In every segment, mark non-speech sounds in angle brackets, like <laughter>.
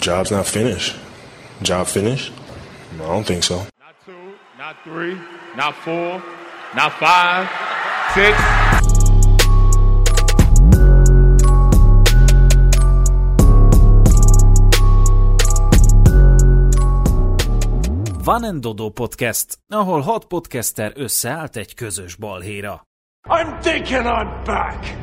job's not finished. Job finished? I don't think so. Not two, not three, not four, not five, six. Van and Dodo Podcast, ahol hat podcaster összeállt egy közös balhéra. I'm thinking I'm back.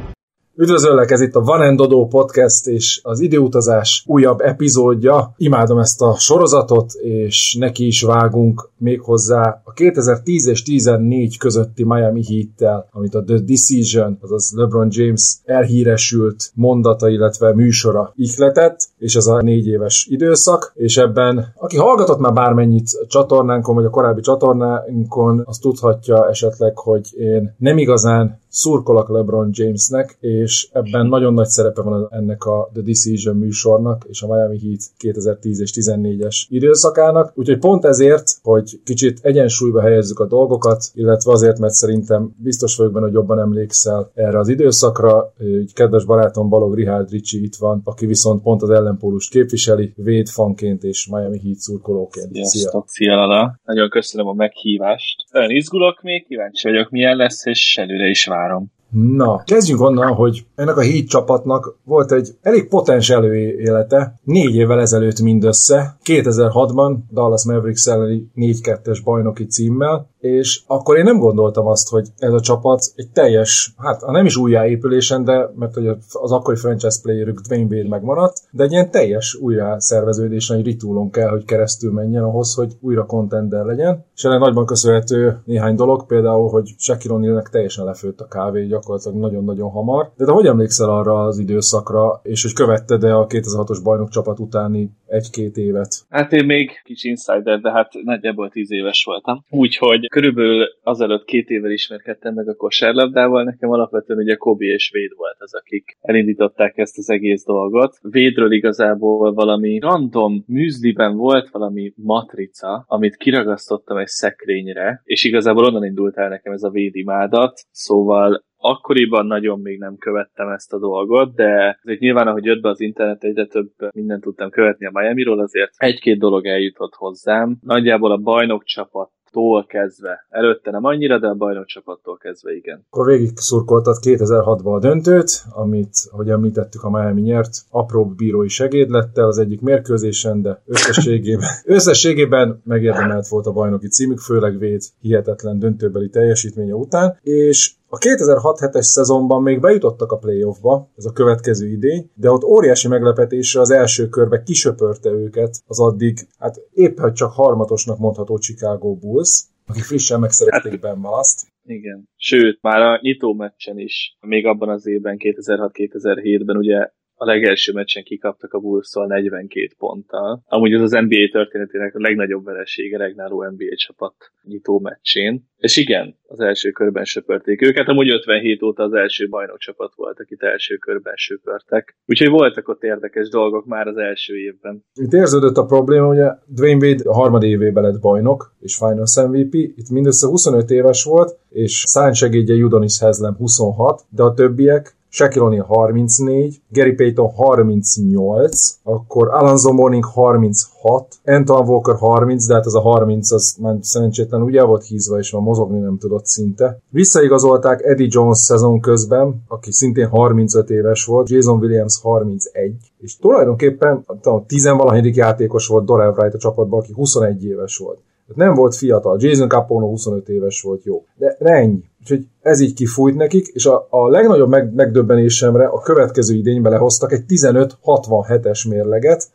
Üdvözöllek, ez itt a Van Dodo Podcast és az időutazás újabb epizódja. Imádom ezt a sorozatot, és neki is vágunk méghozzá a 2010 és 14 közötti Miami Heat-tel, amit a The Decision, azaz LeBron James elhíresült mondata, illetve műsora ihletett, és ez a négy éves időszak, és ebben, aki hallgatott már bármennyit a csatornánkon, vagy a korábbi csatornánkon, az tudhatja esetleg, hogy én nem igazán szurkolak LeBron Jamesnek, és ebben nagyon nagy szerepe van ennek a The Decision műsornak és a Miami Heat 2010 és 14-es időszakának, úgyhogy pont ezért, hogy kicsit egyensúlyba helyezzük a dolgokat, illetve azért, mert szerintem biztos vagyok benne, hogy jobban emlékszel erre az időszakra, egy kedves barátom Balog Richard Ricci itt van, aki viszont pont az ellenpólust képviseli, véd fanként és Miami Heat szurkolóként. Sziasztok, szia! szia Lala. Nagyon köszönöm a meghívást. Ön izgulok még, kíváncsi vagyok milyen lesz, és előre is vár 3. Na, kezdjünk onnan, hogy ennek a híd csapatnak volt egy elég potens előélete, négy évvel ezelőtt mindössze, 2006-ban Dallas Mavericks elleni 4-2-es bajnoki címmel, és akkor én nem gondoltam azt, hogy ez a csapat egy teljes, hát nem is újjáépülésen, de mert hogy az akkori franchise playerük Dwayne Wade megmaradt, de egy ilyen teljes újjászerveződésen, egy ritúlon kell, hogy keresztül menjen ahhoz, hogy újra contender legyen. És ennek nagyban köszönhető néhány dolog, például, hogy Shaquille O'Nealnek teljesen lefőtt a kávé gyakorlatilag nagyon-nagyon hamar. De te hogy emlékszel arra az időszakra, és hogy követted e a 2006-os bajnok csapat utáni egy-két évet? Hát én még kicsi insider, de hát nagyjából tíz éves voltam. Úgyhogy körülbelül azelőtt két évvel ismerkedtem meg a kosárlabdával, nekem alapvetően ugye Kobi és Véd volt az, akik elindították ezt az egész dolgot. Védről igazából valami random műzliben volt valami matrica, amit kiragasztottam egy szekrényre, és igazából onnan indult el nekem ez a védimádat, szóval akkoriban nagyon még nem követtem ezt a dolgot, de azért nyilván, ahogy jött be az internet, egyre több mindent tudtam követni a Miami-ról, azért egy-két dolog eljutott hozzám. Nagyjából a bajnok csapat tól kezdve. Előtte nem annyira, de a bajnok csapattól kezdve igen. Akkor végig szurkoltad 2006-ban a döntőt, amit, ahogy említettük, a Miami nyert, apró bírói segédlettel az egyik mérkőzésen, de összességében, <laughs> összességében megérdemelt volt a bajnoki címük, főleg véd hihetetlen döntőbeli teljesítménye után, és a 2006-7-es szezonban még bejutottak a playoffba, ez a következő idény, de ott óriási meglepetésre az első körbe kisöpörte őket az addig, hát épp hogy csak harmatosnak mondható Chicago Bulls, akik frissen megszerették hát, Ben Wallace-t. Igen. Sőt, már a nyitó meccsen is, még abban az évben, 2006-2007-ben ugye a legelső meccsen kikaptak a bulls 42 ponttal. Amúgy ez az NBA történetének a legnagyobb veresége regnáló NBA csapat nyitó meccsén. És igen, az első körben söpörték őket, amúgy 57 óta az első bajnok csapat volt, akit első körben söpörtek. Úgyhogy voltak ott érdekes dolgok már az első évben. Itt érződött a probléma, ugye Dwayne Wade a harmad évében lett bajnok, és Finals MVP, itt mindössze 25 éves volt, és szánysegédje Judonis Hezlem 26, de a többiek Shaquille O'Neal 34, Gary Payton 38, akkor Alonso Morning 36, Anton Walker 30, de hát az a 30 az már szerencsétlen ugye volt hízva, és már mozogni nem tudott szinte. Visszaigazolták Eddie Jones szezon közben, aki szintén 35 éves volt, Jason Williams 31, és tulajdonképpen a tizenvalahanyadik játékos volt Dorel Wright a csapatban, aki 21 éves volt. Nem volt fiatal, Jason Capono 25 éves volt, jó. De, de ennyi. Úgyhogy ez így kifújt nekik, és a, a legnagyobb meg, megdöbbenésemre a következő idénybe lehoztak egy 15-67-es mérleget,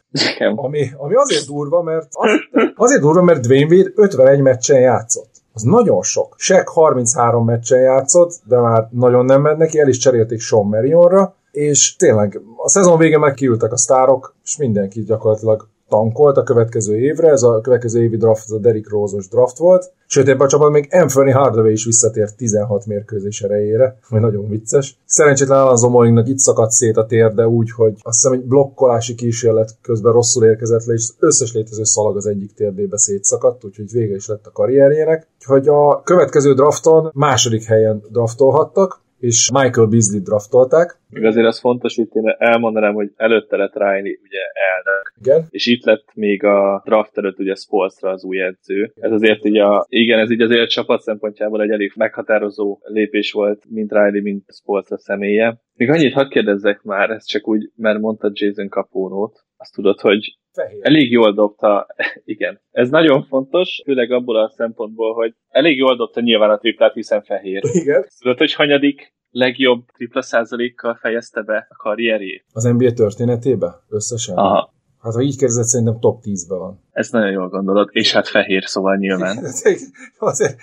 ami, ami azért durva, mert az, azért durva, mert Dwayne Wade 51 meccsen játszott. Az nagyon sok. Shaq 33 meccsen játszott, de már nagyon nem ment neki, el is cserélték Sean Marionra, és tényleg a szezon végén megkiültek a sztárok, és mindenki gyakorlatilag tankolt a következő évre, ez a következő évi draft, ez a Derrick Rose-os draft volt, sőt ebben a csapatban még Anthony Hardaway is visszatért 16 mérkőzés erejére, ami nagyon vicces. Szerencsétlen Alonso Mollingnak itt szakadt szét a térde úgy, hogy azt hiszem egy blokkolási kísérlet közben rosszul érkezett le, és az összes létező szalag az egyik térdébe szétszakadt, úgyhogy vége is lett a karrierjének. Hogy a következő drafton második helyen draftolhattak, és Michael Beasley draftolták. Még azért az fontos, hogy én elmondanám, hogy előtte lett Riley ugye elnök, Igen. és itt lett még a draft előtt ugye Spolstra az új edző. Ez azért így a, igen, ez így azért csapat szempontjából egy elég meghatározó lépés volt, mint Riley, mint Spolstra személye. Még annyit hadd kérdezzek már, ez csak úgy, mert mondta Jason Capónót, azt tudod, hogy Fehér. elég jól dobta, <laughs> igen. Ez nagyon fontos, főleg abból a szempontból, hogy elég jól dobta nyilván a triplát, hiszen fehér. Igen. Tudod, hogy hanyadik legjobb tripla százalékkal fejezte be a karrierjét? Az NBA történetébe összesen? Aha, Hát ha így kérdezed, szerintem top 10-ben van. ezt nagyon jól gondolod, és hát fehér, szóval nyilván. <laughs> Azért,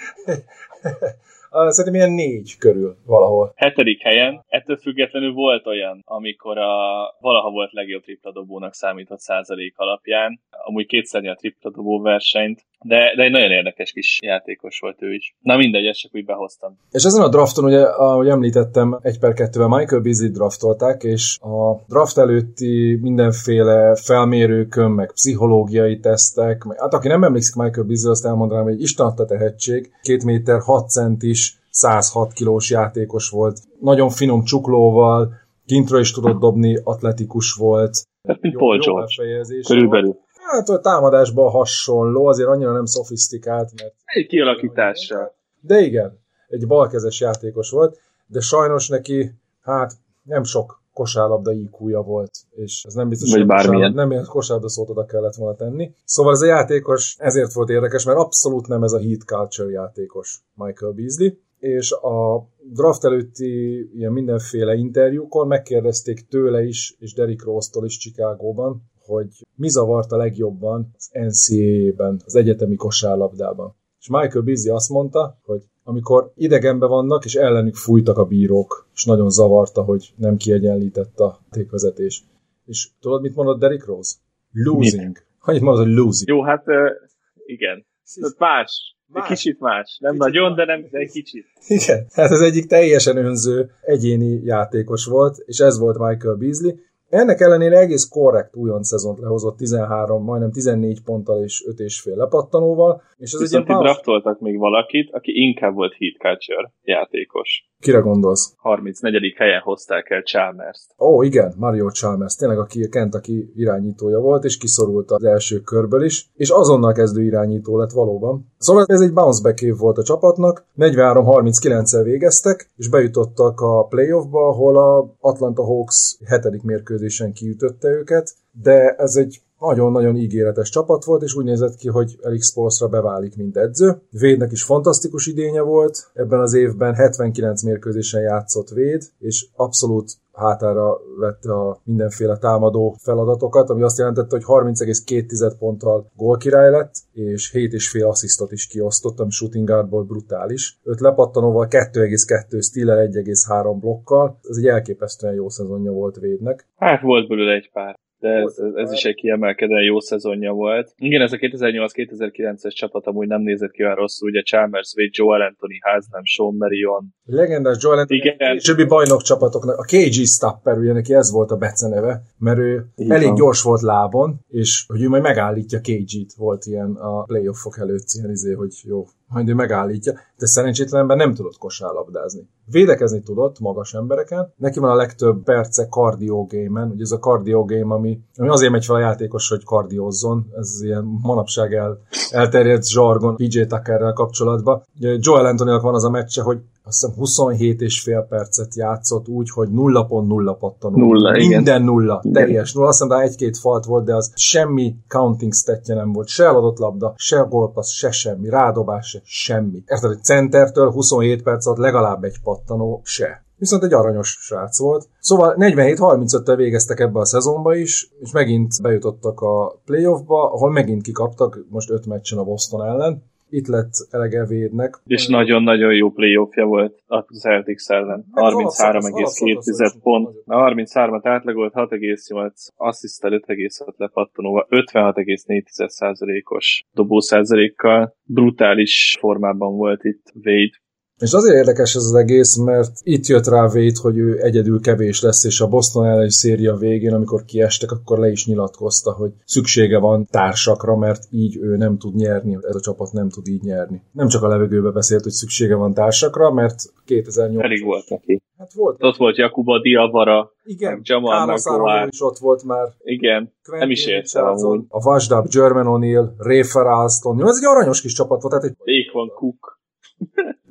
szerintem ilyen négy körül valahol. Hetedik helyen, ettől függetlenül volt olyan, amikor a valaha volt legjobb tripla dobónak számított százalék alapján, amúgy kétszer nyert tripla dobó versenyt, de, de egy nagyon érdekes kis játékos volt ő is. Na mindegy, ezt csak úgy behoztam. És ezen a drafton, ugye, ahogy említettem, egy per kettővel Michael Beasley draftolták, és a draft előtti mindenféle felmérőkön, meg pszichológiai tesztek, meg, hát aki nem emlékszik Michael Beasley, azt elmondanám, hogy Isten adta tehetség, két méter 6 centis, 106 kilós játékos volt, nagyon finom csuklóval, kintről is tudott dobni, atletikus volt. Tehát mint Paul George. Körülbelül. volt. Hát a támadásban hasonló, azért annyira nem szofisztikált, mert Egy kialakítással. de igen, egy balkezes játékos volt, de sajnos neki, hát nem sok kosárlabda iq volt, és ez nem biztos, Vagy hogy bármilyen. nem ilyen kosárlabda szót oda kellett volna tenni. Szóval ez a játékos ezért volt érdekes, mert abszolút nem ez a heat culture játékos Michael Beasley, és a draft előtti ilyen mindenféle interjúkon megkérdezték tőle is, és Derrick Rose-tól is Chicagóban, hogy mi zavart a legjobban az NCAA-ben, az egyetemi kosárlabdában. És Michael Beasley azt mondta, hogy amikor idegenbe vannak, és ellenük fújtak a bírók, és nagyon zavarta, hogy nem kiegyenlített a tékvezetés. És tudod, mit mondott Derrick Rose? Losing. Annyit mondod, hogy losing. Jó, hát igen. Más. Egy Más. kicsit más. Nem Kicsit nagyon, más. de nem, de egy kicsit. Igen. Hát ez egyik teljesen önző egyéni játékos volt, és ez volt Michael Beasley. Ennek ellenére egész korrekt újon szezont lehozott 13, majdnem 14 ponttal és 5 és fél lepattanóval, és ez egy Viszont itt bounce. draftoltak még valakit, aki inkább volt Heat Catcher játékos. Kire gondolsz? 34. helyen hozták el Chalmers-t. Ó, igen, Mario Chalmers, tényleg aki a Kentucky irányítója volt, és kiszorult az első körből is, és azonnal kezdő irányító lett valóban. Szóval ez egy bounce back év volt a csapatnak, 43-39-el végeztek, és bejutottak a playoffba, ahol a Atlanta Hawks hetedik mérkőzésen kiütötte őket, de ez egy nagyon-nagyon ígéretes csapat volt, és úgy nézett ki, hogy Eric Spolstra beválik, mint edző. Védnek is fantasztikus idénye volt, ebben az évben 79 mérkőzésen játszott Véd, és abszolút hátára vette a mindenféle támadó feladatokat, ami azt jelentette, hogy 30,2 ponttal gólkirály lett, és 7,5 asszisztot is kiosztott, ami shooting guardból brutális. 5 lepattanóval 2,2 stealer 1,3 blokkal, ez egy elképesztően jó szezonja volt Védnek. Hát volt belőle egy pár. De ez, ez, ez is egy kiemelkedően jó szezonja volt. Igen, ez a 2008-2009-es csapat amúgy nem nézett ki olyan rosszul, ugye Chalmers, Wade, Joel Anthony, Haznam, Sean Marion. Legendás Joel Anthony, Igen. a későbbi bajnok csapatoknak, a KG Stapper, ugye neki ez volt a beceneve, mert ő Így elég gyors volt lábon, és hogy ő majd megállítja KG-t, volt ilyen a playoffok előtt ilyen izé, hogy jó, majd ő megállítja, de szerencsétlenben nem tudott kosárlabdázni. Védekezni tudott magas embereken, neki van a legtöbb perce cardio game-en, ugye ez a cardio game, ami, ami azért megy fel a játékos, hogy kardiózzon, ez ilyen manapság el, elterjedt zsargon PJ Tuckerrel kapcsolatban. Joel Anthonynak van az a meccse, hogy azt hiszem 27 és fél percet játszott úgy, hogy nulla pont nulla pattanó. Nulla, igen. Minden nulla, Igen. teljes nulla. Azt hiszem, egy-két falt volt, de az semmi counting statje nem volt. Se eladott labda, se gólpassz, se semmi, rádobás, se semmi. Érted, egy centertől 27 perc alatt legalább egy pattanó, se. Viszont egy aranyos srác volt. Szóval 47-35-tel végeztek ebbe a szezonba is, és megint bejutottak a playoffba, ahol megint kikaptak, most 5 meccsen a Boston ellen. Itt lett elege védnek. És nagyon-nagyon jó playoffja volt a Celtics ellen. Meg az alapszakasz- 33,2 alapszakasz is pont. Na, 33-at átlagolt, 6,8 asszisztel 5,6 lepattanóval, 56,4%-os dobószázalékkal. Brutális formában volt itt Wade. És azért érdekes ez az egész, mert itt jött rá Vét, hogy ő egyedül kevés lesz, és a Boston elleni széria végén, amikor kiestek, akkor le is nyilatkozta, hogy szüksége van társakra, mert így ő nem tud nyerni, ez a csapat nem tud így nyerni. Nem csak a levegőbe beszélt, hogy szüksége van társakra, mert 2008 Elég volt neki. Hát volt. Ott volt Jakuba Diavara, Igen, Jamal. Arroyo is ott volt már. igen, nem is Quentin értem amúgy. A Up, German O'Neill, Rafer Alston. Ez egy aranyos kis csapat volt, tehát egy Ékvan Cook.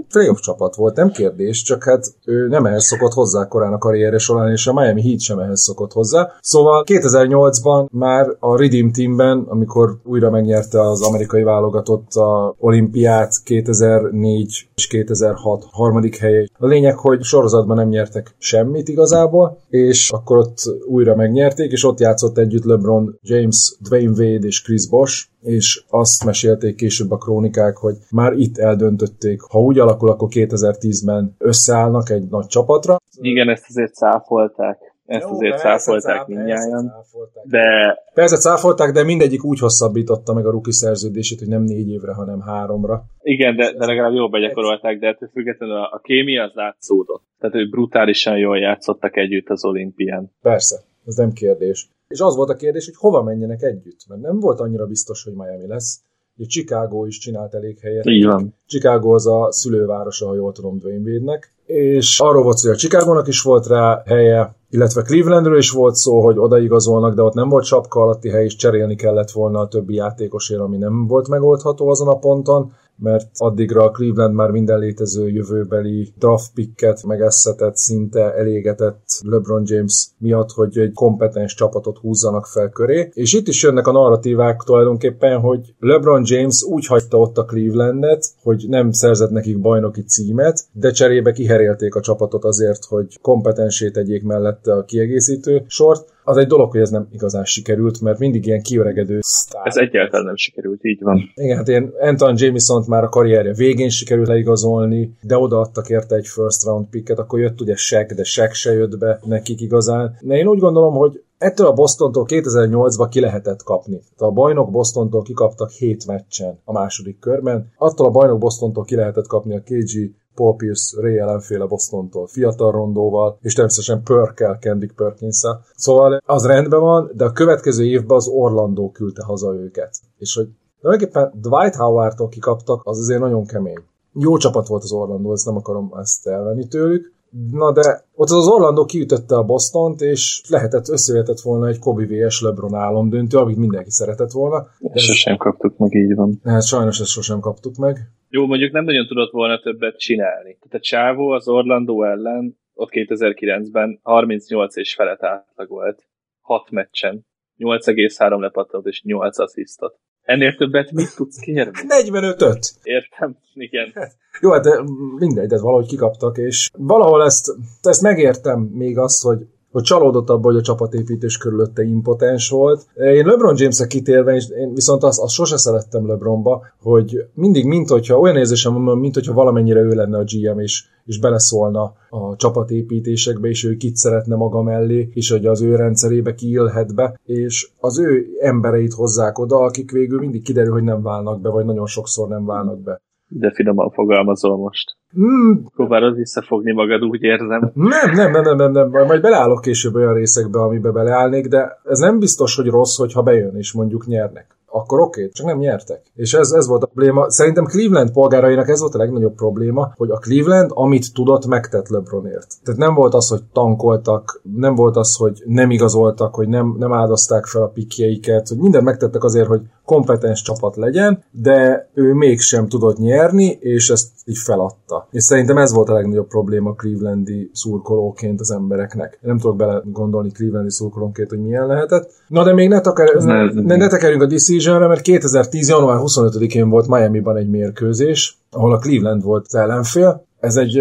Playoff csapat volt, nem kérdés, csak hát ő nem ehhez szokott hozzá korán a karrierje során, és a Miami Heat sem ehhez szokott hozzá. Szóval 2008-ban már a Redeem Teamben, amikor újra megnyerte az amerikai válogatott a olimpiát 2004 és 2006 harmadik helye. A lényeg, hogy sorozatban nem nyertek semmit igazából, és akkor ott újra megnyerték, és ott játszott együtt LeBron James, Dwayne Wade és Chris Bosh, és azt mesélték később a krónikák, hogy már itt eldöntötték, ha úgy alakul, akkor 2010-ben összeállnak egy nagy csapatra. Igen, ezt azért cáfolták. Ezt Jó, azért cáfolták cáfolták. De Persze cáfolták, de mindegyik úgy hosszabbította meg a ruki szerződését, hogy nem négy évre, hanem háromra. igen, de, de legalább jól begyakorolták, de ettől függetlenül a, a kémia az látszódott. Tehát ők brutálisan jól játszottak együtt az olimpián. Persze, ez nem kérdés. És az volt a kérdés, hogy hova menjenek együtt, mert nem volt annyira biztos, hogy Miami lesz. Ugye Chicago is csinált elég helyet. Így van. Chicago az a szülővárosa, ha jól tudom, Dwayne Wade-nek. És arról volt szó, hogy a Chicagónak is volt rá helye, illetve Clevelandről is volt szó, hogy odaigazolnak, de ott nem volt sapka alatti hely, és cserélni kellett volna a többi játékosért, ami nem volt megoldható azon a ponton, mert addigra a Cleveland már minden létező jövőbeli draft picket megesszetett, szinte elégetett LeBron James miatt, hogy egy kompetens csapatot húzzanak fel köré. És itt is jönnek a narratívák tulajdonképpen, hogy LeBron James úgy hagyta ott a Clevelandet, hogy nem szerzett nekik bajnoki címet, de cserébe kiherélték a csapatot azért, hogy kompetensé tegyék mellette a kiegészítő sort. Az egy dolog, hogy ez nem igazán sikerült, mert mindig ilyen kiöregedő sztár. Ez egyáltalán nem sikerült, így van. Igen, hát én Anton Jameson már a karrierje végén sikerült leigazolni, de odaadtak érte egy first round picket, akkor jött ugye Shaq, de Shaq se jött be nekik igazán. De én úgy gondolom, hogy ettől a Bostontól 2008-ban ki lehetett kapni. Tehát a bajnok Bostontól kikaptak 7 meccsen a második körben. Attól a bajnok Bostontól ki lehetett kapni a KG Paul Pierce, Ray ellenféle Bostontól, fiatal rondóval, és természetesen Perkel, Kendrick perkins Szóval az rendben van, de a következő évben az Orlandó küldte haza őket. És hogy tulajdonképpen Dwight Howardtól kikaptak, az azért nagyon kemény. Jó csapat volt az Orlandó, ezt nem akarom ezt elvenni tőlük, Na de ott az Orlando kiütötte a Bostont, és lehetett, összevetett volna egy Kobe vs. LeBron álomdöntő, amit mindenki szeretett volna. De sosem kaptuk meg, így van. hát sajnos ezt sosem kaptuk meg. Jó, mondjuk nem nagyon tudott volna többet csinálni. Tehát a Csávó az Orlando ellen ott 2009-ben 38 és felett átlag volt. 6 meccsen. 8,3 lepattant és 8 asszisztot. Ennél többet mit tudsz kérni? <laughs> 45-öt! Értem, igen. Jó, hát de mindegy, de valahogy kikaptak, és valahol ezt, ezt megértem még azt, hogy hogy csalódott abban, hogy a csapatépítés körülötte impotens volt. Én LeBron James-re kitérve, és én viszont azt, azt sose szerettem LeBronba, hogy mindig, mint hogyha, olyan érzésem van, mint hogyha valamennyire ő lenne a GM, és, és beleszólna a csapatépítésekbe, és ő kit szeretne maga mellé, és hogy az ő rendszerébe kiillhet be, és az ő embereit hozzák oda, akik végül mindig kiderül, hogy nem válnak be, vagy nagyon sokszor nem válnak be. De finoman fogalmazol most. Hmm, Próbálod visszafogni magad, úgy érzem. Nem, nem, nem, nem, nem, nem. Majd beleállok később olyan részekbe, amiben beleállnék, de ez nem biztos, hogy rossz, hogyha bejön, és mondjuk nyernek. Akkor oké, okay, csak nem nyertek. És ez, ez volt a probléma. Szerintem Cleveland polgárainak ez volt a legnagyobb probléma, hogy a Cleveland, amit tudott, megtett LeBronért. Tehát nem volt az, hogy tankoltak, nem volt az, hogy nem igazoltak, hogy nem, nem áldozták fel a pikjeiket, hogy mindent megtettek azért, hogy kompetens csapat legyen, de ő mégsem tudott nyerni, és ezt így feladta. És szerintem ez volt a legnagyobb probléma Clevelandi szurkolóként az embereknek. Nem tudok bele gondolni Clevelandi szurkolóként, hogy milyen lehetett. Na de még ne, takar, ne, ne, ne tekerjünk a Decisionre, mert 2010. január 25-én volt Miami-ban egy mérkőzés, ahol a Cleveland volt az ellenfél, ez egy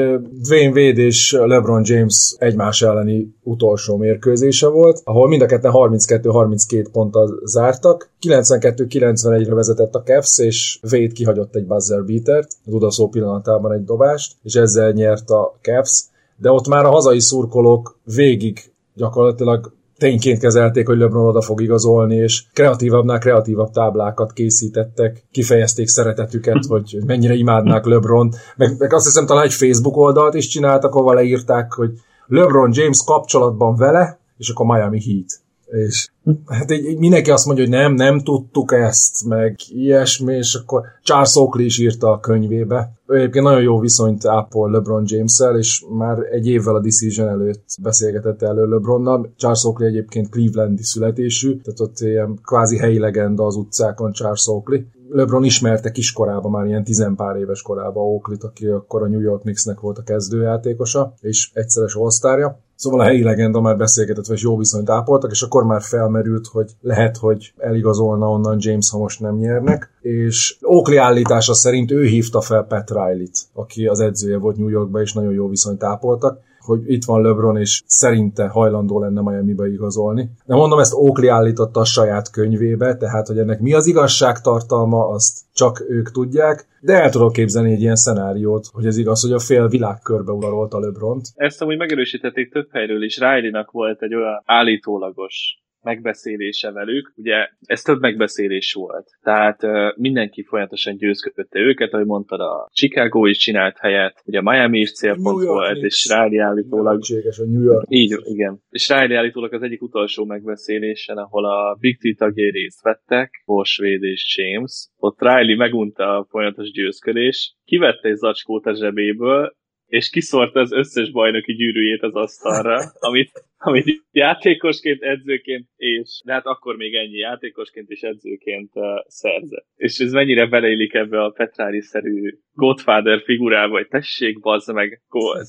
Dwayne Wade és LeBron James egymás elleni utolsó mérkőzése volt, ahol mind a ketten 32-32 ponttal zártak. 92-91-re vezetett a Cavs, és Wade kihagyott egy buzzer beatert, az udaszó pillanatában egy dobást, és ezzel nyert a Cavs, de ott már a hazai szurkolók végig gyakorlatilag tényként kezelték, hogy LeBron oda fog igazolni, és kreatívabbnál kreatívabb táblákat készítettek, kifejezték szeretetüket, <laughs> hogy mennyire imádnák LeBron, meg, meg azt hiszem talán egy Facebook oldalt is csináltak, ahol leírták, hogy LeBron James kapcsolatban vele, és akkor Miami Heat. És hát így, így mindenki azt mondja, hogy nem, nem tudtuk ezt, meg ilyesmi, és akkor Charles Oakley is írta a könyvébe. Ő egyébként nagyon jó viszonyt ápol LeBron james és már egy évvel a Decision előtt beszélgetett elő LeBronnal. Charles Oakley egyébként Clevelandi születésű, tehát ott ilyen kvázi helyi legenda az utcákon Charles Oakley. LeBron ismerte kiskorában, már ilyen tizenpár éves korában Oakley-t, aki akkor a New York Knicksnek volt a kezdőjátékosa, és egyszeres osztárja. Szóval a helyi legenda már beszélgetett, vagy jó viszonyt ápoltak, és akkor már felmerült, hogy lehet, hogy eligazolna onnan James, ha most nem nyernek. És Oakley állítása szerint ő hívta fel Pat Riley-t, aki az edzője volt New Yorkban, és nagyon jó viszonyt ápoltak hogy itt van LeBron, és szerinte hajlandó lenne Miami-ba igazolni. De mondom, ezt Oakley állította a saját könyvébe, tehát hogy ennek mi az igazság tartalma, azt csak ők tudják, de el tudok képzelni egy ilyen szenáriót, hogy ez igaz, hogy a fél világ körbe uralolta LeBront. Ezt amúgy megerősítették több helyről is. Riley-nak volt egy olyan állítólagos megbeszélése velük. Ugye ez több megbeszélés volt. Tehát uh, mindenki folyamatosan győzködte őket, ahogy mondtad, a Chicago is csinált helyet, ugye Miami is célpont volt, és Riley állítólag... a New York így, igen. És Riley állítólag az egyik utolsó megbeszélésen, ahol a Big T tagjai részt vettek, Wade és James, ott Riley megunta a folyamatos győzködés, kivette egy zacskót a zsebéből, és kiszórta az összes bajnoki gyűrűjét az asztalra, amit, amit játékosként, edzőként és, de hát akkor még ennyi játékosként és edzőként uh, szerzett. És ez mennyire beleillik ebbe a Petrári-szerű Godfather figurába, hogy tessék, bazd meg,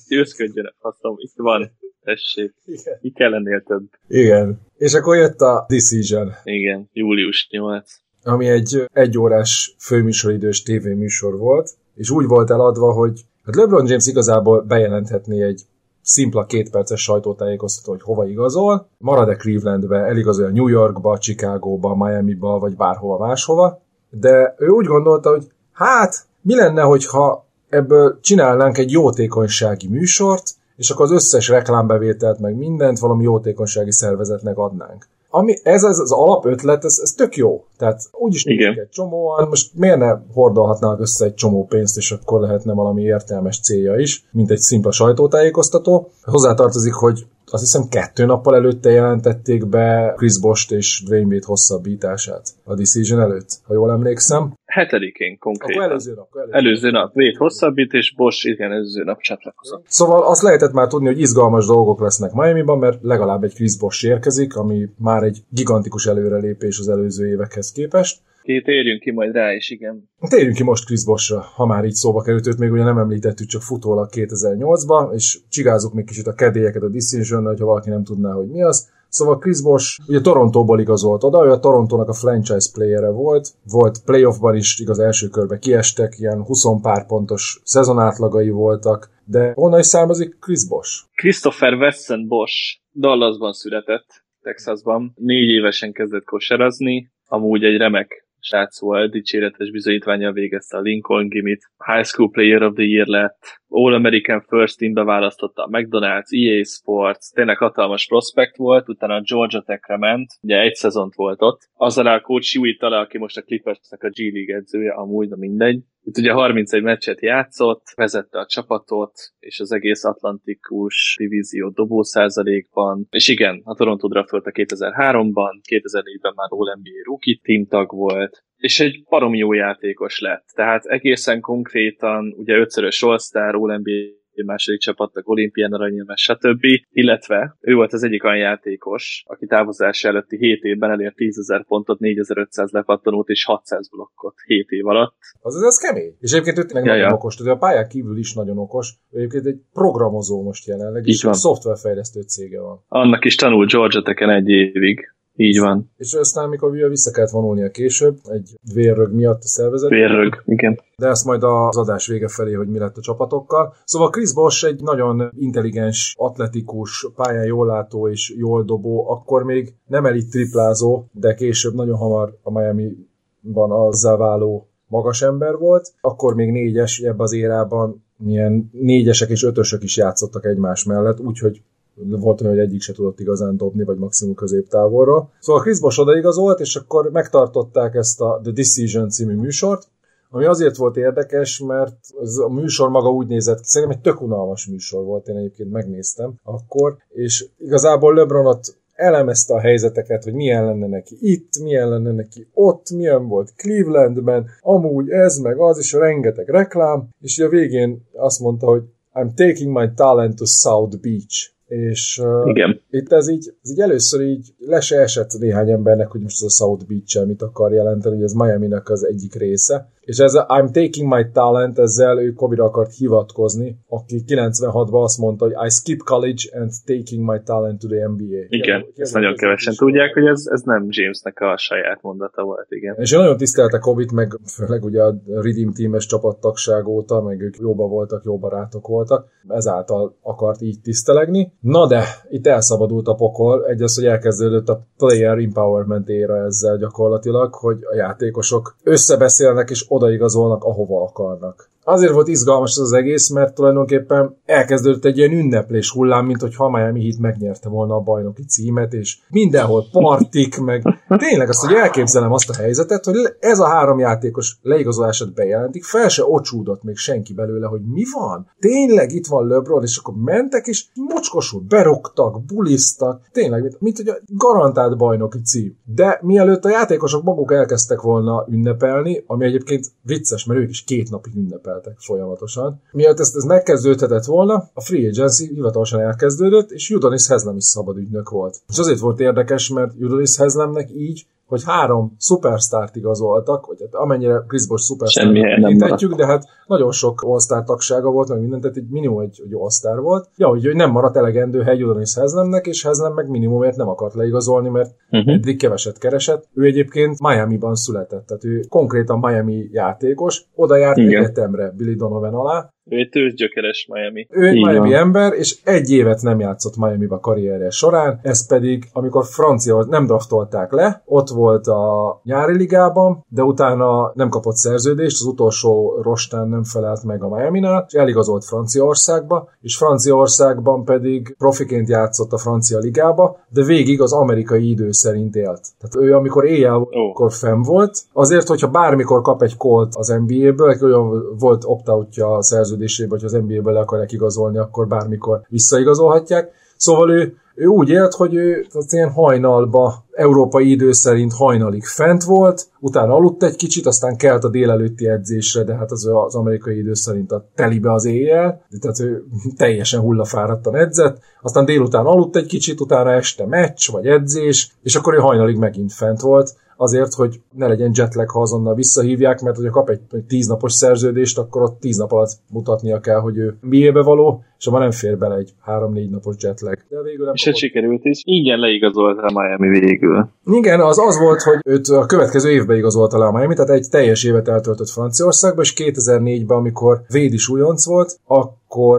győzködjön, faszom, itt van, tessék. Igen. Mi kell ennél több? Igen. És akkor jött a Decision. Igen, július 8. Ami egy egyórás főműsoridős tévéműsor volt, és úgy volt eladva, hogy Hát LeBron James igazából bejelenthetné egy szimpla kétperces sajtótájékoztató, hogy hova igazol, marad-e Clevelandbe, eligazol New Yorkba, Chicagóba, Miamiba, vagy bárhova máshova, de ő úgy gondolta, hogy hát, mi lenne, hogyha ebből csinálnánk egy jótékonysági műsort, és akkor az összes reklámbevételt, meg mindent valami jótékonysági szervezetnek adnánk ami, ez, ez az alapötlet, ez, ez tök jó. Tehát úgyis Igen. egy csomóan, most miért ne hordolhatnának össze egy csomó pénzt, és akkor lehetne valami értelmes célja is, mint egy szimpla sajtótájékoztató. Hozzátartozik, hogy azt hiszem kettő nappal előtte jelentették be Chris Bost és Dwayne Wade hosszabbítását a Decision előtt, ha jól emlékszem. Hetedikén konkrétan. Akkor előző nap. Előző, előző nap. Wade hosszabbít, és Bosch igen, előző nap csatlakozott. Szóval azt lehetett már tudni, hogy izgalmas dolgok lesznek Miami-ban, mert legalább egy Chris Bosch érkezik, ami már egy gigantikus előrelépés az előző évekhez képest. Térjünk ki majd rá is, igen. Térjünk ki most Chris Boschra, ha már így szóba került, őt még ugye nem említettük, csak futólag 2008-ba, és csigázzuk még kicsit a kedélyeket a Decision, hogyha valaki nem tudná, hogy mi az. Szóval Chris Bosch ugye Torontóból igazolt oda, ő a Torontónak a franchise playere volt, volt playoffban is, igaz első körbe kiestek, ilyen 20 pár pontos szezonátlagai voltak, de honnan is származik Chris Bosch? Christopher Wesson Bosch Dallasban született, Texasban. Négy évesen kezdett kosarazni, amúgy egy remek srác volt, dicséretes bizonyítványa végezte a Lincoln Gimit, High School Player of the Year lett, All-American First Teambe választotta a McDonald's, EA Sports, tényleg hatalmas prospect volt, utána a Georgia Tech-re ment, ugye egy szezont volt ott. Azzal a coach Hewitt aki most a Clippersnek a G League edzője, amúgy, de mindegy. Itt ugye 31 meccset játszott, vezette a csapatot, és az egész Atlantikus divízió dobó százalékban. És igen, a Toronto draftolta 2003-ban, 2004-ben már All-NBA rookie team tag volt, és egy barom jó játékos lett. Tehát egészen konkrétan, ugye ötszörös All-Star, All-NBA második csapatnak, olimpián aranyérmes, stb. Illetve ő volt az egyik olyan játékos, aki távozása előtti 7 évben elért 10.000 pontot, 4.500 lepattanót és 600 blokkot 7 év alatt. Az az, az kemény. És egyébként ő meg ja, nagyon ja. okos, tudja, a pályák kívül is nagyon okos. Egyébként egy programozó most jelenleg, és egy szoftverfejlesztő cége van. Annak is tanul Georgia Tech-en egy évig. Így van. És aztán, amikor vissza kellett vonulnia később, egy vérrög miatt a szervezet. Vérrög, igen. De ezt majd az adás vége felé, hogy mi lett a csapatokkal. Szóval Chris Bosch egy nagyon intelligens, atletikus, pályán jól látó és jól dobó, akkor még nem elit triplázó, de később nagyon hamar a Miami-ban azzá váló magas ember volt. Akkor még négyes ebbe az érában milyen négyesek és ötösök is játszottak egymás mellett, úgyhogy volt olyan, hogy egyik se tudott igazán dobni, vagy maximum középtávolra. Szóval Chris Bosh odaigazolt, és akkor megtartották ezt a The Decision című műsort, ami azért volt érdekes, mert ez a műsor maga úgy nézett ki, szerintem egy tök unalmas műsor volt, én egyébként megnéztem akkor, és igazából LeBronot elemezte a helyzeteket, hogy milyen lenne neki itt, milyen lenne neki ott, milyen volt Clevelandben, amúgy ez meg az, és rengeteg reklám, és a végén azt mondta, hogy I'm taking my talent to South Beach. És uh, Igen. itt ez így, ez így először így le se esett néhány embernek, hogy most ez a South beach mit akar jelenteni, hogy ez Miami-nak az egyik része. És ez a I'm taking my talent, ezzel ő Kobira akart hivatkozni, aki 96-ban azt mondta, hogy I skip college and taking my talent to the NBA. Igen, ezt nagyon kevesen tudják, hogy ez, ez nem Jamesnek a saját mondata volt, igen. És én nagyon tisztelte Kobit, meg főleg ugye a Redeem Team-es csapattagság óta, meg ők jóba voltak, jó barátok voltak, ezáltal akart így tisztelegni. Na de, itt elszabadult a pokol, egy az, hogy elkezdődött a player empowerment éra ezzel gyakorlatilag, hogy a játékosok összebeszélnek és odaigazolnak, ahova akarnak. Azért volt izgalmas ez az egész, mert tulajdonképpen elkezdődött egy ilyen ünneplés hullám, mint hogy ha Miami Heat megnyerte volna a bajnoki címet, és mindenhol partik, meg tényleg azt, hogy elképzelem azt a helyzetet, hogy ez a három játékos leigazolását bejelentik, fel se ocsúdott még senki belőle, hogy mi van. Tényleg itt van LeBron, és akkor mentek, és mocskosul berogtak, buliztak, tényleg, mint, mint hogy a garantált bajnoki cím. De mielőtt a játékosok maguk elkezdtek volna ünnepelni, ami egyébként vicces, mert ők is két napig ünnepel szerepeltek folyamatosan. Miatt ezt, ez megkezdődhetett volna, a free agency hivatalosan elkezdődött, és Judonis Hezlem is szabad ügynök volt. És azért volt érdekes, mert Judonis Hezlemnek így hogy három szupersztárt igazoltak, vagy hát amennyire Chris Bosh szupersztárt tekintetjük, de hát nagyon sok all tagsága volt, meg mindent, tehát egy minimum egy, egy all volt. Ja, hogy, hogy nem maradt elegendő hely Udonis Hezlemnek, és Hezlem meg minimumért nem akart leigazolni, mert uh-huh. eddig keveset keresett. Ő egyébként Miami-ban született, tehát ő konkrétan Miami játékos, oda járt egyetemre Billy Donovan alá, ő egy tőzsgyökeres Miami. Ő egy Miami van. ember, és egy évet nem játszott Miami-ba karrierje során, ez pedig, amikor francia nem draftolták le, ott volt a nyári ligában, de utána nem kapott szerződést, az utolsó rostán nem felelt meg a Miami-nál, és eligazolt Franciaországba, és Franciaországban pedig profiként játszott a francia ligába, de végig az amerikai idő szerint élt. Tehát ő, amikor éjjel oh. akkor fenn volt, azért, hogyha bármikor kap egy kolt az NBA-ből, olyan volt opt-outja a szerződésébe, hogy az NBA-be le akarják igazolni, akkor bármikor visszaigazolhatják. Szóval ő ő úgy élt, hogy ő az ilyen hajnalba, európai idő szerint hajnalig fent volt, utána aludt egy kicsit, aztán kelt a délelőtti edzésre, de hát az, az amerikai idő szerint a telibe az éjjel, tehát ő teljesen hullafáradtan edzett, aztán délután aludt egy kicsit, utána este meccs vagy edzés, és akkor ő hajnalig megint fent volt, azért, hogy ne legyen jetlag, ha azonnal visszahívják, mert hogyha kap egy tíznapos szerződést, akkor ott tíz nap alatt mutatnia kell, hogy ő miébe való, és abban nem fér bele egy három-négy napos jetlag. De végül nem és ez sikerült is. Igen, leigazolta a Miami végül. Igen, az az volt, hogy őt a következő évben igazolta le a Miami, tehát egy teljes évet eltöltött Franciaországban, és 2004-ben, amikor Véd is újonc volt, akkor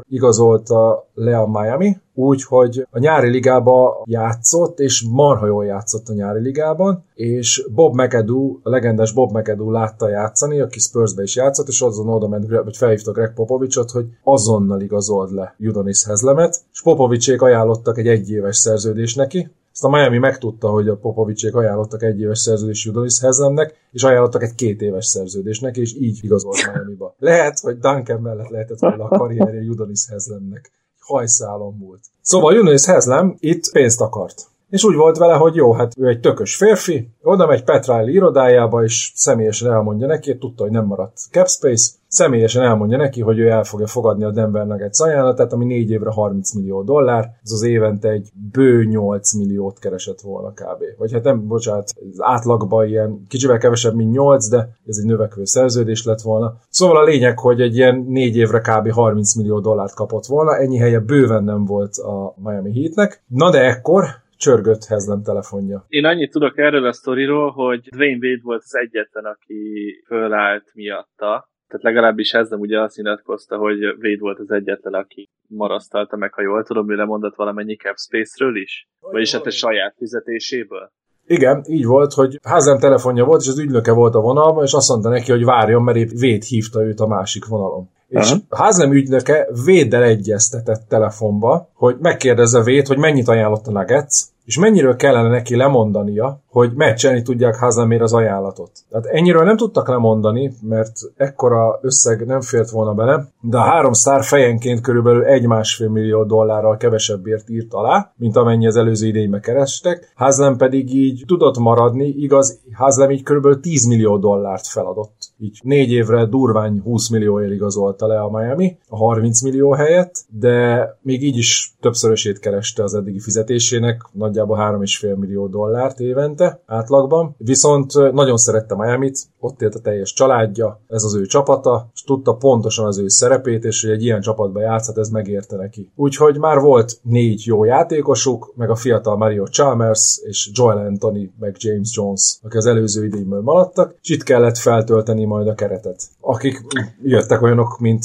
igazolta le a Miami, úgy, hogy a nyári ligába játszott, és marha jól játszott a nyári ligában, és Bob McAdoo, a legendás Bob McAdoo látta játszani, aki Spursbe is játszott, és azon oda ment, hogy felhívta Greg Popovicsot, hogy azonnal igazold le Judonis Hezlemet, és Popovicsék ajánlottak egy egyéves szerződést neki, ezt a Miami megtudta, hogy a Popovicsék ajánlottak egy éves szerződést Judonis Hezlemnek, és ajánlottak egy két éves szerződést neki, és így igazolt Miami-ba. <laughs> Lehet, hogy Duncan mellett lehetett volna a karrierje Judonis Hezlemnek. Hajszálon múlt. Szóval Judonis Hezlem itt pénzt akart. És úgy volt vele, hogy jó, hát ő egy tökös férfi, oda megy Petráli irodájába, és személyesen elmondja neki, tudta, hogy nem maradt Capspace, személyesen elmondja neki, hogy ő el fogja fogadni a Denver Nuggets ajánlatát, ami négy évre 30 millió dollár, ez az évente egy bő 8 milliót keresett volna kb. Vagy hát nem, bocsánat, az átlagban ilyen kicsivel kevesebb, mint 8, de ez egy növekvő szerződés lett volna. Szóval a lényeg, hogy egy ilyen négy évre kb. 30 millió dollárt kapott volna, ennyi helye bőven nem volt a Miami Heatnek. Na de ekkor csörgött Hezlem telefonja. Én annyit tudok erről a sztoriról, hogy Dwayne Wade volt az egyetlen, aki fölállt miatta, tehát legalábbis ez nem ugye azt nyilatkozta, hogy Wade volt az egyetlen, aki marasztalta meg, ha jól tudom, mire mondott valamennyi cap space-ről is? Vagyis hát a saját fizetéséből? Igen, így volt, hogy házam telefonja volt, és az ügynöke volt a vonalban, és azt mondta neki, hogy várjon, mert épp Véd hívta őt a másik vonalon. És Házlem ügynöke Véddel egyeztetett telefonba, hogy megkérdezze Véd, hogy mennyit ajánlott a Nuggets, és mennyiről kellene neki lemondania, hogy meccselni tudják Hazemér az ajánlatot. Tehát ennyiről nem tudtak lemondani, mert ekkora összeg nem fért volna bele, de a három sztár fejenként körülbelül egy-másfél millió dollárral kevesebbért írt alá, mint amennyi az előző idénybe kerestek. Házlem pedig így tudott maradni, igaz, Házlem így körülbelül 10 millió dollárt feladott. Így négy évre durvány 20 millióért igazolta le a Miami, a 30 millió helyett, de még így is többszörösét kereste az eddigi fizetésének, nagyjából 3,5 millió dollárt évente átlagban. Viszont nagyon szerette Miami-t, ott élt a teljes családja, ez az ő csapata, és tudta pontosan az ő szerepét, és hogy egy ilyen csapatba játszhat, ez megérte neki. Úgyhogy már volt négy jó játékosuk, meg a fiatal Mario Chalmers, és Joel Anthony, meg James Jones, akik az előző idényből maradtak, és itt kellett feltölteni majd a keretet. Akik jöttek olyanok, mint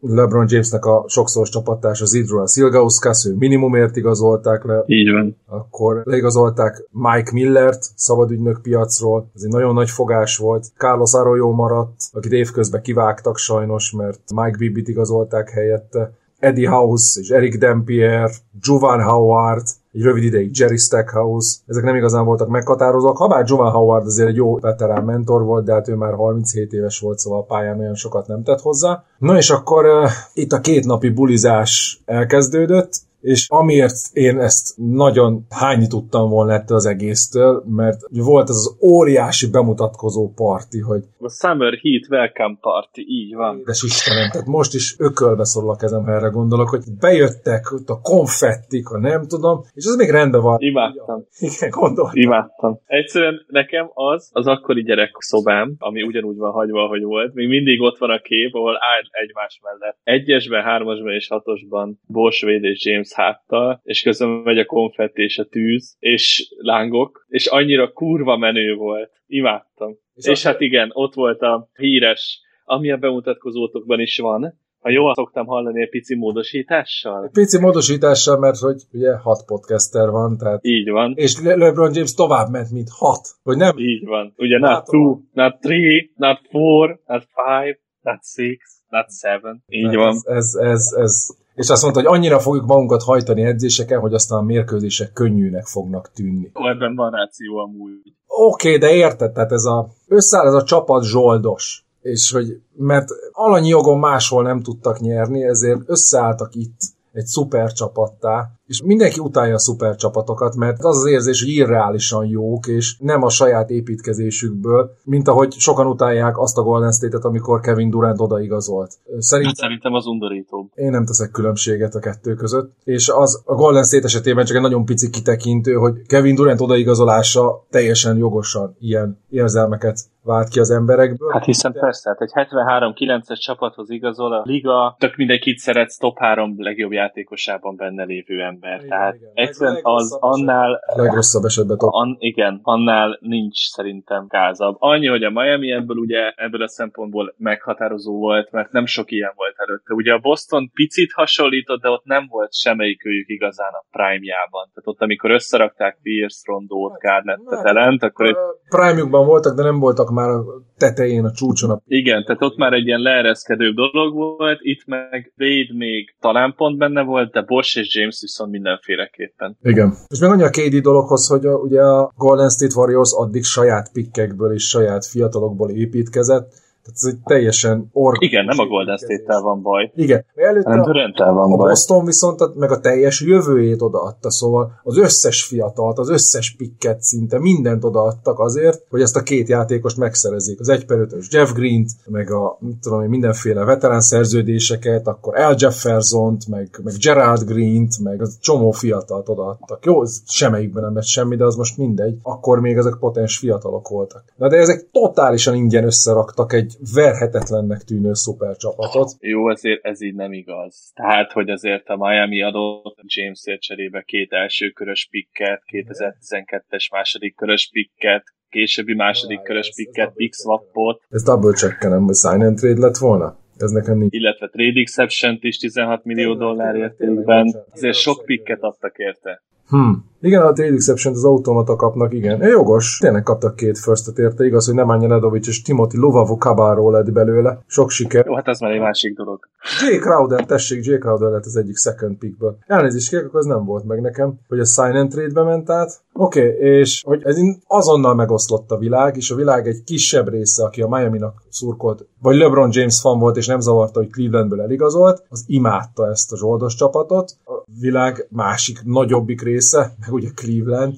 LeBron Jamesnek a sokszoros csapattárs az Idrua Silgauskas, ő minimumért igazolták le. Így van. Akkor leigazolták Mike Millert szabadügynök piacról, ez egy nagyon nagy fogás volt. Carlos Arroyo maradt, akit évközben kivágtak sajnos, mert Mike Bibit igazolták helyette. Eddie House és Eric Dampier, Juvan Howard, egy rövid ideig. Jerry Stackhouse, ezek nem igazán voltak meghatározóak, habár Juvan Howard azért egy jó veterán mentor volt, de hát ő már 37 éves volt, szóval a pályán olyan sokat nem tett hozzá. Na és akkor uh, itt a két napi bulizás elkezdődött, és amiért én ezt nagyon hányni tudtam volna ettől az egésztől, mert volt az az óriási bemutatkozó parti, hogy A Summer Heat Welcome Party, így van. Édes Istenem, tehát most is ökölbe szorul a kezem, ha erre gondolok, hogy bejöttek ott a konfettik, a nem tudom, és ez még rendben van. Imádtam. Igen, gondol. Imádtam. Egyszerűen nekem az, az akkori gyerek szobám, ami ugyanúgy van hagyva, ahogy volt, még mindig ott van a kép, ahol áll egymás mellett. Egyesben, hármasban és hatosban Wade és James háttal, és közben megy a konfetti és a tűz, és lángok, és annyira kurva menő volt. Imádtam. És És, hát igen, ott volt a híres, ami a bemutatkozótokban is van, ha jól szoktam hallani, egy pici módosítással. Egy pici módosítással, mert hogy ugye hat podcaster van, tehát Így van. és Le- LeBron James tovább ment, mint hat. Hogy nem Így van. Ugye not Látom. two, not three, not four, not five, not six, not seven. Így Tehát van. Ez, ez, ez, ez, és azt mondta, hogy annyira fogjuk magunkat hajtani edzéseken, hogy aztán a mérkőzések könnyűnek fognak tűnni. Ó, Ebben van ráció amúgy. Oké, okay, de érted, tehát ez a, összeáll ez a csapat zsoldos, és hogy, mert alanyi jogon máshol nem tudtak nyerni, ezért összeálltak itt egy szuper csapattá, és mindenki utálja a szuper csapatokat, mert az az érzés, hogy irreálisan jók, és nem a saját építkezésükből, mint ahogy sokan utálják azt a Golden State-et, amikor Kevin Durant odaigazolt. Szerintem Hát szerintem az undorítóbb. én nem teszek különbséget a kettő között, és az a Golden State esetében csak egy nagyon pici kitekintő, hogy Kevin Durant odaigazolása teljesen jogosan ilyen érzelmeket vált ki az emberekből. Hát hiszen persze, hát egy 73-9-es csapathoz igazol a liga, tök mindenkit szeretsz top 3 legjobb játékosában benne lévő ember. Igen, Tehát igen. egyszerűen az annál A legrosszabb esetben top. An, igen, annál nincs szerintem gázabb. Annyi, hogy a Miami ebből ugye ebből a szempontból meghatározó volt, mert nem sok ilyen volt előtte. Ugye a Boston picit hasonlított, de ott nem volt semmelyikőjük igazán a prime-jában. Tehát ott, amikor összerakták Pierce, Rondót, Garnettet, Elent, akkor egy, Prime-jukban voltak, de nem voltak már a tetején, a csúcson. A... igen, tehát ott már egy ilyen leereszkedő dolog volt, itt meg Wade még talán pont benne volt, de Bosch és James viszont mindenféleképpen. Igen. És még annyi a KD dologhoz, hogy a, ugye a Golden State Warriors addig saját pikkekből és saját fiatalokból építkezett, tehát ez egy teljesen org... Igen, nem a Golden State-tel van baj, Igen. Előtte hanem Durant-tel van A baj. Boston viszont meg a teljes jövőjét odaadta, szóval az összes fiatalt, az összes pikket szinte mindent odaadtak azért, hogy ezt a két játékost megszerezzék. Az 1 per 5-ös Jeff Green-t, meg a mit tudom én, mindenféle veterán szerződéseket, akkor Al Jeffersont, meg, meg Gerald Green-t, meg az csomó fiatalt odaadtak. Jó, ez semmelyikben nem lett semmi, de az most mindegy. Akkor még ezek potens fiatalok voltak. Na de ezek totálisan ingyen összeraktak egy verhetetlennek tűnő szupercsapatot. Jó, azért ez így nem igaz. Tehát, hogy azért a Miami adott Jamesért cserébe két első körös pikket, 2012-es második körös pikket, későbbi második körös pikket, pick swapot, Ez double checkenem, hogy sign and trade lett volna? Ez nekem nincs. illetve trade exception is 16 millió dollár értékben. Azért sok pikket adtak érte. Hm. Igen, a trade exception az automata kapnak, igen. É, jogos, tényleg kaptak két first érte, igaz, hogy nem Anya Nedovic és Timothy Luvavu Cabarro lett belőle. Sok siker. Jó, hát ez már egy másik dolog. Jay Crowder, tessék, Jay Crowder lett az egyik second pickből. Elnézést kérek, akkor az nem volt meg nekem, hogy a sign and trade-be ment át. Oké, okay, és hogy ez azonnal megoszlott a világ, és a világ egy kisebb része, aki a Miami-nak szurkolt, vagy LeBron James fan volt, és nem zavarta, hogy Clevelandből eligazolt, az imádta ezt a zsoldos csapatot. A világ másik, nagyobbik része, meg ugye Cleveland,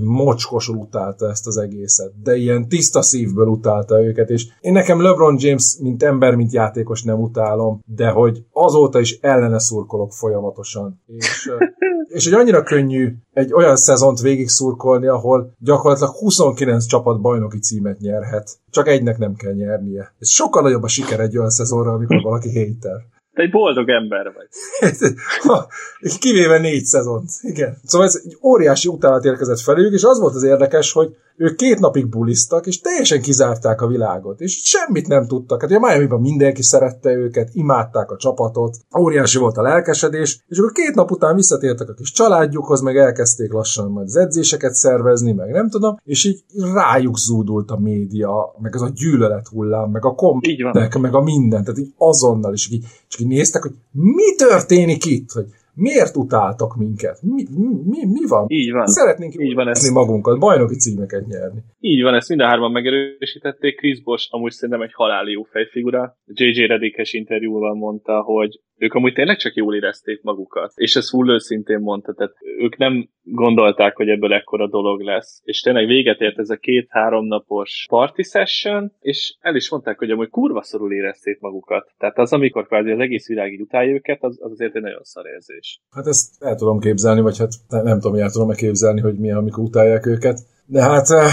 mocskosul utálta ezt az egészet, de ilyen tiszta szívből utálta őket, és én nekem LeBron James, mint ember, mint játékos nem utálom, de hogy azóta is ellene szurkolok folyamatosan. És, <laughs> és hogy annyira könnyű egy olyan szezont végig szurkolni, ahol gyakorlatilag 29 csapat bajnoki címet nyerhet. Csak egynek nem kell nyernie. Ez sokkal nagyobb a siker egy olyan szezonra, amikor valaki hater. Te egy boldog ember vagy. <laughs> Kivéve négy szezont. Igen. Szóval ez egy óriási utálat érkezett felőjük, és az volt az érdekes, hogy ők két napig buliztak, és teljesen kizárták a világot, és semmit nem tudtak. Hát ugye Miami-ban mindenki szerette őket, imádták a csapatot, óriási volt a lelkesedés, és akkor két nap után visszatértek a kis családjukhoz, meg elkezdték lassan majd az edzéseket szervezni, meg nem tudom, és így rájuk zúdult a média, meg az a gyűlölet hullám, meg a kommentek, meg a minden, tehát így azonnal is, így, csak így néztek, hogy mi történik itt, hogy Miért utáltak minket? Mi, mi, mi van? Így van. Szeretnénk így van ezt. magunkat, bajnoki címeket nyerni. Így van, ezt mind a hárman megerősítették. Chris Bosch amúgy szerintem egy haláli jó fejfigura. JJ Redikes interjúval mondta, hogy ők amúgy tényleg csak jól érezték magukat. És ez full őszintén mondta, tehát ők nem gondolták, hogy ebből ekkora dolog lesz. És tényleg véget ért ez a két-három napos party session, és el is mondták, hogy amúgy kurva szorul érezték magukat. Tehát az, amikor kvázi az egész világ így utálja őket, az, az azért egy nagyon szar érzés. Hát ezt el tudom képzelni, vagy hát nem tudom, hogy el tudom-e képzelni, hogy milyen, amikor utálják őket. De hát eh,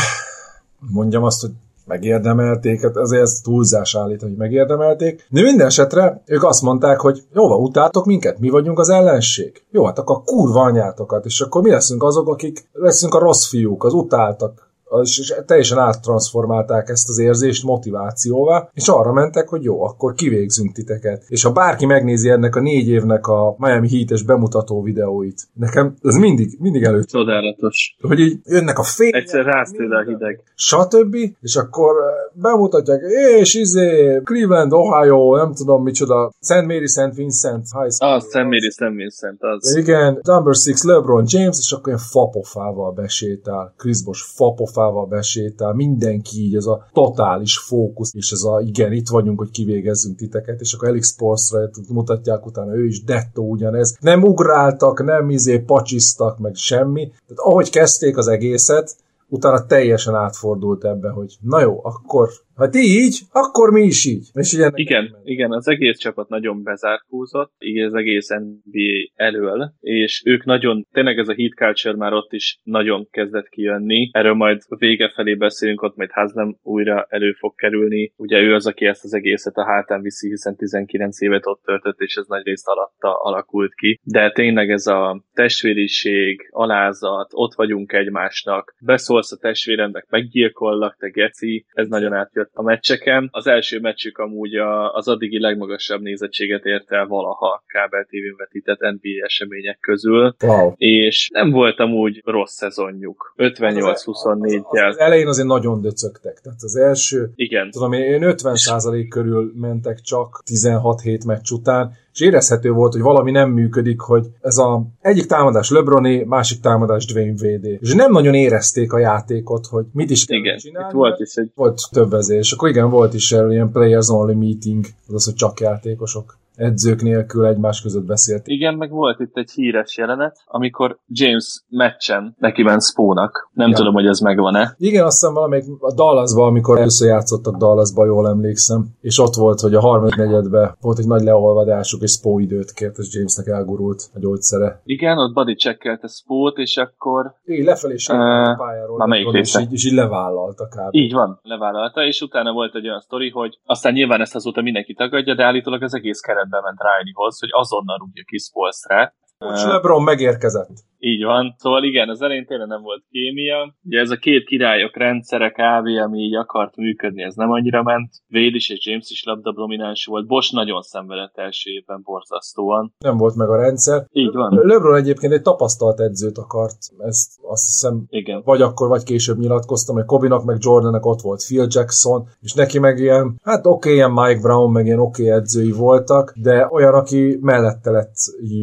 mondjam azt, hogy megérdemelték, hát azért ez túlzás állít, hogy megérdemelték. De minden esetre ők azt mondták, hogy jó, van, utáltok minket, mi vagyunk az ellenség. Jó, hát akkor kurva anyátokat, és akkor mi leszünk azok, akik leszünk a rossz fiúk, az utáltak és teljesen áttransformálták ezt az érzést motivációvá, és arra mentek, hogy jó, akkor kivégzünk titeket. És ha bárki megnézi ennek a négy évnek a Miami Heat-es bemutató videóit, nekem ez mindig, mindig előtt. Csodálatos. Hogy így jönnek a fény. Egyszer rász a hideg. Stb. És akkor eh, bemutatják, és izé, Cleveland, Ohio, nem tudom micsoda, St. Mary, St. Vincent High School. Ah, St. Mary, St. Vincent, az. Igen, number six, LeBron James, és akkor ilyen fapofával besétál. Chris Bosh fapofával fával besétál, mindenki így, ez a totális fókusz, és ez a igen, itt vagyunk, hogy kivégezzünk titeket, és akkor Elix Sportsra mutatják utána, ő is dettó ugyanez. Nem ugráltak, nem izé pacsiztak, meg semmi. Tehát ahogy kezdték az egészet, utána teljesen átfordult ebbe, hogy na jó, akkor ha ti így, akkor mi is így. És igen, igen, igen, az egész csapat nagyon bezárkózott, így az egész NBA elől, és ők nagyon, tényleg ez a heat culture már ott is nagyon kezdett kijönni. Erről majd vége felé beszélünk, ott majd Haslem újra elő fog kerülni. Ugye ő az, aki ezt az egészet a hátán viszi, hiszen 19 évet ott töltött, és ez nagy részt alatta alakult ki. De tényleg ez a testvériség, alázat, ott vagyunk egymásnak, beszólsz a testvéremnek, meggyilkollak, te geci, ez nagyon átjött a meccseken. Az első meccsük amúgy a, az addigi legmagasabb nézettséget ért el valaha kábel tv vetített NBA események közül. Wow. És nem volt amúgy rossz szezonjuk. 58-24-jel. Az, az elején azért nagyon döcögtek. Tehát az első, Igen. tudom én, 50% körül mentek csak 16 hét meccs után, és érezhető volt, hogy valami nem működik, hogy ez a egyik támadás LeBroné, másik támadás Dwayne Wade. És nem nagyon érezték a játékot, hogy mit is kell igen, csinálni. Itt volt is egy... Volt több vezér, és akkor igen, volt is erről ilyen players only meeting, az, hogy csak játékosok edzők nélkül egymás között beszélt. Igen, meg volt itt egy híres jelenet, amikor James meccsen neki ment Spónak. Nem ja. tudom, hogy ez megvan-e. Igen, azt hiszem valamelyik a Dallasban, amikor először játszottak Dallasban, jól emlékszem, és ott volt, hogy a harmadik negyedben volt egy nagy leolvadásuk, és Spó időt kért, és Jamesnek elgurult a gyógyszere. Igen, ott body checkelte Spót, és akkor... Igen, lefelé uh, a pályáról. Már melyik és, így, és így levállalta kb. Így van, levállalta, és utána volt egy olyan sztori, hogy aztán nyilván ezt azóta mindenki tagadja, de állítólag az egész keret bement Rileyhoz, hogy azonnal rúgja ki Spolstra. Coach LeBron megérkezett. Így van. Szóval igen, az elején tényleg nem volt kémia. Ugye ez a két királyok rendszere kb. ami így akart működni, ez nem annyira ment. Wade is és James is labda domináns volt. Bosch nagyon szenvedett első évben borzasztóan. Nem volt meg a rendszer. Így van. LeBron egyébként egy tapasztalt edzőt akart. Ezt azt hiszem Igen. vagy akkor, vagy később nyilatkoztam, hogy Kobinak meg Jordannek ott volt Phil Jackson, és neki meg ilyen, hát oké, okay, ilyen Mike Brown, meg ilyen oké okay edzői voltak, de olyan, aki mellette lett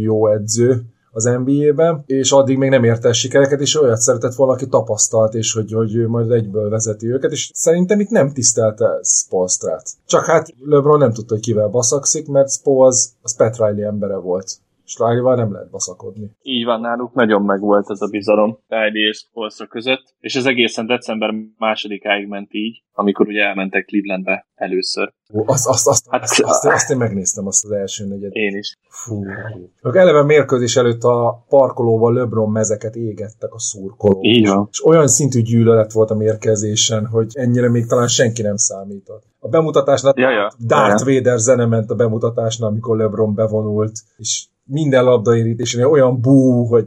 jó edző, az NBA-ben, és addig még nem érte el sikereket, és olyat szeretett valaki tapasztalt, és hogy, hogy ő majd egyből vezeti őket, és szerintem itt nem tisztelte Spolstrát. Csak hát LeBron nem tudta, hogy kivel baszakszik, mert Spo az, az Pat Riley embere volt Riley-val nem lehet baszakodni. Így van, náluk nagyon megvolt ez a bizalom Riley és Spolstra között, és ez egészen december másodikáig ment így, amikor ugye elmentek Clevelandbe először. Ó, azt, azt, azt, hát, azt, azt, azt, én megnéztem azt az első negyed. Én is. Fú. Ők eleve mérkőzés előtt a parkolóval LeBron mezeket égettek a szurkolók. Így van. És olyan szintű gyűlölet volt a mérkezésen, hogy ennyire még talán senki nem számított. A bemutatásnál ja, ja. Darth ja. Vader zene ment a bemutatásnál, amikor LeBron bevonult, és minden labdaérítésénél olyan bú, hogy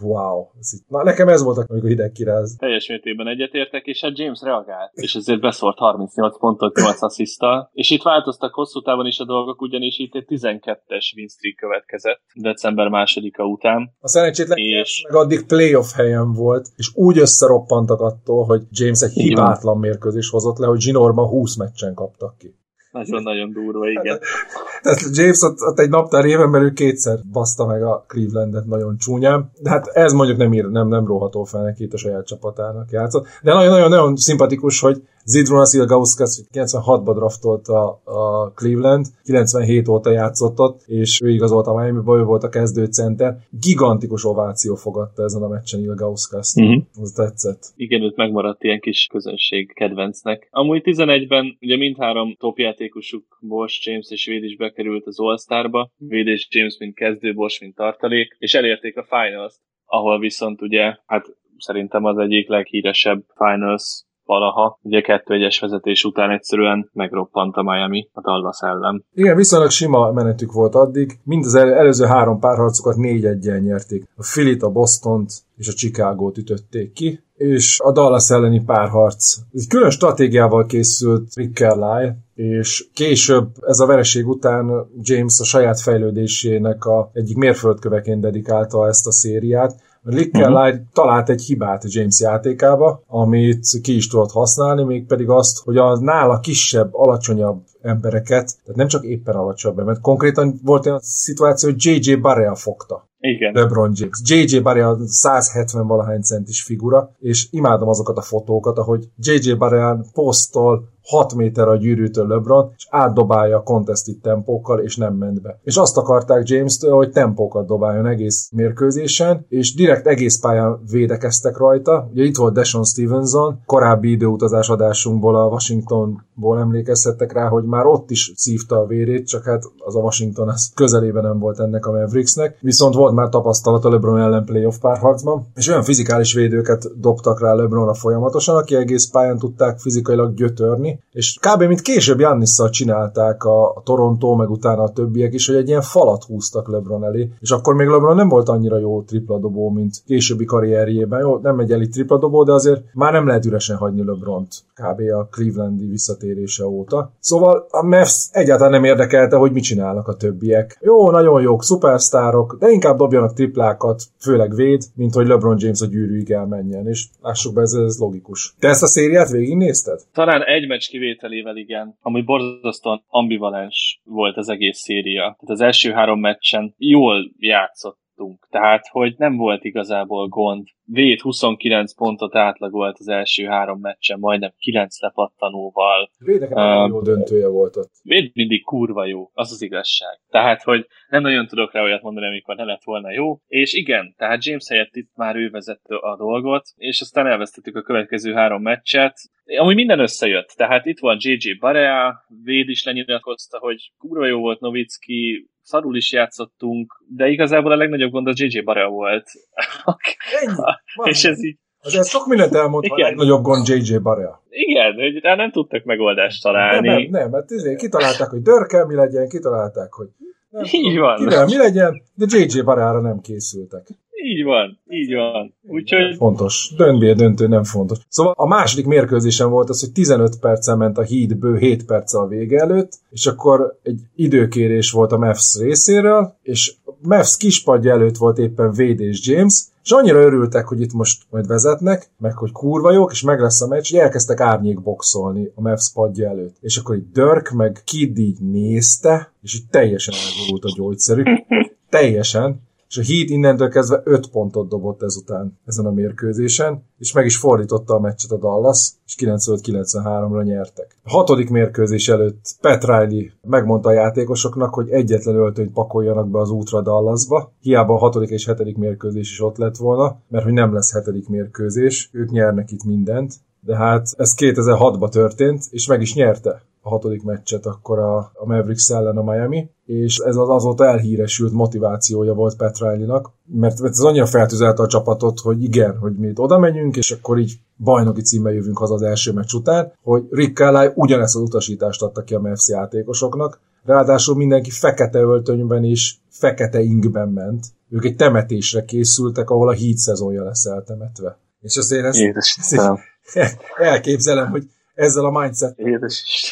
wow. Ez itt, na, nekem ez volt, amikor hideg kiráz. Teljes mértékben egyetértek, és hát James reagált, és ezért beszólt 38 pontot 8 asszisztal, és itt változtak hosszú távon is a dolgok, ugyanis itt egy 12-es win streak következett december másodika után. A szerencsétlen és... meg addig playoff helyen volt, és úgy összeroppantak attól, hogy James egy hibátlan mérkőzés hozott le, hogy Ginorban 20 meccsen kaptak ki. Nagyon-nagyon durva, igen. <laughs> Tehát James ott, ott egy naptár éven belül kétszer baszta meg a Clevelandet nagyon csúnyán, de hát ez mondjuk nem, ír, nem, nem róható fel neki itt a saját csapatának játszott. De nagyon-nagyon szimpatikus, hogy Zidronas Ilgauskas 96-ba draftolta a Cleveland, 97 óta játszott ott, és ő igazolt a miami ő volt a kezdőcenter. Gigantikus ováció fogadta ezen a meccsen Ilgauskas. Uh-huh. Az tetszett. Igen, őt megmaradt ilyen kis közönség kedvencnek. Amúgy 11-ben ugye mindhárom top játékosuk Bosch, James és Wade is bekerült az All-Starba. Wade és James mint kezdő, Bosch mint tartalék, és elérték a finals ahol viszont ugye, hát szerintem az egyik leghíresebb finals valaha. Ugye kettő egyes vezetés után egyszerűen megroppant a Miami a Dallas ellen. Igen, viszonylag sima menetük volt addig. Mind az el- előző három párharcokat négy egyen nyerték. A Philit, a Bostont és a Chicago-t ütötték ki és a Dallas elleni párharc. Egy külön stratégiával készült Rick Carlisle, és később ez a vereség után James a saját fejlődésének a egyik mérföldköveként dedikálta ezt a szériát, Rick uh-huh. Light talált egy hibát James játékába, amit ki is tudott használni, mégpedig azt, hogy a nála kisebb, alacsonyabb embereket, tehát nem csak éppen alacsonyabb, mert konkrétan volt olyan szituáció, hogy J.J. Barrea fogta. Igen. LeBron James. J.J. Barrea 170 valahány centis figura, és imádom azokat a fotókat, ahogy J.J. Barrea posztol 6 méter a gyűrűtől LeBron, és átdobálja contested tempókkal, és nem ment be. És azt akarták James-től, hogy tempókat dobáljon egész mérkőzésen, és direkt egész pályán védekeztek rajta. Ugye itt volt Deshaun Stevenson, korábbi időutazás adásunkból a Washingtonból emlékezhettek rá, hogy már ott is szívta a vérét, csak hát az a Washington az közelében nem volt ennek a Mavericksnek. Viszont volt már tapasztalat a LeBron ellen playoff párharcban, és olyan fizikális védőket dobtak rá LeBronra folyamatosan, aki egész pályán tudták fizikailag gyötörni, és kb. mint később Jannisszal csinálták a, a Toronto, meg utána a többiek is, hogy egy ilyen falat húztak LeBron elé, és akkor még LeBron nem volt annyira jó tripladobó, mint későbbi karrierjében. Jó, nem egy elit tripladobó, de azért már nem lehet üresen hagyni LeBront kb. a Clevelandi visszatérése óta. Szóval a Mavs egyáltalán nem érdekelte, hogy mit csinálnak a többiek. Jó, nagyon jók, szupersztárok, de inkább dobjanak triplákat, főleg véd, mint hogy LeBron James a gyűrűig elmenjen, és lássuk be, ez, ez logikus. Te ezt a szériát végignézted? Talán egy meccs kivételével igen, ami borzasztóan ambivalens volt az egész széria. Tehát az első három meccsen jól játszottunk, tehát hogy nem volt igazából gond. Véd 29 pontot átlagolt az első három meccsen, majdnem 9 lepattanóval. Védek um, jó döntője volt ott. Véd mindig kurva jó, az az igazság. Tehát, hogy nem nagyon tudok rá olyat mondani, amikor ne lett volna jó. És igen, tehát James helyett itt már ő vezette a dolgot, és aztán elvesztettük a következő három meccset. Amúgy minden összejött, tehát itt van JJ Barea, Véd is lenyilatkozta, hogy kurva jó volt Novicki, szarul is játszottunk, de igazából a legnagyobb gond a JJ Barea volt. Ennyi. <laughs> és ez így Azért sok mindent elmond, a legnagyobb gond JJ Barea. Igen, hogy rá nem tudtak megoldást találni. Nem, nem, nem mert izé, kitalálták, hogy dörkel mi legyen, kitalálták, hogy nem Így van. Kivel mi legyen, de JJ Barára nem készültek. Így van, így van. Úgyhogy... Fontos. Döntbél döntő nem fontos. Szóval a második mérkőzésen volt az, hogy 15 percen ment a híd bő 7 perccel a vége előtt, és akkor egy időkérés volt a Mavs részéről, és Mavs kispadja előtt volt éppen Wade és James, és annyira örültek, hogy itt most majd vezetnek, meg hogy kurva jók, és meg lesz a meccs, hogy elkezdtek árnyék boxolni a Mavs padja előtt. És akkor így Dirk meg Kid így nézte, és így teljesen elborult a gyógyszerük. <laughs> Teljesen és a Heat innentől kezdve 5 pontot dobott ezután ezen a mérkőzésen, és meg is fordította a meccset a Dallas, és 95-93-ra nyertek. A hatodik mérkőzés előtt Pat Riley megmondta a játékosoknak, hogy egyetlen öltönyt pakoljanak be az útra Dallasba, hiába a hatodik és hetedik mérkőzés is ott lett volna, mert hogy nem lesz hetedik mérkőzés, ők nyernek itt mindent, de hát ez 2006-ban történt, és meg is nyerte a hatodik meccset akkor a, a Mavericks ellen a Miami, és ez az azóta elhíresült motivációja volt Pat Riley-nak, mert ez annyira feltüzelte a csapatot, hogy igen, hogy mi itt oda megyünk, és akkor így bajnoki címmel jövünk haza az első meccs után, hogy Rick Carlisle ugyanezt az utasítást adta ki a Mavs játékosoknak, ráadásul mindenki fekete öltönyben és fekete ingben ment. Ők egy temetésre készültek, ahol a híd szezonja lesz eltemetve. És azt én ezt, ezt <laughs> elképzelem, hogy ezzel a mindset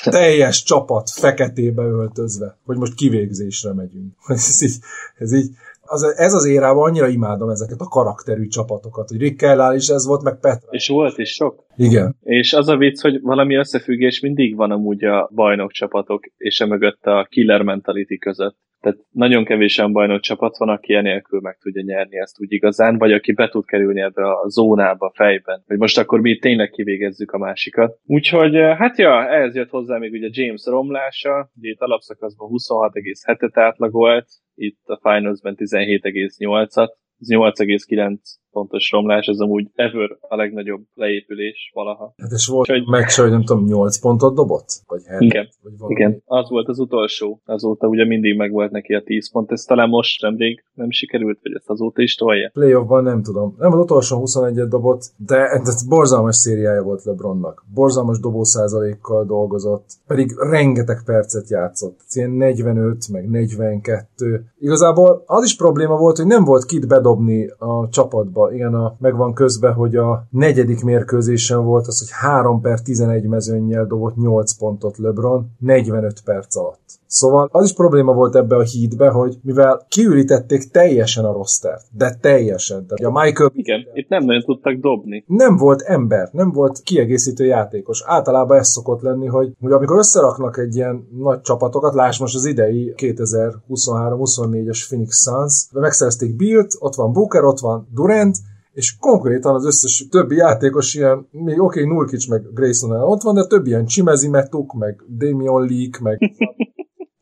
teljes csapat feketébe öltözve, hogy most kivégzésre megyünk. <laughs> Ez így, ez így az, ez az érában annyira imádom ezeket a karakterű csapatokat, hogy Rick Kellál is ez volt, meg Petra. És volt is sok. Igen. És az a vicc, hogy valami összefüggés mindig van amúgy a bajnok csapatok és emögött a killer mentality között. Tehát nagyon kevésen bajnok csapat van, aki enélkül meg tudja nyerni ezt úgy igazán, vagy aki be tud kerülni ebbe a zónába fejben, hogy most akkor mi tényleg kivégezzük a másikat. Úgyhogy hát ja, ehhez jött hozzá még ugye James romlása, ugye itt alapszakaszban 26,7-et átlagolt, itt a finalsben 17,8-at, 8,9 pontos romlás, ez amúgy ever a legnagyobb leépülés valaha. Hát és volt Úgyhogy... meccs, hogy nem tudom, 8 pontot dobott? Vagy 7, igen, vagy igen, az volt az utolsó. Azóta ugye mindig meg volt neki a 10 pont, ez talán most nemrég nem sikerült, vagy ezt azóta is tolja. Playoffban nem tudom. Nem az utolsó 21-et dobott, de ez borzalmas szériája volt LeBronnak. Borzalmas dobószázalékkal dolgozott, pedig rengeteg percet játszott. Ilyen 45, meg 42. Igazából az is probléma volt, hogy nem volt kit bedobni a csapatba igen, a, megvan közben, hogy a negyedik mérkőzésen volt az, hogy 3 per 11 mezőnnyel dobott 8 pontot LeBron 45 perc alatt. Szóval az is probléma volt ebbe a hídbe, hogy mivel kiürítették teljesen a rostert, de teljesen. Tehát a Michael... Igen, itt nem nagyon tudtak dobni. Nem volt ember, nem volt kiegészítő játékos. Általában ez szokott lenni, hogy, hogy amikor összeraknak egy ilyen nagy csapatokat, láss most az idei 2023-24-es Phoenix Suns, megszerezték Bilt, ott van Booker, ott van Durant, és konkrétan az összes többi játékos ilyen, még oké, okay, Nurkic meg Grayson ott van, de többi ilyen Chimezi Metuk, meg Damian Leak, meg <laughs>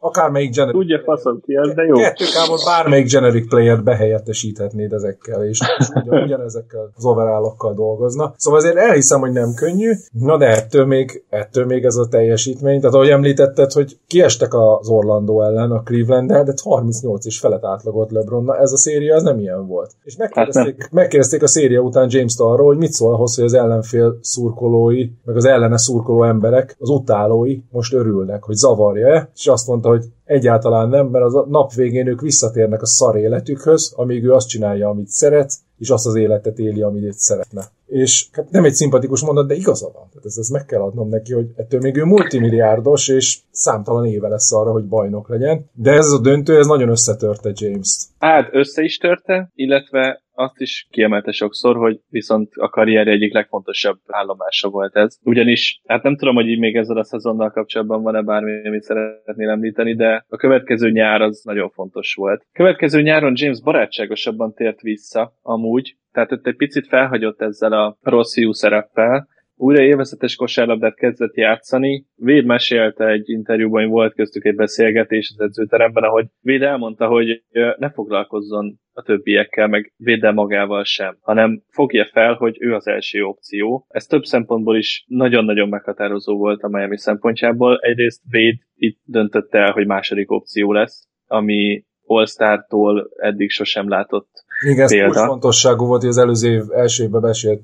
akármelyik generic Ugye faszom ki ez, de jó. Kettőkámon bármelyik generic player-t behelyettesíthetnéd ezekkel, és ugyan, ugyanezekkel az overallokkal dolgozna. Szóval azért elhiszem, hogy nem könnyű, na de ettől még, ettől még ez a teljesítmény. Tehát ahogy említetted, hogy kiestek az Orlando ellen a cleveland de 38 és felet átlagolt LeBron. Na ez a széria az nem ilyen volt. És megkérdezték, hát megkérdezték a széria után James-t arról, hogy mit szól ahhoz, hogy az ellenfél szurkolói, meg az ellene szurkoló emberek, az utálói most örülnek, hogy zavarja-e, és azt mondta, hogy egyáltalán nem, mert az a nap végén ők visszatérnek a szar életükhöz, amíg ő azt csinálja, amit szeret, és azt az életet éli, amit szeretne. És hát nem egy szimpatikus mondat, de igaza van. Tehát ezt, ezt meg kell adnom neki, hogy ettől még ő multimilliárdos, és számtalan éve lesz arra, hogy bajnok legyen. De ez a döntő, ez nagyon összetörte James-t. Hát össze is törte, illetve azt is kiemelte sokszor, hogy viszont a karrier egyik legfontosabb állomása volt ez. Ugyanis, hát nem tudom, hogy így még ezzel a szezonnal kapcsolatban van-e bármi, amit szeretnél említeni, de a következő nyár az nagyon fontos volt. Következő nyáron James barátságosabban tért vissza, amúgy, tehát ott egy picit felhagyott ezzel a rossz fiú szereppel, újra élvezetes kosárlabdát kezdett játszani. Véd mesélte egy interjúban, hogy volt köztük egy beszélgetés az edzőteremben, ahogy Véd elmondta, hogy ne foglalkozzon a többiekkel, meg véddel magával sem, hanem fogja fel, hogy ő az első opció. Ez több szempontból is nagyon-nagyon meghatározó volt a Miami szempontjából. Egyrészt Véd itt döntötte el, hogy második opció lesz, ami All-Star-tól eddig sosem látott Igen, ez fontosságú volt, hogy az előző év első évben besélt,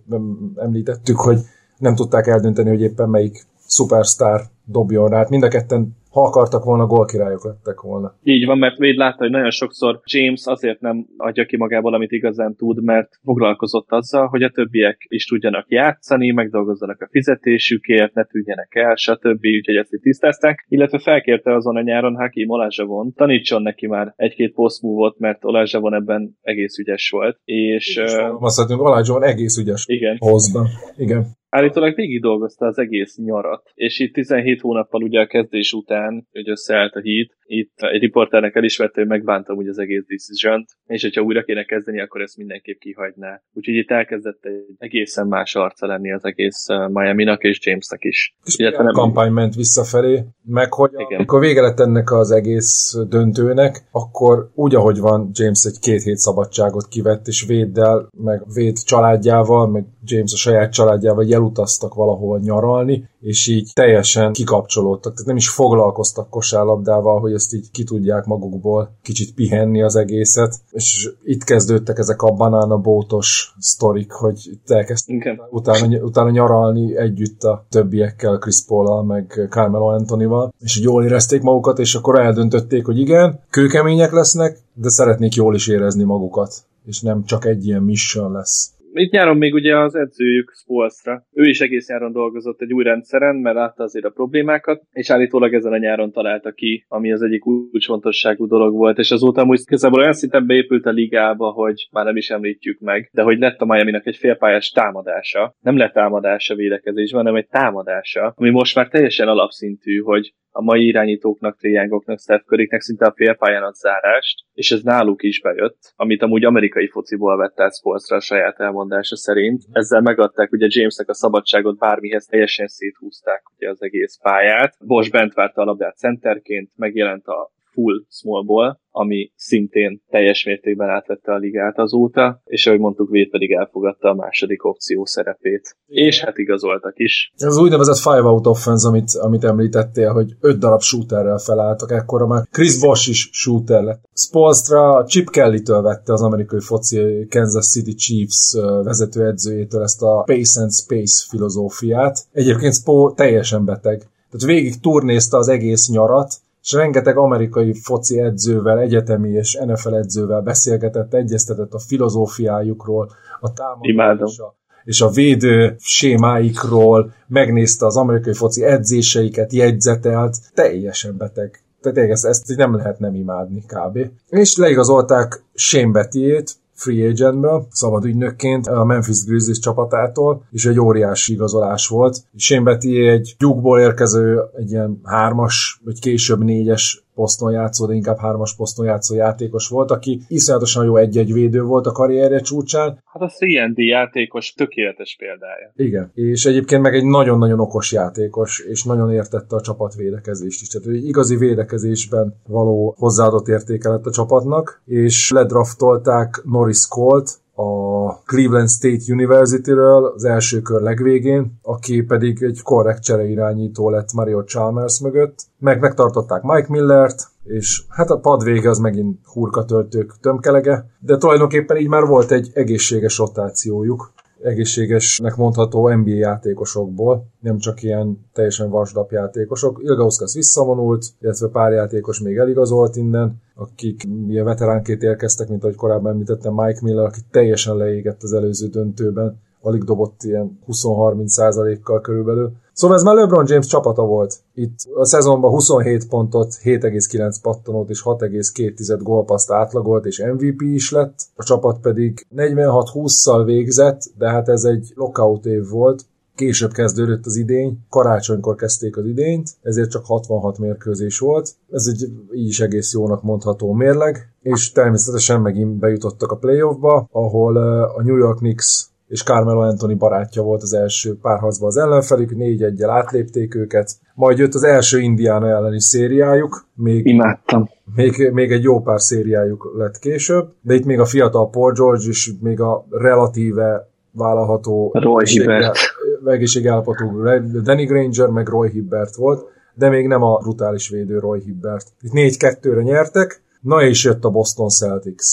említettük, hogy nem tudták eldönteni, hogy éppen melyik superstar dobjon rá. Hát mind a ketten Ha akartak volna, gólkirályok lettek volna. Így van, mert Wade látta, hogy nagyon sokszor James azért nem adja ki magából, amit igazán tud, mert foglalkozott azzal, hogy a többiek is tudjanak játszani, megdolgozzanak a fizetésükért, ne tűnjenek el, stb. Úgyhogy ezt itt tisztázták. Illetve felkérte azon a nyáron Hakim Olázsavon, tanítson neki már egy-két posztmúvot, mert Olázsavon ebben egész ügyes volt. És, és uh, azt Olázsavon egész ügyes igen. hozban. Igen. Állítólag végig dolgozta az egész nyarat, és itt 17 hónappal ugye a kezdés után, hogy összeállt a híd, itt egy riporternek elismerte, hogy megbántam ugye az egész decision és hogyha újra kéne kezdeni, akkor ezt mindenképp kihagyná. Úgyhogy itt elkezdett egy egészen más arca lenni az egész Miami-nak és Jamesnek is. És Illetve nem... kampány ment visszafelé, meg hogy Igen. amikor vége lett ennek az egész döntőnek, akkor úgy, ahogy van, James egy két hét szabadságot kivett, és Véddel, meg Véd családjával, meg James a saját családjával elutaztak valahol nyaralni, és így teljesen kikapcsolódtak, tehát nem is foglalkoztak kosárlabdával, hogy ezt így ki tudják magukból kicsit pihenni az egészet, és itt kezdődtek ezek a banana bótos sztorik, hogy elkezdtek utána, utána nyaralni együtt a többiekkel, Chris paul meg Carmelo Antonival, és így jól érezték magukat, és akkor eldöntötték, hogy igen, kőkemények lesznek, de szeretnék jól is érezni magukat, és nem csak egy ilyen mission lesz itt nyáron még ugye az edzőjük Spolstra. Ő is egész nyáron dolgozott egy új rendszeren, mert látta azért a problémákat, és állítólag ezen a nyáron találta ki, ami az egyik kulcsfontosságú dolog volt, és azóta amúgy igazából olyan szinten beépült a ligába, hogy már nem is említjük meg, de hogy lett a miami egy félpályás támadása. Nem lett támadása védekezésben, hanem egy támadása, ami most már teljesen alapszintű, hogy a mai irányítóknak, triángoknak, Steph Currynek szinte a félpályán a zárást, és ez náluk is bejött, amit amúgy amerikai fociból vett át Spolstra a saját elmondása szerint. Ezzel megadták ugye Jamesnek a szabadságot bármihez, teljesen széthúzták ugye az egész pályát. Bosch bent várta a labdát centerként, megjelent a full smallból, ami szintén teljes mértékben átvette a ligát azóta, és ahogy mondtuk, Véd pedig elfogadta a második opció szerepét. És hát igazoltak is. Ez az úgynevezett five out offense, amit, amit említettél, hogy öt darab shooterrel felálltak, ekkora már Chris Bosch is shooter lett. Spolstra Chip Kelly-től vette az amerikai foci Kansas City Chiefs vezetőedzőjétől ezt a pace and space filozófiát. Egyébként Spo teljesen beteg. Tehát végig turnézta az egész nyarat, és rengeteg amerikai foci edzővel, egyetemi és NFL edzővel beszélgetett, egyeztetett a filozófiájukról, a támadás és a védő sémáikról, megnézte az amerikai foci edzéseiket, jegyzetelt, teljesen beteg. Tehát ezt, ezt nem lehet nem imádni kb. És leigazolták Shane Bettyét, free agentből, szabad ügynökként a Memphis Grizzlies csapatától, és egy óriási igazolás volt. Shane Betty egy gyugból érkező, egy ilyen hármas, vagy később négyes poszton játszó, de inkább hármas poszton játszó játékos volt, aki iszonyatosan jó egy-egy védő volt a karrierje csúcsán. Hát a CND játékos tökéletes példája. Igen, és egyébként meg egy nagyon-nagyon okos játékos, és nagyon értette a csapat védekezést is. Tehát egy igazi védekezésben való hozzáadott értéke lett a csapatnak, és ledraftolták Norris Colt, a Cleveland State University-ről az első kör legvégén, aki pedig egy korrekt csereirányító lett Mario Chalmers mögött. Meg megtartották Mike Millert, és hát a pad vége az megint hurkatöltők tömkelege, de tulajdonképpen így már volt egy egészséges rotációjuk egészségesnek mondható NBA játékosokból, nem csak ilyen teljesen vasdap játékosok. Ilgauskas visszavonult, illetve pár játékos még eligazolt innen, akik ilyen veteránként érkeztek, mint ahogy korábban említettem, Mike Miller, aki teljesen leégett az előző döntőben, alig dobott ilyen 20-30 százalékkal körülbelül. Szóval ez már LeBron James csapata volt. Itt a szezonban 27 pontot, 7,9 pattanót és 6,2 gólpaszt átlagolt, és MVP is lett. A csapat pedig 46-20-szal végzett, de hát ez egy lockout év volt, később kezdődött az idény, karácsonykor kezdték az idényt, ezért csak 66 mérkőzés volt. Ez egy így is egész jónak mondható mérleg, és természetesen megint bejutottak a playoffba, ahol a New York Knicks és Carmelo Anthony barátja volt az első párharcban az ellenfelük, négy egyel átlépték őket, majd jött az első Indiana elleni szériájuk, még, Imádtam. Még, még egy jó pár szériájuk lett később, de itt még a fiatal Paul George és még a relatíve vállalható Roy Hibbert. <laughs> egészségállapotú Danny Granger, meg Roy Hibbert volt, de még nem a brutális védő Roy Hibbert. Itt 4-2-re nyertek, na és jött a Boston Celtics.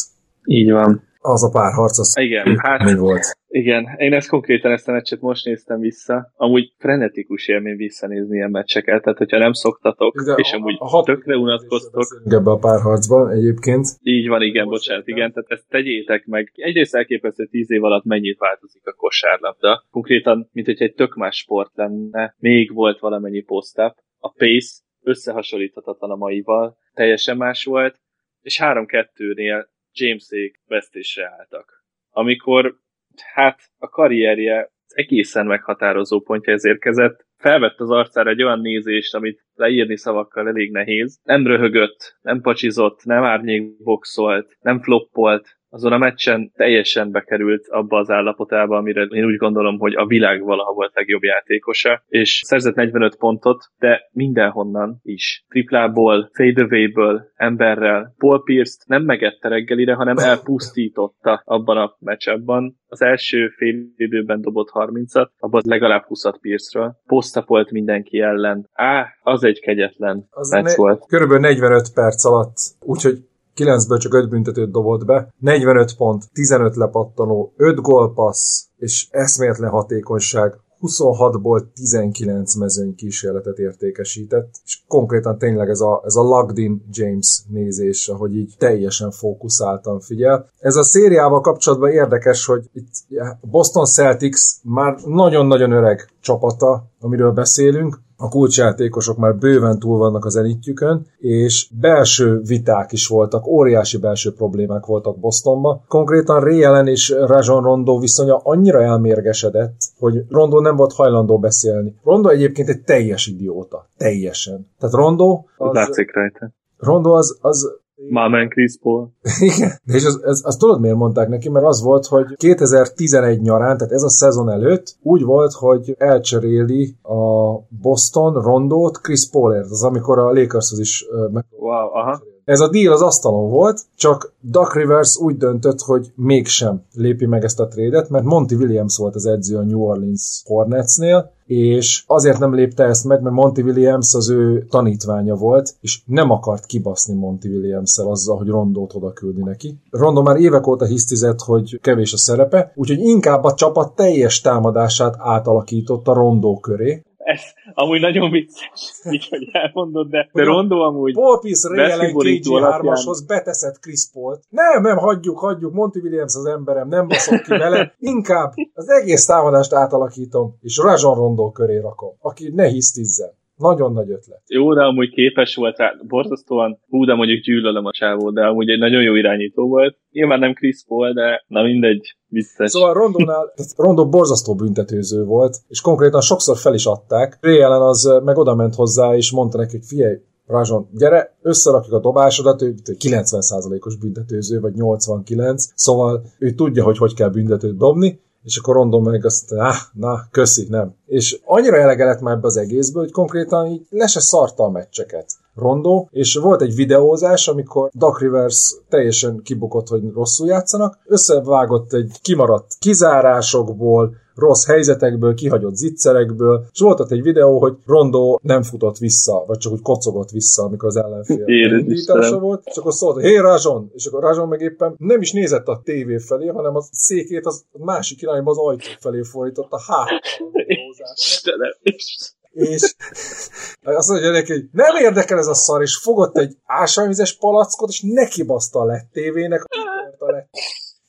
Így van Az a párharc, az Igen, <clears throat> hát mi volt? Igen, én ezt konkrétan ezt a meccset most néztem vissza. Amúgy frenetikus élmény visszanézni ilyen meccseket, tehát hogyha nem szoktatok, De és a- amúgy a hat- tökre unatkoztok, Ebbe a párharcban egyébként. így van, igen, bocsánat, igen, tehát ezt tegyétek meg. Egyrészt elképesztő, hogy tíz év alatt mennyit változik a kosárlabda. Konkrétan, mint hogyha egy tök más sport lenne, még volt valamennyi post a pace összehasonlíthatatlan a maival, teljesen más volt, és 3-2-nél Jamesék vesztésre álltak. Amikor hát a karrierje egészen meghatározó pontjához érkezett, felvett az arcára egy olyan nézést, amit leírni szavakkal elég nehéz. Nem röhögött, nem pacsizott, nem árnyékboxolt, nem floppolt, azon a meccsen teljesen bekerült abba az állapotába, amire én úgy gondolom, hogy a világ valaha volt legjobb játékosa, és szerzett 45 pontot, de mindenhonnan is. Triplából, fadeaway-ből, emberrel. Paul Pierce-t nem megette reggelire, hanem <laughs> elpusztította abban a meccsabban. Az első fél időben dobott 30-at, abban legalább 20-at Pierce-ről. Posztapolt mindenki ellen. Á, az egy kegyetlen Az meccs ne, volt. körülbelül 45 perc alatt, úgyhogy 9-ből csak 5 büntetőt dobott be, 45 pont, 15 lepattanó, 5 gólpassz, és eszméletlen hatékonyság, 26-ból 19 mezőny kísérletet értékesített, és konkrétan tényleg ez a, ez a Lagdin James nézés, ahogy így teljesen fókuszáltan figyel. Ez a szériával kapcsolatban érdekes, hogy itt Boston Celtics már nagyon-nagyon öreg csapata, amiről beszélünk, a kulcsjátékosok már bőven túl vannak az elitjükön, és belső viták is voltak, óriási belső problémák voltak Bostonban. Konkrétan Ray Allen és Rajon Rondo viszonya annyira elmérgesedett, hogy Rondo nem volt hajlandó beszélni. Rondo egyébként egy teljes idióta. Teljesen. Tehát Rondo az, Látszik rajta. Rondo az, az Mamen Chris Paul. igen, és az, az, az tudod miért mondták neki, mert az volt, hogy 2011 nyarán, tehát ez a szezon előtt úgy volt, hogy elcseréli a Boston Rondót Chris Paulért, az amikor a Lakershoz is meg Wow, aha. Ez a deal az asztalon volt, csak Duck Rivers úgy döntött, hogy mégsem lépi meg ezt a trédet, mert Monty Williams volt az edző a New Orleans Hornetsnél, és azért nem lépte ezt meg, mert Monty Williams az ő tanítványa volt, és nem akart kibaszni Monty williams azzal, hogy Rondót oda küldi neki. Rondo már évek óta hisztizett, hogy kevés a szerepe, úgyhogy inkább a csapat teljes támadását átalakította Rondó köré, Ez amúgy nagyon vicces, <laughs> így, hogy elmondod, de, de Rondo amúgy Paul Pierce Ray Allen Beszkiborító alapján. KG3-ashoz beteszed Chris Paul-t. Nem, nem, hagyjuk, hagyjuk, Monty Williams az emberem, nem baszok ki vele. Inkább az egész támadást átalakítom, és Rajon Rondo köré rakom, aki ne hisztizzen. Nagyon nagy ötlet. jó, de amúgy képes volt rá, borzasztóan, hú, de mondjuk gyűlölöm a csávó, de amúgy egy nagyon jó irányító volt. Nyilván nem Chris Paul, de na mindegy, vicces. Szóval Rondónál, <laughs> Rondó borzasztó büntetőző volt, és konkrétan sokszor fel is adták. Ray Allen az meg oda ment hozzá, és mondta neki, hogy figyelj, Rajon, gyere, összerakjuk a dobásodat, ő 90%-os büntetőző, vagy 89, szóval ő tudja, hogy hogy kell büntetőt dobni, és akkor Rondon meg azt, ah, na, köszi, nem. És annyira elege lett már ebbe az egészből, hogy konkrétan így le se szarta a meccseket. Rondo, és volt egy videózás, amikor Doc Rivers teljesen kibukott, hogy rosszul játszanak, összevágott egy kimaradt kizárásokból, rossz helyzetekből, kihagyott zicserekből, és volt ott egy videó, hogy Rondo nem futott vissza, vagy csak úgy kocogott vissza, amikor az ellenfél indítása volt, és akkor szólt, hé Rajon, és akkor Rajon meg éppen nem is nézett a tévé felé, hanem a székét az másik irányba az ajtó felé fordította hát. Istenem, <laughs> Istenem. És azt mondja neki, hogy nem érdekel ez a szar, és fogott egy ásványvizes palackot, és neki baszta a lett tévének, <laughs> a lett.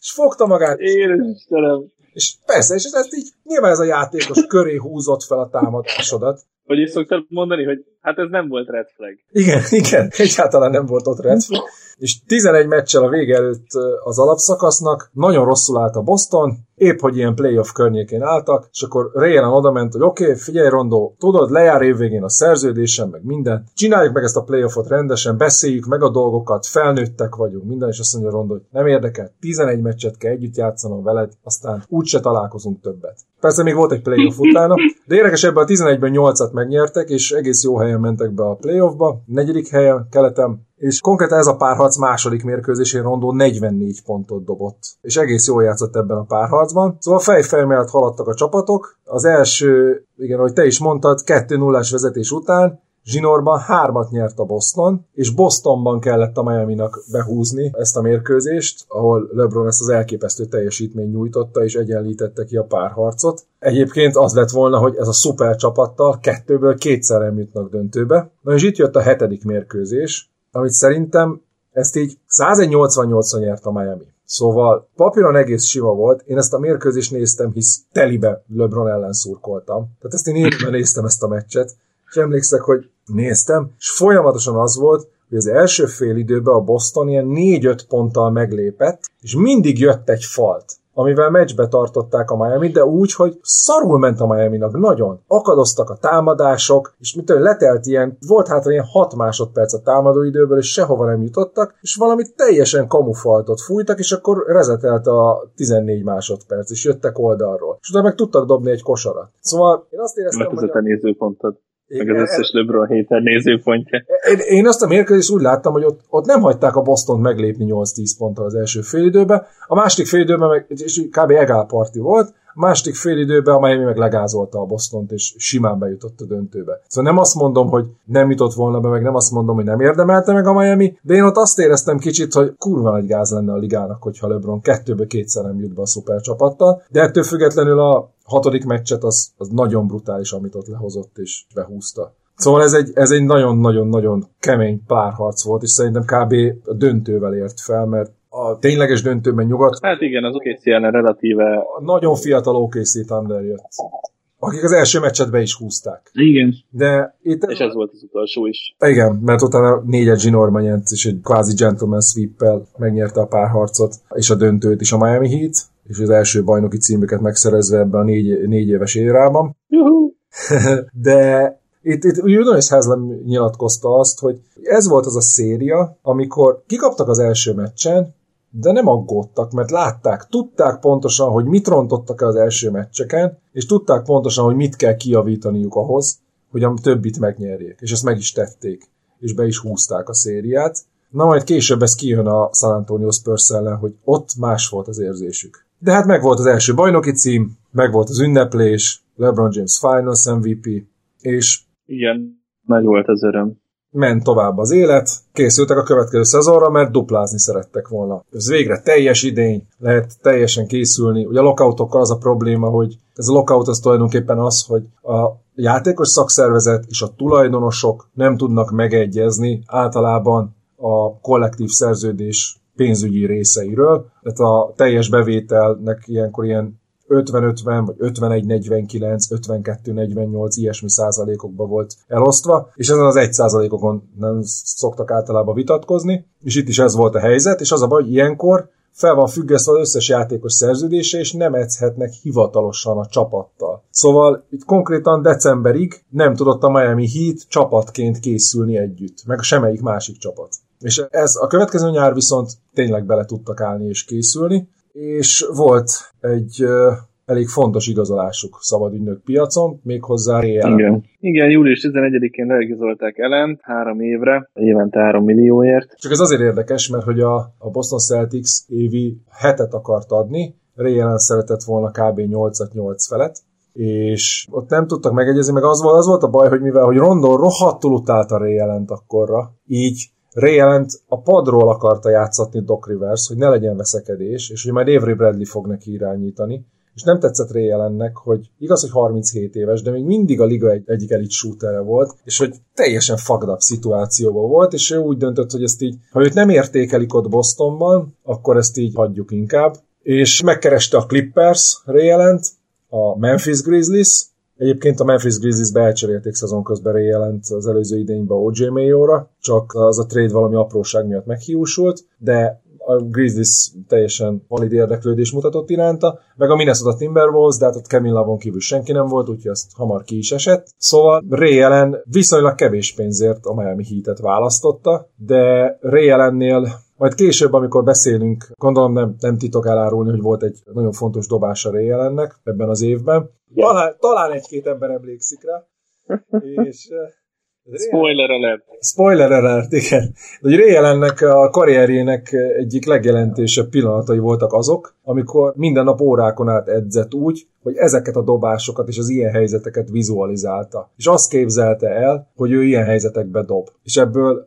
És fogta magát, Istenem. És persze, és ezt így nyilván ez a játékos köré húzott fel a támadásodat. Hogy is szoktad mondani, hogy hát ez nem volt red flag. Igen, igen, egyáltalán nem volt ott red flag. És 11 meccsel a vége előtt az alapszakasznak, nagyon rosszul állt a Boston, épp hogy ilyen playoff környékén álltak, és akkor Rayan oda ment, hogy oké, okay, figyelj Rondó, tudod, lejár évvégén a szerződésem, meg minden, csináljuk meg ezt a playoffot rendesen, beszéljük meg a dolgokat, felnőttek vagyunk, minden, és azt mondja Rondó, hogy nem érdekel, 11 meccset kell együtt játszanom veled, aztán úgyse találkozunk többet. Persze még volt egy playoff <laughs> utána, de érdekes ebben a 11-ben 8-at megnyertek, és egész jó helyen mentek be a playoffba, negyedik helyen, keletem, és konkrétan ez a párharc második mérkőzésén Rondó 44 pontot dobott, és egész jól játszott ebben a párharcban. Szóval fej-fej mellett haladtak a csapatok. Az első, igen, ahogy te is mondtad, 2 0 vezetés után Zsinórban hármat nyert a Boston, és Bostonban kellett a Miami-nak behúzni ezt a mérkőzést, ahol LeBron ezt az elképesztő teljesítmény nyújtotta, és egyenlítette ki a párharcot. Egyébként az lett volna, hogy ez a szuper csapattal kettőből kétszer jutnak döntőbe. Na és itt jött a hetedik mérkőzés, amit szerintem ezt így 188 nyert a Miami. Szóval papíron egész sima volt, én ezt a mérkőzést néztem, hisz telibe LeBron ellen szurkoltam. Tehát ezt én élőben néztem ezt a meccset, és emlékszek, hogy néztem, és folyamatosan az volt, hogy az első fél időben a Boston ilyen 4-5 ponttal meglépett, és mindig jött egy falt amivel meccsbe tartották a Miami, de úgy, hogy szarul ment a Miami-nak, nagyon. Akadoztak a támadások, és mit tudom, letelt ilyen, volt hát ilyen 6 másodperc a támadóidőből, és sehova nem jutottak, és valami teljesen kamufaltot fújtak, és akkor rezetelt a 14 másodperc, és jöttek oldalról. És utána meg tudtak dobni egy kosarat. Szóval én azt éreztem, hogy... a nézőpontod. Meg az összes LeBron héten nézőpontja. Én, én azt a mérkőzést úgy láttam, hogy ott, ott nem hagyták a Boston meglépni 8-10 ponttal az első félidőben, a második félidőben meg és kb. egálparti volt, második félidőben a Miami meg legázolta a Bostont, és simán bejutott a döntőbe. Szóval nem azt mondom, hogy nem jutott volna be, meg nem azt mondom, hogy nem érdemelte meg a Miami, de én ott azt éreztem kicsit, hogy kurva nagy gáz lenne a ligának, hogyha LeBron kettőből kétszer nem jut be a szupercsapattal, de ettől függetlenül a hatodik meccset az, az nagyon brutális, amit ott lehozott és behúzta. Szóval ez egy, ez egy nagyon-nagyon-nagyon kemény párharc volt, és szerintem kb. a döntővel ért fel, mert a tényleges döntőben nyugat... Hát igen, az OKC ellen relatíve... A nagyon fiatal OKC Thunder jött. Akik az első meccset be is húzták. Igen. De itt... És ez volt az utolsó is. Igen, mert utána négyet Ginorma nyert, és egy kvázi gentleman sweep megnyerte a párharcot, és a döntőt is a Miami Heat és az első bajnoki címüket megszerezve ebben a négy, négy éves érában. <laughs> De itt, itt Udonis Haslem nyilatkozta azt, hogy ez volt az a széria, amikor kikaptak az első meccsen, de nem aggódtak, mert látták, tudták pontosan, hogy mit rontottak el az első meccseken, és tudták pontosan, hogy mit kell kiavítaniuk ahhoz, hogy a többit megnyerjék. És ezt meg is tették, és be is húzták a szériát. Na majd később ez kijön a San Antonio Spurs ellen, hogy ott más volt az érzésük. De hát meg volt az első bajnoki cím, meg volt az ünneplés, LeBron James Finals MVP, és igen, nagy volt az öröm. Ment tovább az élet, készültek a következő szezonra, mert duplázni szerettek volna. Ez végre teljes idény, lehet teljesen készülni. Ugye a lockoutokkal az a probléma, hogy ez a lockout az tulajdonképpen az, hogy a játékos szakszervezet és a tulajdonosok nem tudnak megegyezni általában a kollektív szerződés pénzügyi részeiről. Tehát a teljes bevételnek ilyenkor ilyen 50-50, vagy 51-49, 52-48 ilyesmi százalékokba volt elosztva, és ezen az egy százalékokon nem szoktak általában vitatkozni, és itt is ez volt a helyzet, és az a baj, hogy ilyenkor fel van függesztve az összes játékos szerződése, és nem edzhetnek hivatalosan a csapattal. Szóval itt konkrétan decemberig nem tudott a Miami Heat csapatként készülni együtt, meg semmelyik másik csapat. És ez a következő nyár viszont tényleg bele tudtak állni és készülni, és volt egy elég fontos igazolásuk szabadügynök piacon, méghozzá éjjel. Igen. Igen, július 11-én leigazolták ellen három évre, évente 3 millióért. Csak ez azért érdekes, mert hogy a, a Boston Celtics évi hetet akart adni, Ray szeretett volna kb. 8 8 felett, és ott nem tudtak megegyezni, meg az volt, az volt a baj, hogy mivel hogy Rondon rohadtul utálta Ray akkorra, így Ray a padról akarta játszatni Doc Rivers, hogy ne legyen veszekedés, és hogy majd Avery Bradley fog neki irányítani, és nem tetszett Ray Allennek, hogy igaz, hogy 37 éves, de még mindig a liga egy, egyik elit shootere volt, és hogy teljesen fucked up szituációban volt, és ő úgy döntött, hogy ezt így, ha őt nem értékelik ott Bostonban, akkor ezt így hagyjuk inkább, és megkereste a Clippers Ray a Memphis Grizzlies, Egyébként a Memphis Grizzlies elcserélték szezon közben jelent az előző idényben OJ Mayo-ra, csak az a trade valami apróság miatt meghiúsult, de a Grizzlies teljesen valid érdeklődés mutatott iránta, meg a Minnesota Timberwolves, de hát ott Kevin Lavon kívül senki nem volt, úgyhogy ezt hamar ki is esett. Szóval Ray Allen viszonylag kevés pénzért a Miami Heat-et választotta, de Ray Allennél majd később, amikor beszélünk, gondolom nem, nem titok elárulni, hogy volt egy nagyon fontos dobása Ray Allennek ebben az évben. Talán, talán egy-két ember emlékszik rá. <laughs> és Spoiler alert. Spoiler alert, igen. De Allennek a karrierjének egyik legjelentősebb pillanatai voltak azok, amikor minden nap órákon át edzett úgy, hogy ezeket a dobásokat és az ilyen helyzeteket vizualizálta. És azt képzelte el, hogy ő ilyen helyzetekbe dob. És ebből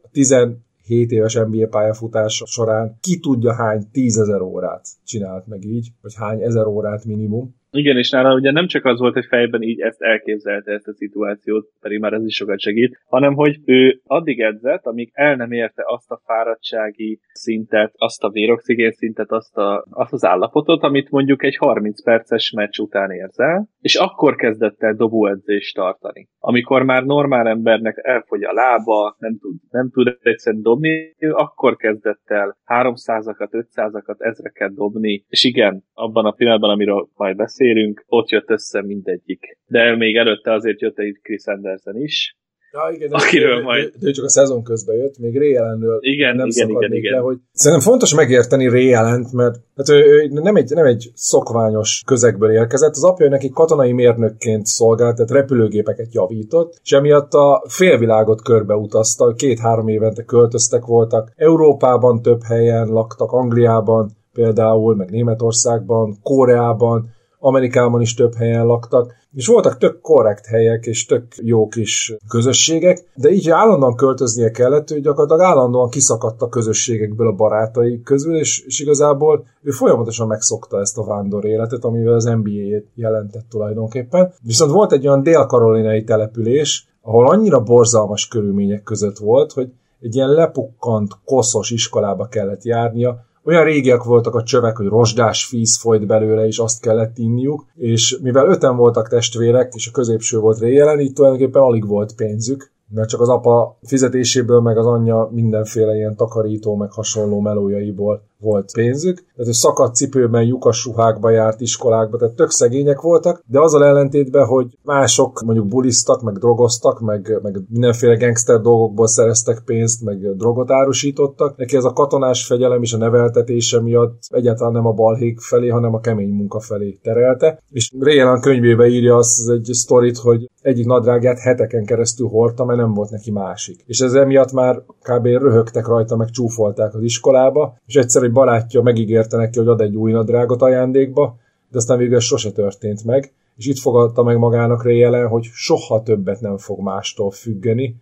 17 éves NBA pályafutása során ki tudja hány tízezer órát csinált meg így, vagy hány ezer órát minimum. Igen, és nála ugye nem csak az volt, hogy fejben így ezt elképzelte ezt a szituációt, pedig már ez is sokat segít, hanem hogy ő addig edzett, amíg el nem érte azt a fáradtsági szintet, azt a véroxigén szintet, azt, a, azt az állapotot, amit mondjuk egy 30 perces meccs után érzel, és akkor kezdett el dobóedzést tartani. Amikor már normál embernek elfogy a lába, nem tud, nem tud egyszerűen dobni, akkor kezdett el 300-akat, 500-akat, ezreket dobni, és igen, abban a pillanatban, amiről majd beszél, beszélünk, ott jött össze mindegyik. De még előtte azért jött egy Chris Anderson is, Ja, igen, Akiről de, majd- de, ő csak a szezon közben jött, még Ray Allenről Igen, nem igen, szakadnék igen, le, igen. hogy szerintem fontos megérteni Ray Allent, mert hát ő, ő nem, egy, nem egy szokványos közegből érkezett, az apja neki katonai mérnökként szolgált, tehát repülőgépeket javított, és emiatt a félvilágot körbe utazta, két-három évente költöztek voltak, Európában több helyen laktak, Angliában például, meg Németországban, Koreában, Amerikában is több helyen laktak, és voltak tök korrekt helyek, és tök jó kis közösségek, de így állandóan költöznie kellett, ő gyakorlatilag állandóan kiszakadt a közösségekből a barátai közül, és, és igazából ő folyamatosan megszokta ezt a vándor életet, amivel az NBA-t jelentett tulajdonképpen. Viszont volt egy olyan dél-karolinai település, ahol annyira borzalmas körülmények között volt, hogy egy ilyen lepukkant, koszos iskolába kellett járnia, olyan régiek voltak a csövek, hogy rozsdás víz folyt belőle, és azt kellett inniuk, és mivel öten voltak testvérek, és a középső volt réjelen, így tulajdonképpen alig volt pénzük, mert csak az apa fizetéséből, meg az anyja mindenféle ilyen takarító, meg hasonló melójaiból volt pénzük. Tehát, hogy szakadt cipőben, lyukas ruhákba járt iskolákba, tehát tök szegények voltak, de azzal ellentétben, hogy mások mondjuk buliztak, meg drogoztak, meg, meg mindenféle gangster dolgokból szereztek pénzt, meg drogot árusítottak. Neki ez a katonás fegyelem és a neveltetése miatt egyáltalán nem a balhék felé, hanem a kemény munka felé terelte. És Rélan könyvébe írja azt az egy sztorit, hogy egyik nadrágját heteken keresztül hordta, mert nem volt neki másik. És ez emiatt már kb. röhögtek rajta, meg csúfolták az iskolába, és egyszer egy barátja megígérte neki, hogy ad egy új nadrágot ajándékba, de aztán végül ez sose történt meg, és itt fogadta meg magának Ray Allen, hogy soha többet nem fog mástól függeni,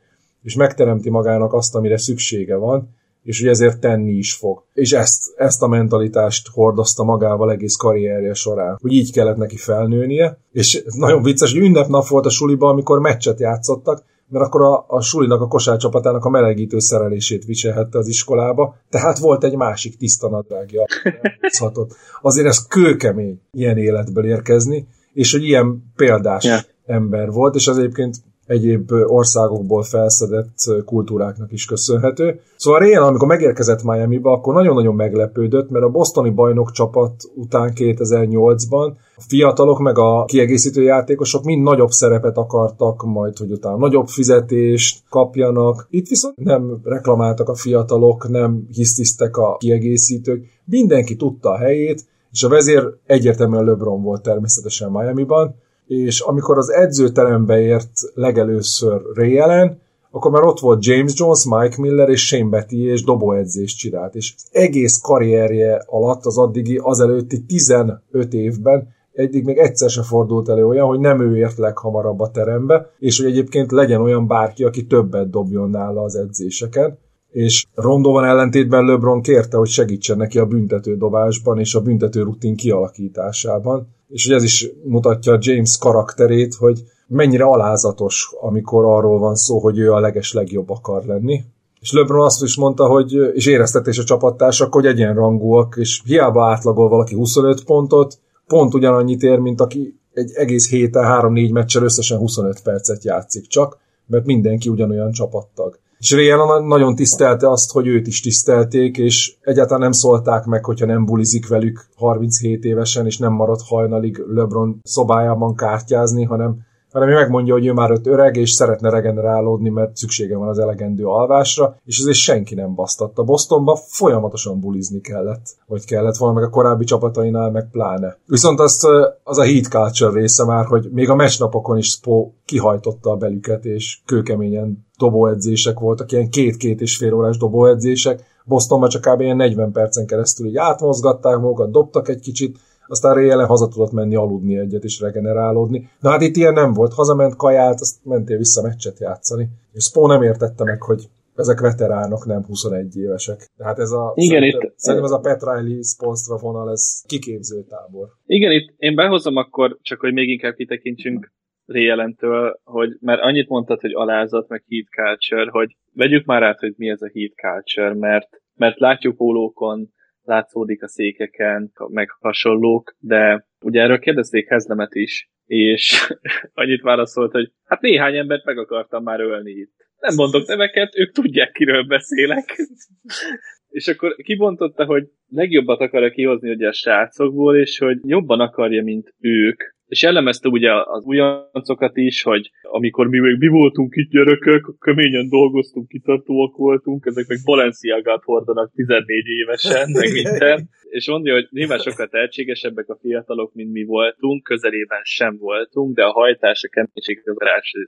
és megteremti magának azt, amire szüksége van, és hogy ezért tenni is fog. És ezt, ezt a mentalitást hordozta magával egész karrierje során, hogy így kellett neki felnőnie, és nagyon vicces, hogy ünnepnap volt a suliba, amikor meccset játszottak, mert akkor a, a sulinak, a kosárcsapatának a melegítő szerelését viselhette az iskolába, tehát volt egy másik tiszta nadrágja. <laughs> Azért ez kőkemény ilyen életből érkezni, és hogy ilyen példás Yeah. ember volt, és az egyébként egyéb országokból felszedett kultúráknak is köszönhető. Szóval Réen, amikor megérkezett Miami-ba, akkor nagyon-nagyon meglepődött, mert a bostoni bajnok csapat után 2008-ban a fiatalok meg a kiegészítő játékosok mind nagyobb szerepet akartak, majd hogy utána nagyobb fizetést kapjanak. Itt viszont nem reklamáltak a fiatalok, nem hisztisztek a kiegészítők, mindenki tudta a helyét, és a vezér egyértelműen LeBron volt természetesen Miami-ban, és amikor az edzőterembe ért legelőször Ray Allen, akkor már ott volt James Jones, Mike Miller és Shane Betty és dobóedzést csinált, és az egész karrierje alatt az addigi, az előtti 15 évben eddig még egyszer se fordult elő olyan, hogy nem ő ért leghamarabb a terembe, és hogy egyébként legyen olyan bárki, aki többet dobjon nála az edzéseken és Rondovan ellentétben LeBron kérte, hogy segítsen neki a büntető dobásban és a büntető rutin kialakításában. És hogy ez is mutatja James karakterét, hogy mennyire alázatos, amikor arról van szó, hogy ő a leges legjobb akar lenni. És LeBron azt is mondta, hogy, és éreztette is a csapattársak, hogy egyenrangúak, és hiába átlagol valaki 25 pontot, pont ugyanannyit ér, mint aki egy egész héten 3-4 meccsel összesen 25 percet játszik csak, mert mindenki ugyanolyan csapattag. És Rihanna nagyon tisztelte azt, hogy őt is tisztelték, és egyáltalán nem szólták meg, hogyha nem bulizik velük 37 évesen, és nem marad hajnalig LeBron szobájában kártyázni, hanem hanem megmondja, hogy ő már öt öreg, és szeretne regenerálódni, mert szüksége van az elegendő alvásra, és ezért senki nem basztatta. Bostonba folyamatosan bulizni kellett, vagy kellett volna, meg a korábbi csapatainál, meg pláne. Viszont azt, az a heat culture része már, hogy még a meccsnapokon is Spo kihajtotta a belüket, és kőkeményen dobóedzések voltak, ilyen két-két és fél órás dobóedzések, Bostonban csak kb. ilyen 40 percen keresztül így átmozgatták magukat, dobtak egy kicsit, aztán réjelen haza tudott menni aludni egyet és regenerálódni. Na hát itt ilyen nem volt, hazament, kajált, azt mentél vissza meccset játszani. És Spo nem értette meg, hogy ezek veteránok, nem 21 évesek. Tehát ez a, Igen, szerintem, itt, szerintem ez a Pat Riley Spolstra vonal, ez kiképző tábor. Igen, itt én behozom akkor, csak hogy még inkább kitekintsünk Réjelentől, hogy mert annyit mondtad, hogy alázat, meg heat culture, hogy vegyük már át, hogy mi ez a heat culture, mert, mert látjuk pólókon, látszódik a székeken, meg hasonlók, de ugye erről kérdezték Hezlemet is, és <laughs> annyit válaszolt, hogy hát néhány embert meg akartam már ölni itt. Nem mondok neveket, ők tudják, kiről beszélek. <laughs> és akkor kibontotta, hogy legjobbat akarja kihozni ugye a srácokból, és hogy jobban akarja, mint ők, és jellemezte ugye az újoncokat is, hogy amikor mi még mi voltunk itt gyerekek, keményen dolgoztunk, kitartóak voltunk, ezek meg Balenciagát hordanak 14 évesen, meg <laughs> minden, és mondja, hogy nyilván sokkal tehetségesebbek a fiatalok, mint mi voltunk, közelében sem voltunk, de a hajtás, a keménység, az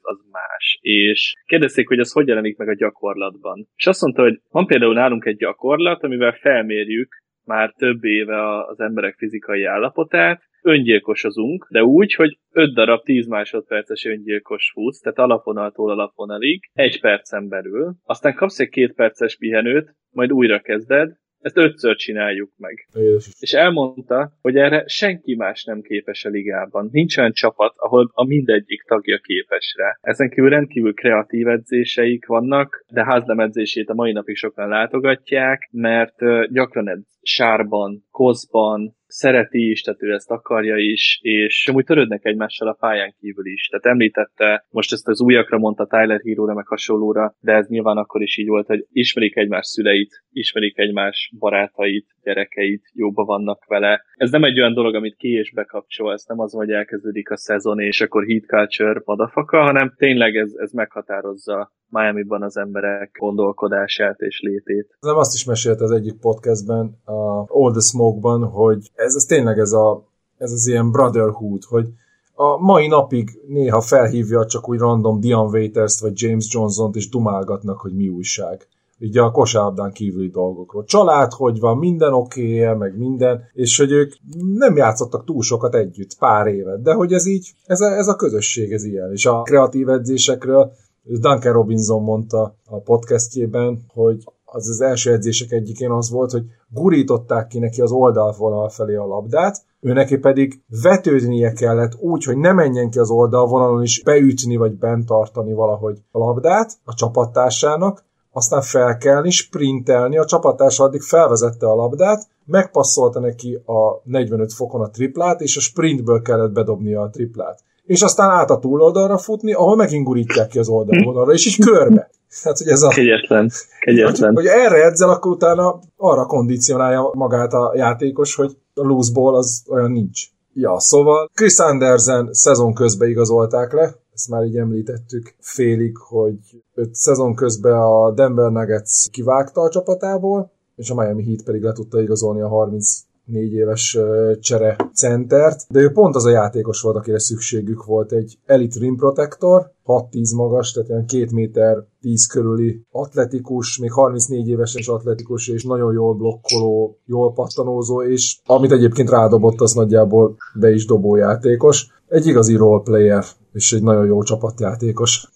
az más. És kérdezték, hogy ez hogy jelenik meg a gyakorlatban. És azt mondta, hogy van például nálunk egy gyakorlat, amivel felmérjük már több éve az emberek fizikai állapotát, öngyilkosozunk, de úgy, hogy 5 darab 10 másodperces öngyilkos futsz, tehát alafonaltól alafonalig, egy percen belül, aztán kapsz egy két perces pihenőt, majd újra kezded, ezt ötször csináljuk meg. Jézus. És elmondta, hogy erre senki más nem képes a ligában. Nincs olyan csapat, ahol a mindegyik tagja képes rá. Ezen kívül rendkívül kreatív edzéseik vannak, de házlem edzését a mai napig sokan látogatják, mert gyakran edz sárban, kozban, szereti is, tehát ő ezt akarja is, és amúgy törődnek egymással a pályán kívül is. Tehát említette, most ezt az újakra mondta Tyler hero meg hasonlóra, de ez nyilván akkor is így volt, hogy ismerik egymás szüleit, ismerik egymás barátait, gyerekeit, jóba vannak vele. Ez nem egy olyan dolog, amit ki és bekapcsol, ez nem az, hogy elkezdődik a szezon, és akkor heat culture madafaka, hanem tényleg ez, ez meghatározza Miami-ban az emberek gondolkodását és létét. Nem azt is mesélt az egyik podcastben, a All the Smoke-ban, hogy ez, ez tényleg ez, a, ez az ilyen brotherhood, hogy a mai napig néha felhívja csak úgy random Dion Waiters-t vagy James Johnson-t, és dumálgatnak, hogy mi újság ugye a kosárlabdán kívüli dolgokról. Család, hogy van, minden oké meg minden, és hogy ők nem játszottak túl sokat együtt, pár évet, de hogy ez így, ez a, ez a közösség, ez ilyen. És a kreatív edzésekről Duncan Robinson mondta a podcastjében, hogy az az első edzések egyikén az volt, hogy gurították ki neki az oldalvonal felé a labdát, ő neki pedig vetődnie kellett úgy, hogy ne menjen ki az oldalvonalon is beütni vagy bent tartani valahogy a labdát a csapattársának, aztán felkelni, sprintelni, a csapattárs addig felvezette a labdát, megpasszolta neki a 45 fokon a triplát, és a sprintből kellett bedobnia a triplát. És aztán át a túloldalra futni, ahol megint gurítják ki az oldalvonalra, és így körbe. Tehát, hogy ez a... Kegyetlen. Kegyetlen. Hogy, hogy erre edzel, akkor utána arra kondicionálja magát a játékos, hogy a loose ball az olyan nincs. Ja, szóval Chris Andersen szezon közben igazolták le, ezt már így említettük félig, hogy öt szezon közben a Denver Nuggets kivágta a csapatából, és a Miami Heat pedig le tudta igazolni a 30 négy éves csere centert, de ő pont az a játékos volt, akire szükségük volt. Egy Elite Rim Protector, 6-10 magas, tehát olyan 2 méter 10 körüli atletikus, még 34 évesen is atletikus, és nagyon jól blokkoló, jól pattanózó, és amit egyébként rádobott, az nagyjából be is dobó játékos. Egy igazi role player, és egy nagyon jó csapatjátékos.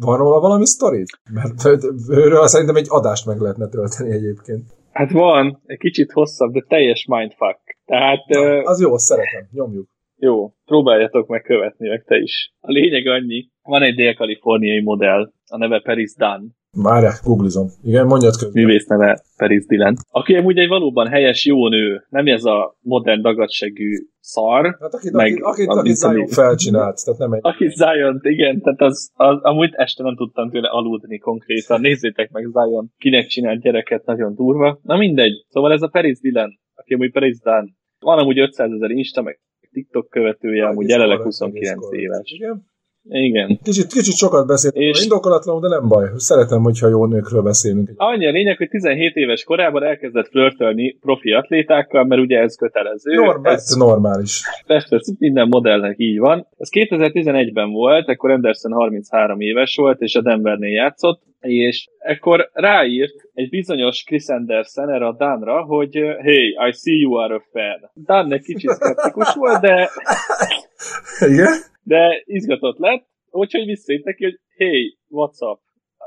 Van róla valami sztori? Mert őről szerintem egy adást meg lehetne tölteni egyébként. Hát van, egy kicsit hosszabb, de teljes mindfuck. Tehát... Na, az jó, szeretem, nyomjuk. Jó, próbáljatok meg követni, meg te is. A lényeg annyi, van egy dél-kaliforniai modell, a neve Paris Dunn. Már googlizom. Igen, mondjad közben. Művész neve Paris Dylan. Aki amúgy egy valóban helyes, jó nő, nem ez a modern dagadsegű szar. Hát akit, meg, akit, akit, akit Zion felcsinált, tehát nem egy... Akit Zion, igen, tehát az, az, amúgy este nem tudtam tőle aludni konkrétan. Nézzétek meg Zion, kinek csinált gyereket, nagyon durva. Na mindegy, szóval ez a Paris Dylan, aki amúgy Paris Dylan. Van amúgy 500 ezer Insta, meg TikTok követője, amúgy jelenleg 29 éves. Igen. Igen. Kicsit, kicsit sokat beszélünk, És- indokolatlanul, de nem baj. Szeretem, hogyha jó nőkről beszélünk. Annyi a lényeg, hogy 17 éves korában elkezdett flörtölni profi atlétákkal, mert ugye ez kötelező. Normál, ez normális. Persze, persze, minden modellnek így van. Ez 2011-ben volt, akkor Anderson 33 éves volt, és a Denvernél játszott, és ekkor ráírt egy bizonyos Chris Anderson erre a Danra, hogy hey, I see you are a fan. Dan egy kicsit szkeptikus volt, de, Igen? de izgatott lett, úgyhogy visszaít neki, hogy hey, what's up?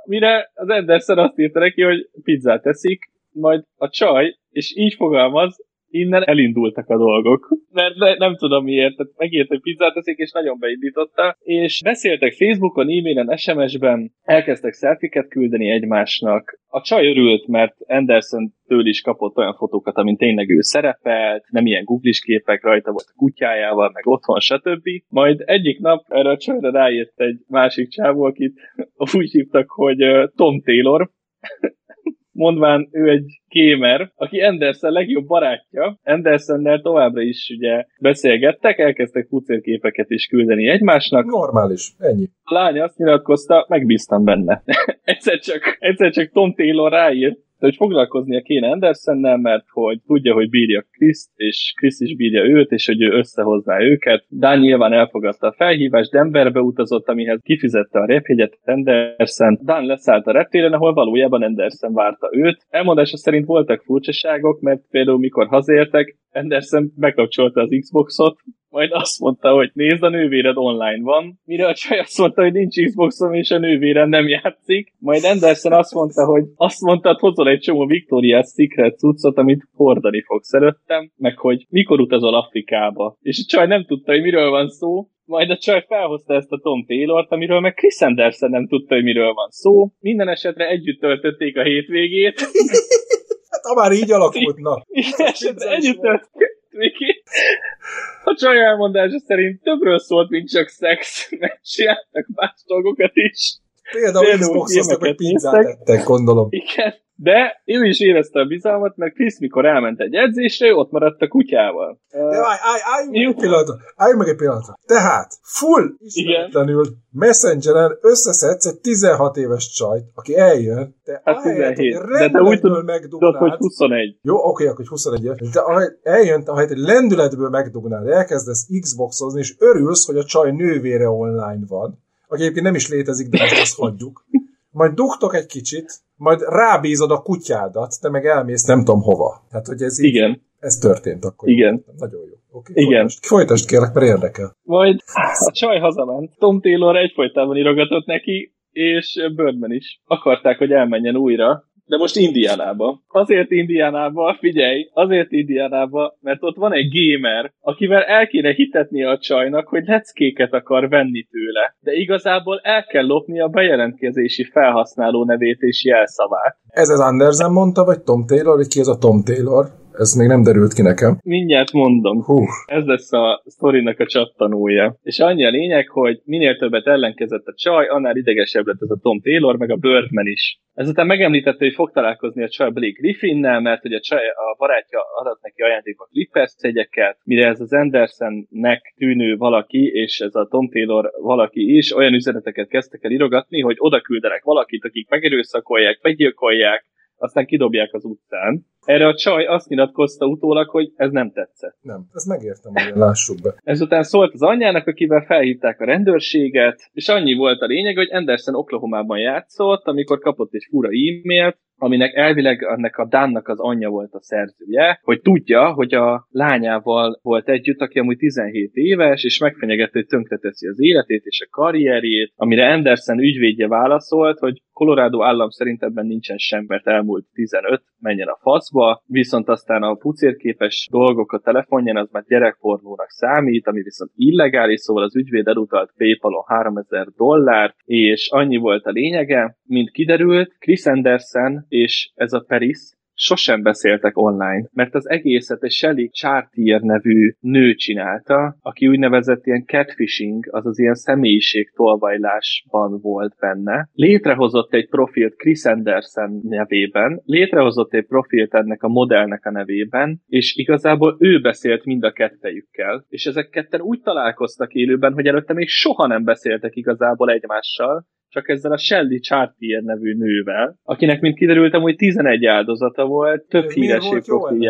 Mire az Anderson azt írta neki, hogy pizzát teszik, majd a csaj, és így fogalmaz, innen elindultak a dolgok. Mert ne, nem tudom miért, tehát megírt, hogy pizzát teszik, és nagyon beindította. És beszéltek Facebookon, e-mailen, SMS-ben, elkezdtek szelfiket küldeni egymásnak. A csaj örült, mert Anderson től is kapott olyan fotókat, amin tényleg ő szerepelt, nem ilyen googlis képek, rajta volt a kutyájával, meg otthon, stb. Majd egyik nap erre a csajra rájött egy másik csávó, akit <laughs> úgy hívtak, hogy Tom Taylor, mondván ő egy gamer, aki Anderson legjobb barátja. Andersonnel továbbra is ugye beszélgettek, elkezdtek pucérképeket is küldeni egymásnak. Normális. Ennyi. A lány azt nyilatkozta, megbíztam benne. <laughs> egyszer, csak, egyszer csak Tom Taylor ráírt, hogy foglalkoznia kéne Andersonnel, mert hogy tudja, hogy bírja chris és Chris is bírja őt, és hogy ő összehozná őket. Dan nyilván elfogadta a felhívást, Denverbe utazott, amihez kifizette a repjegyet Anderson. Dan leszállt a reptéren, ahol valójában Anderson várta őt. Elmondása szerint voltak furcsaságok, mert például mikor hazértek, Anderson bekapcsolta az Xboxot, majd azt mondta, hogy nézd, a nővéred online van, mire a csaj azt mondta, hogy nincs Xboxom, és a nővérem nem játszik. Majd Anderson azt mondta, hogy azt mondta, hogy hozol egy csomó Victoria's Secret cuccot, amit hordani fogsz előttem, meg hogy mikor utazol Afrikába. És a csaj nem tudta, hogy miről van szó, majd a csaj felhozta ezt a Tom Taylort, amiről meg Chris Anderson nem tudta, hogy miről van szó. Minden esetre együtt töltötték a hétvégét. <laughs> Hát ha már így alakult, na. Minden esetre együtt hétvégét. A csaj elmondása szerint többről szólt, mint csak szex, mert csináltak más dolgokat is. Például Például Xboxoztak, hogy pizzát néztek. ettek, gondolom. Igen. De ő is érezte a bizalmat, mert Chris, mikor elment egy edzésre, ott maradt a kutyával. De állj, állj, állj meg egy pillanatra. Állj meg egy pillanatra. Tehát, full ismeretlenül Messengeren összeszedsz egy 16 éves csajt, aki eljön, de Hát ahelyett, 17. hogy De te úgy tudod, hogy megdugnád, 21. Jó, oké, akkor hogy 21 éves. De ahelyett eljön, ahelyett egy lendületből megdugnád, elkezdesz Xboxozni, és örülsz, hogy a csaj nővére online van, aki egyébként nem is létezik, de ezt hagyjuk. Majd dugtok egy kicsit, majd rábízod a kutyádat, te meg elmész nem tudom hova. Tehát, hogy ez így, Igen. ez történt akkor. Igen. Nagyon jó. Oké, Igen. Folytasd, folytasd kérlek, mert érdekel. Majd a csaj hazament. Tom Taylor egyfolytában irogatott neki, és Birdman is. Akarták, hogy elmenjen újra, de most Indiánába. Azért Indiánába, figyelj, azért Indiánába, mert ott van egy gamer, akivel el kéne hitetni a csajnak, hogy leckéket akar venni tőle. De igazából el kell lopni a bejelentkezési felhasználó nevét és jelszavát. Ez az Andersen mondta, vagy Tom Taylor, vagy ki ez a Tom Taylor? Ez még nem derült ki nekem. Mindjárt mondom. Hú, Ez lesz a sztorinak a csattanója. És annyi a lényeg, hogy minél többet ellenkezett a csaj, annál idegesebb lett ez a Tom Taylor, meg a Birdman is. Ezután megemlítette, hogy fog találkozni a csaj Blake Griffinnel, mert hogy a, csaj, a barátja adott neki ajándékba Clippers jegyeket, mire ez az Andersonnek tűnő valaki, és ez a Tom Taylor valaki is olyan üzeneteket kezdtek el írogatni, hogy oda küldenek valakit, akik megerőszakolják, meggyilkolják, aztán kidobják az utcán. Erre a csaj azt nyilatkozta utólag, hogy ez nem tetszett. nem, ezt megértem, hogy lássuk be. Ezután szólt az anyjának, akivel felhívták a rendőrséget, és annyi volt a lényeg, hogy Anderson Oklahomában játszott, amikor kapott egy fura e-mailt, aminek elvileg ennek a Dánnak az anyja volt a szerzője, hogy tudja, hogy a lányával volt együtt, aki amúgy 17 éves, és megfenyegette, hogy tönkreteszi az életét és a karrierjét, amire Anderson ügyvédje válaszolt, hogy Colorado állam szerint ebben nincsen sem, mert elmúlt 15, menjen a faszba, viszont aztán a pucérképes dolgok a telefonján az már gyerekpornónak számít, ami viszont illegális, szóval az ügyvéd elutalt Paypalon 3000 dollárt, és annyi volt a lényege, mint kiderült, Chris Anderson és ez a Paris sosem beszéltek online, mert az egészet egy Shelly Chartier nevű nő csinálta, aki úgynevezett ilyen catfishing, azaz ilyen személyiség tolvajlásban volt benne. Létrehozott egy profilt Chris Anderson nevében, létrehozott egy profilt ennek a modellnek a nevében, és igazából ő beszélt mind a kettejükkel, és ezek ketten úgy találkoztak élőben, hogy előtte még soha nem beszéltek igazából egymással, csak ezzel a Shelly Chartier nevű nővel, akinek, mint kiderültem, hogy 11 áldozata volt, több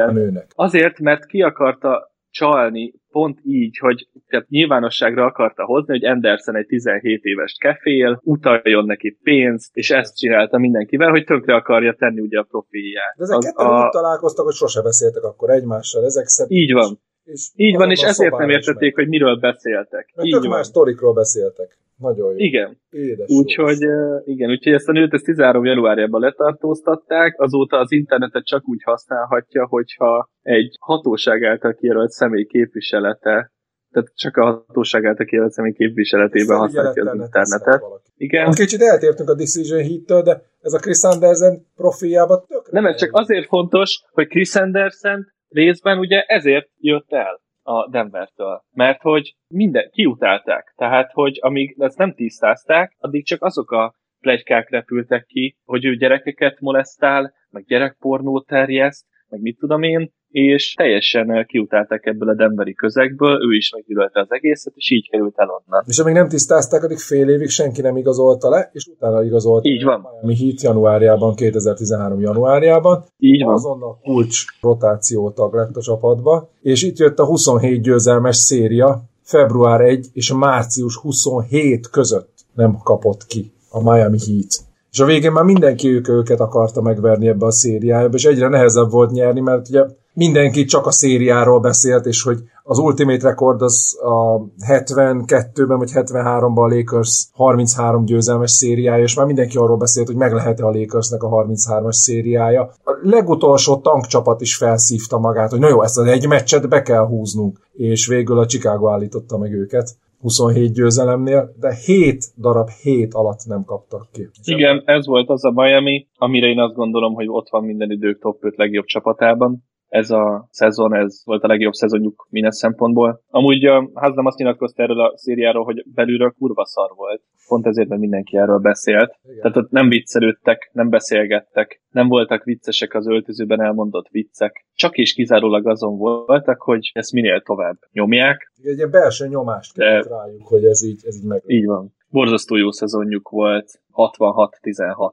a nőnek? Azért, mert ki akarta csalni pont így, hogy tehát nyilvánosságra akarta hozni, hogy Anderson egy 17 éves kefél, utaljon neki pénzt, és ezt csinálta mindenkivel, hogy tönkre akarja tenni ugye a profilját. De ezek ketten a... úgy találkoztak, hogy sose beszéltek akkor egymással, ezek szerint. Így van. És így van, és ezért nem értették, meg. hogy miről beszéltek. Mert így tök van. más sztorikról beszéltek. Nagyon jó. Igen. Édes úgyhogy, uh, igen, úgyhogy ezt a nőt ezt 13 januárjában letartóztatták, azóta az internetet csak úgy használhatja, hogyha egy hatóság által kijelölt személy képviselete tehát csak a hatóság által kijelölt személy képviseletében használja az internetet. Igen. Kicsit eltértünk a Decision Heat-től, de ez a Chris Anderson profiljában tökre. Nem, ez csak azért fontos, hogy Chris Anderson részben ugye ezért jött el a Denvertől. Mert hogy minden, kiutálták. Tehát, hogy amíg ezt nem tisztázták, addig csak azok a plegykák repültek ki, hogy ő gyerekeket molesztál, meg gyerekpornót terjeszt, meg mit tudom én, és teljesen kiutálták ebből a Denveri közegből, ő is meggyűlölte az egészet, és így került el onnan. És amíg nem tisztázták, addig fél évig senki nem igazolta le, és utána igazolt így van. Mi hit januárjában, 2013 januárjában. Így van. Azon a kulcs rotáció tag lett a csapatba, és itt jött a 27 győzelmes széria, február 1 és március 27 között nem kapott ki a Miami Heat. És a végén már mindenki ők őket akarta megverni ebbe a szériába, és egyre nehezebb volt nyerni, mert ugye mindenki csak a szériáról beszélt, és hogy az Ultimate Record az a 72-ben vagy 73-ban a Lakers 33 győzelmes szériája, és már mindenki arról beszélt, hogy meg lehet-e a Lakersnek a 33-as szériája. A legutolsó tankcsapat is felszívta magát, hogy na jó, ezt az egy meccset be kell húznunk, és végül a Chicago állította meg őket. 27 győzelemnél, de 7 darab 7 alatt nem kaptak ki. Igen, ez volt az a Miami, amire én azt gondolom, hogy ott van minden idők top 5 legjobb csapatában ez a szezon, ez volt a legjobb szezonjuk minden szempontból. Amúgy a Hazdam azt nyilatkozta erről a szériáról, hogy belülről kurva szar volt. Pont ezért, mert mindenki erről beszélt. Igen. Tehát ott nem viccelődtek, nem beszélgettek, nem voltak viccesek az öltözőben elmondott viccek. Csak és kizárólag azon voltak, hogy ezt minél tovább nyomják. Egy ilyen belső nyomást De... rájuk, hogy ez így, ez így meg. Így van. Borzasztó jó szezonjuk volt, 66-16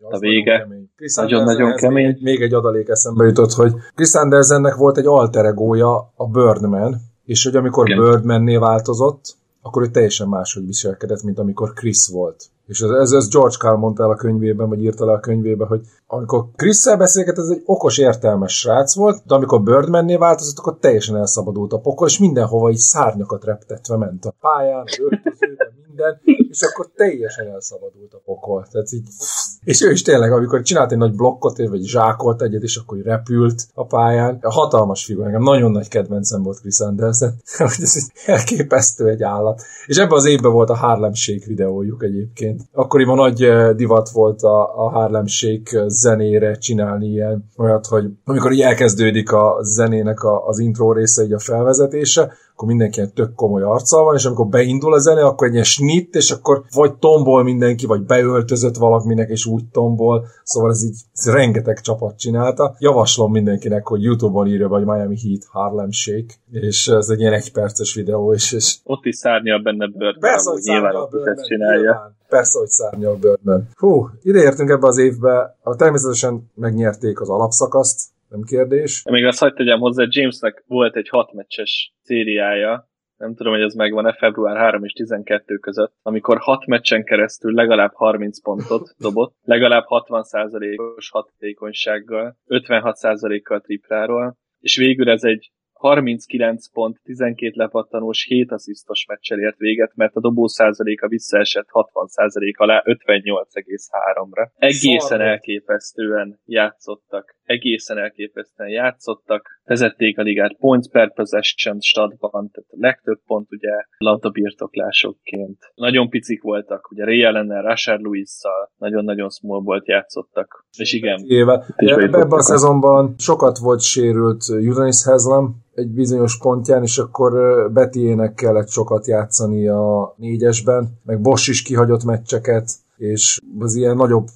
lett a vége. Nagyon-nagyon kemény. Még, még egy adalék eszembe jutott, hogy Chris Andersennek volt egy alter egója, a Birdman, és hogy amikor Igen. Birdmanné változott, akkor ő teljesen máshogy viselkedett, mint amikor Chris volt. És ez, ez, George Carl mondta el a könyvében, vagy írta le a könyvében, hogy amikor Chris-szel beszélget, ez egy okos, értelmes srác volt, de amikor Birdmanné változott, akkor teljesen elszabadult a pokol, és mindenhova így szárnyakat reptetve ment a pályán, az öltözőben, minden, és akkor teljesen elszabadult a pokol. Tehát így, és ő is tényleg, amikor csinált egy nagy blokkot, vagy zsákolt egyet, és akkor repült a pályán. A hatalmas figura, nekem nagyon nagy kedvencem volt Chris Anderson, <laughs> hogy ez egy elképesztő egy állat. És ebben az évben volt a Harlem videójuk egyébként. Akkoriban nagy eh, divat volt a, a Harlem Shake zenére csinálni ilyen olyat, hogy amikor így elkezdődik a zenének a, az intro része, így a felvezetése, akkor mindenki tök komoly arccal van, és amikor beindul a zene, akkor egy ilyen snit, és akkor vagy tombol mindenki, vagy beöltözött valakinek, és úgy tombol, szóval ez így ez rengeteg csapat csinálta. Javaslom mindenkinek, hogy Youtube-on írja, vagy Miami Heat Harlem Shake, és ez egy ilyen egyperces videó, és, és... Ott is szárnyal benne Birdman, Persze, hogy nyilván Birdman, csinálja. Nyilván. Persze, hogy szárnyal Birdman. Hú, ide értünk ebbe az évbe, természetesen megnyerték az alapszakaszt, nem kérdés. Még azt hagyd tegyem hozzá, Jamesnek volt egy hat meccses szériája, nem tudom, hogy ez megvan-e február 3 és 12 között, amikor hat meccsen keresztül legalább 30 pontot dobott, legalább 60%-os hatékonysággal, 56%-kal tripláról, és végül ez egy 39 pont, 12 lepattanós, 7 asszisztos meccsel ért véget, mert a dobó százaléka visszaesett 60 százalék alá 58,3-ra. Egészen elképesztően játszottak egészen elképesztően játszottak, vezették a ligát points per possession statban, tehát a legtöbb pont ugye labdabirtoklásokként. Nagyon picik voltak, ugye Ray Allen-nel, Rashard Lewis-szal, nagyon-nagyon small volt játszottak, és igen. Éve. Ebben a szezonban sokat volt sérült Udonis Haslam, egy bizonyos pontján, és akkor Betiének kellett sokat játszani a négyesben, meg Bosch is kihagyott meccseket, és az ilyen nagyobb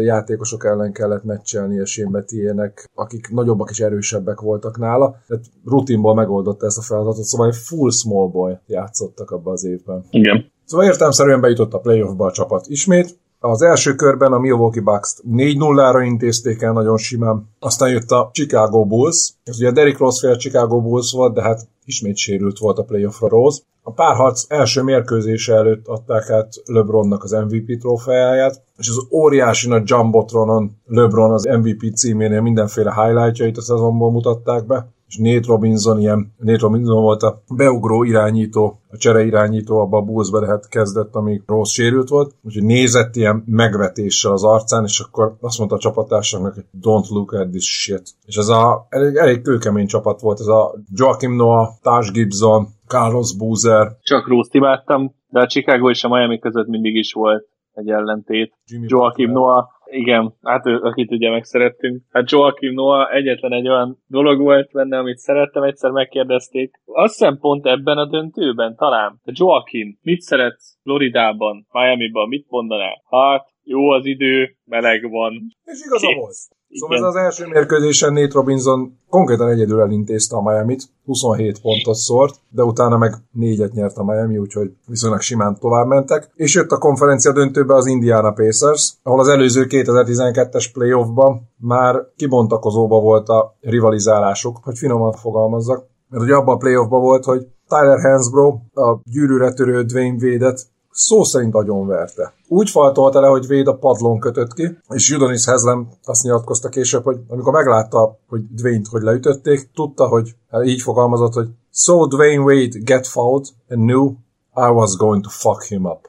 játékosok ellen kellett meccselni a Sémbetiének, akik nagyobbak és erősebbek voltak nála. Tehát rutinból megoldotta ezt a feladatot, szóval egy full small boy játszottak abban az évben. Igen. Szóval értelmszerűen bejutott a playoffba a csapat ismét, az első körben a Milwaukee Bucks 4-0-ra intézték el nagyon simán, aztán jött a Chicago Bulls, ez ugye Derrick Rose fél Chicago Bulls volt, de hát ismét sérült volt a playoffra Rose. A párharc első mérkőzése előtt adták át LeBronnak az MVP trófeáját, és az óriási nagy Jumbotronon LeBron az MVP címénél mindenféle highlightjait a szezonból mutatták be, és Nate Robinson ilyen, Nate Robinson volt a beugró irányító, a csere irányító abba a Bullsbe lehet kezdett, amíg rossz sérült volt, úgyhogy nézett ilyen megvetéssel az arcán, és akkor azt mondta a csapattársaknak, hogy don't look at this shit. És ez a elég, elég kőkemény csapat volt, ez a Joachim Noah, Taj Gibson, Carlos Boozer. Csak Rúzt imádtam, de a Chicago és a Miami között mindig is volt egy ellentét. Jimmy Joachim Noah igen, hát ő, akit ugye megszerettünk. Hát Joachim Noah egyetlen egy olyan dolog volt benne, amit szerettem, egyszer megkérdezték. Azt hiszem pont ebben a döntőben talán. Joachim, mit szeretsz Floridában, Miami-ban, mit mondanál? Hát, jó az idő, meleg van. És igaza volt. Szóval ez az első mérkőzésen Nate Robinson konkrétan egyedül elintézte a Miami-t, 27 pontot szórt, de utána meg négyet nyert a Miami, úgyhogy viszonylag simán tovább mentek. És jött a konferencia döntőbe az Indiana Pacers, ahol az előző 2012-es playoffban már kibontakozóba volt a rivalizálásuk, hogy finoman fogalmazzak. Mert ugye abban a playoffban volt, hogy Tyler Hansbrough a gyűrűre törő Dwayne Wade-et szó szerint agyonverte. Úgy faltolta le, hogy Véd a padlón kötött ki, és Judonis Hezlem azt nyilatkozta később, hogy amikor meglátta, hogy Dwayne-t hogy leütötték, tudta, hogy hát így fogalmazott, hogy So Dwayne Wade get fouled and knew I was going to fuck him up.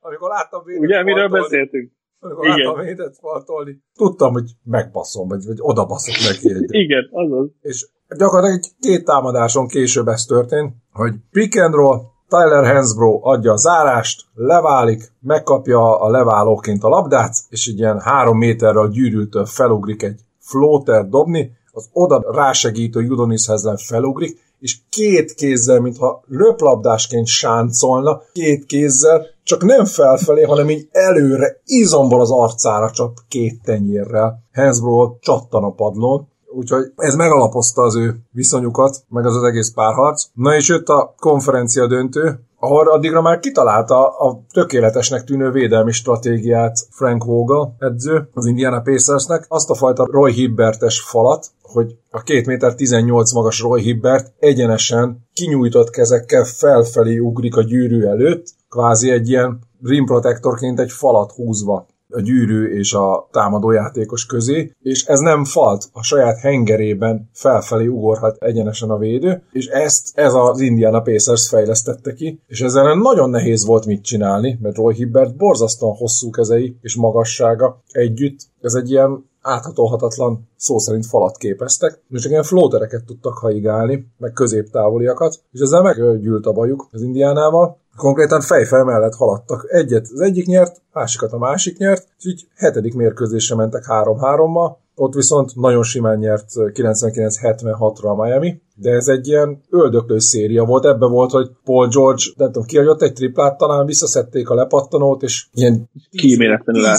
amikor láttam Védet Ugye, miről beszéltünk? Amikor Igen. láttam Védet faltolni, tudtam, hogy megbaszom, vagy, vagy odabaszok neki egy. Igen, azaz. És gyakorlatilag egy két támadáson később ez történt, hogy pick and roll, Tyler Hansbro adja a zárást, leválik, megkapja a leválóként a labdát, és egy ilyen három méterrel gyűrűtől felugrik egy floater dobni, az oda rásegítő Judonis Hezlen felugrik, és két kézzel, mintha löplabdásként sáncolna, két kézzel, csak nem felfelé, hanem így előre, izomból az arcára csap két tenyérrel. Hansbro csattan a padlón, úgyhogy ez megalapozta az ő viszonyukat, meg az az egész párharc. Na és jött a konferencia döntő, ahol addigra már kitalálta a tökéletesnek tűnő védelmi stratégiát Frank Vogel edző az Indiana Pacersnek, azt a fajta Roy Hibbertes falat, hogy a 2 méter 18 magas Roy Hibbert egyenesen kinyújtott kezekkel felfelé ugrik a gyűrű előtt, kvázi egy ilyen rim protectorként egy falat húzva a gyűrű és a támadójátékos közé, és ez nem falt, a saját hengerében felfelé ugorhat egyenesen a védő, és ezt ez az Indiana Pacers fejlesztette ki, és ezzel nagyon nehéz volt mit csinálni, mert Roy Hibbert borzasztóan hosszú kezei és magassága együtt, ez egy ilyen áthatolhatatlan szó szerint falat képeztek, és csak ilyen flótereket tudtak haigálni, meg középtávoliakat, és ezzel meggyűlt a bajuk az indiánával, konkrétan fejfel mellett haladtak. Egyet az egyik nyert, másikat a másik nyert, és így hetedik mérkőzésre mentek 3-3-mal, ott viszont nagyon simán nyert 99-76-ra a Miami, de ez egy ilyen öldöklő széria volt, ebbe volt, hogy Paul George, nem tudom, kiadott egy triplát, talán visszaszedték a lepattanót, és ilyen 10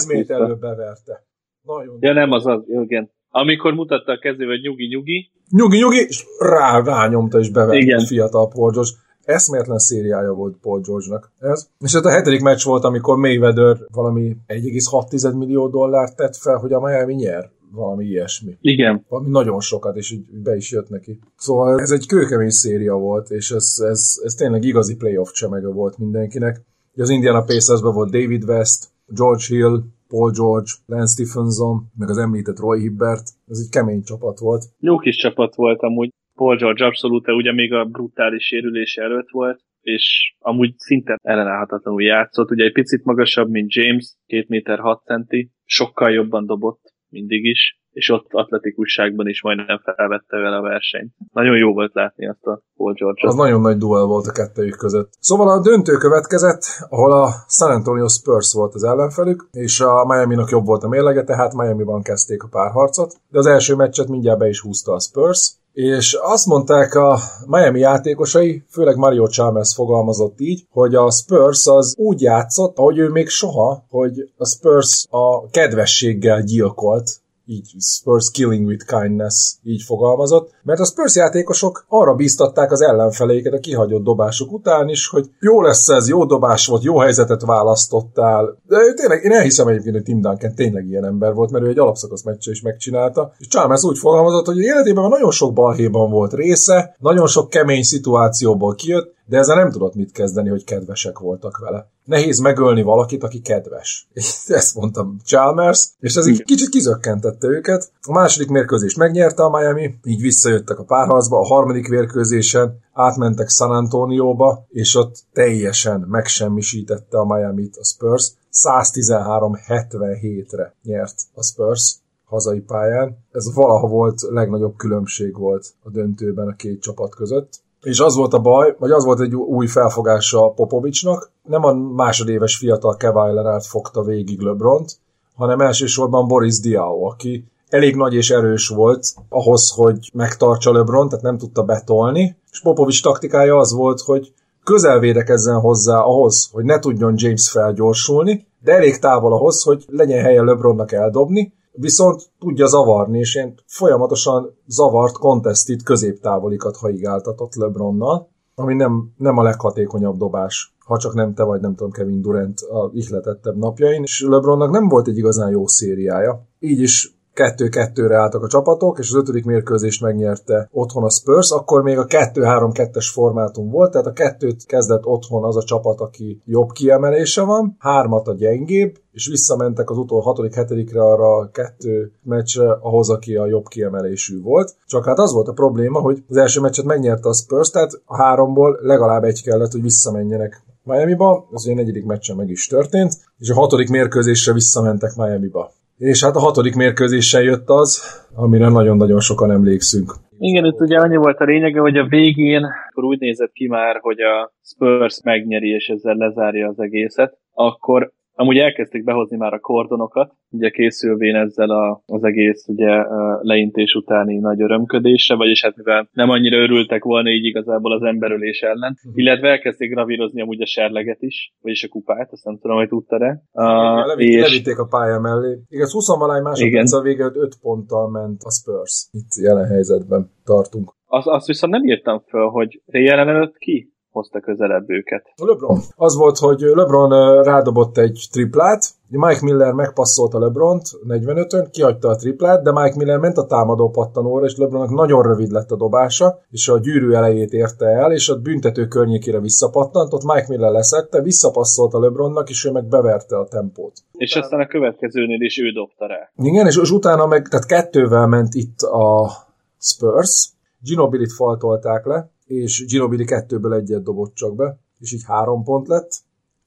méterről beverte. Nagyon ja, nem az az, igen. Amikor mutatta a kezével, hogy nyugi-nyugi. Nyugi-nyugi, és rá, rányomta, és beverte igen. a fiatal Paul George eszméletlen szériája volt Paul George-nak ez. És hát a hetedik meccs volt, amikor Mayweather valami 1,6 millió dollárt tett fel, hogy a Miami nyer valami ilyesmi. Igen. Valami nagyon sokat, és így be is jött neki. Szóval ez egy kőkemény széria volt, és ez, ez, ez tényleg igazi playoff csemege volt mindenkinek. Az Indiana Pacersben volt David West, George Hill, Paul George, Lance Stephenson, meg az említett Roy Hibbert. Ez egy kemény csapat volt. Jó kis csapat volt amúgy. Paul George abszolút ugye még a brutális sérülése előtt volt, és amúgy szinte ellenállhatatlanul játszott. Ugye egy picit magasabb, mint James, 2 méter 6 centi, sokkal jobban dobott, mindig is, és ott atletikusságban is majdnem felvette vele a versenyt. Nagyon jó volt látni azt a Paul george Az nagyon nagy duel volt a kettőjük között. Szóval a döntő következett, ahol a San Antonio Spurs volt az ellenfelük, és a Miami-nak jobb volt a mérlege, tehát Miami-ban kezdték a párharcot, de az első meccset mindjárt be is húzta a Spurs, és azt mondták a Miami játékosai, főleg Mario Chalmers fogalmazott így, hogy a Spurs az úgy játszott, ahogy ő még soha, hogy a Spurs a kedvességgel gyilkolt így Spurs killing with kindness, így fogalmazott, mert a Spurs játékosok arra bíztatták az ellenfeleiket a kihagyott dobások után is, hogy jó lesz ez, jó dobás volt, jó helyzetet választottál. De ő tényleg, én elhiszem egyébként, hogy Tim Duncan tényleg ilyen ember volt, mert ő egy alapszakasz meccse is megcsinálta. És Chalmers úgy fogalmazott, hogy életében nagyon sok balhéban volt része, nagyon sok kemény szituációból kijött, de ezzel nem tudott mit kezdeni, hogy kedvesek voltak vele. Nehéz megölni valakit, aki kedves. <laughs> Ezt mondtam Chalmers, és ez egy kicsit kizökkentette őket. A második mérkőzést megnyerte a Miami, így visszajöttek a párharcba, a harmadik mérkőzésen átmentek San Antonióba, és ott teljesen megsemmisítette a Miami-t a Spurs. 113-77-re nyert a Spurs hazai pályán. Ez valaha volt legnagyobb különbség volt a döntőben a két csapat között. És az volt a baj, vagy az volt egy új felfogása Popovicsnak, nem a másodéves fiatal Leonard fogta végig LeBront, hanem elsősorban Boris Diaw, aki elég nagy és erős volt ahhoz, hogy megtartsa LeBron, tehát nem tudta betolni, és Popovics taktikája az volt, hogy közel védekezzen hozzá ahhoz, hogy ne tudjon James felgyorsulni, de elég távol ahhoz, hogy legyen helye LeBronnak eldobni, viszont tudja zavarni, és én folyamatosan zavart contestit középtávolikat haigáltatott LeBronnal, ami nem, nem a leghatékonyabb dobás, ha csak nem te vagy, nem tudom, Kevin Durant a ihletettebb napjain, és LeBronnak nem volt egy igazán jó szériája. Így is kettő-kettőre álltak a csapatok, és az ötödik mérkőzést megnyerte otthon a Spurs, akkor még a 2-3-2-es formátum volt, tehát a kettőt kezdett otthon az a csapat, aki jobb kiemelése van, hármat a gyengébb, és visszamentek az utol 6-7-re arra a kettő meccsre ahhoz, aki a jobb kiemelésű volt. Csak hát az volt a probléma, hogy az első meccset megnyerte a Spurs, tehát a háromból legalább egy kellett, hogy visszamenjenek Miami-ba, az ugye negyedik meccsen meg is történt, és a hatodik mérkőzésre visszamentek Miami-ba. És hát a hatodik mérkőzéssel jött az, amire nagyon-nagyon sokan emlékszünk. Igen, itt ugye annyi volt a lényege, hogy a végén akkor úgy nézett ki már, hogy a Spurs megnyeri, és ezzel lezárja az egészet, akkor Amúgy elkezdték behozni már a kordonokat, ugye készülvén ezzel a, az egész ugye leintés utáni nagy örömködése, vagyis hát mivel nem annyira örültek volna így igazából az emberölés ellen, uh-huh. illetve elkezdték gravírozni amúgy a serleget is, vagyis a kupát, azt nem tudom, hogy tudta-e. Uh, Levitt, és... Levitték a pálya mellé. Igaz, 20 valány másodperc a vége 5 ponttal ment a Spurs. Itt jelen helyzetben tartunk. Azt, azt viszont nem írtam föl, hogy Ray előtt ki? Hozta közelebb őket. LeBron. Az volt, hogy LeBron rádobott egy triplát, Mike Miller megpasszolta LeBront 45-ön, kihagyta a triplát, de Mike Miller ment a támadó pattanóra, és LeBronnak nagyon rövid lett a dobása, és a gyűrű elejét érte el, és a büntető környékére visszapattant, ott Mike Miller leszette, visszapasszolta LeBronnak, és ő meg beverte a tempót. És utána... aztán a következőnél is ő dobta rá. Igen, és, és utána meg, tehát kettővel ment itt a Spurs, Ginobili-t faltolták le, és Ginobili kettőből egyet dobott csak be, és így három pont lett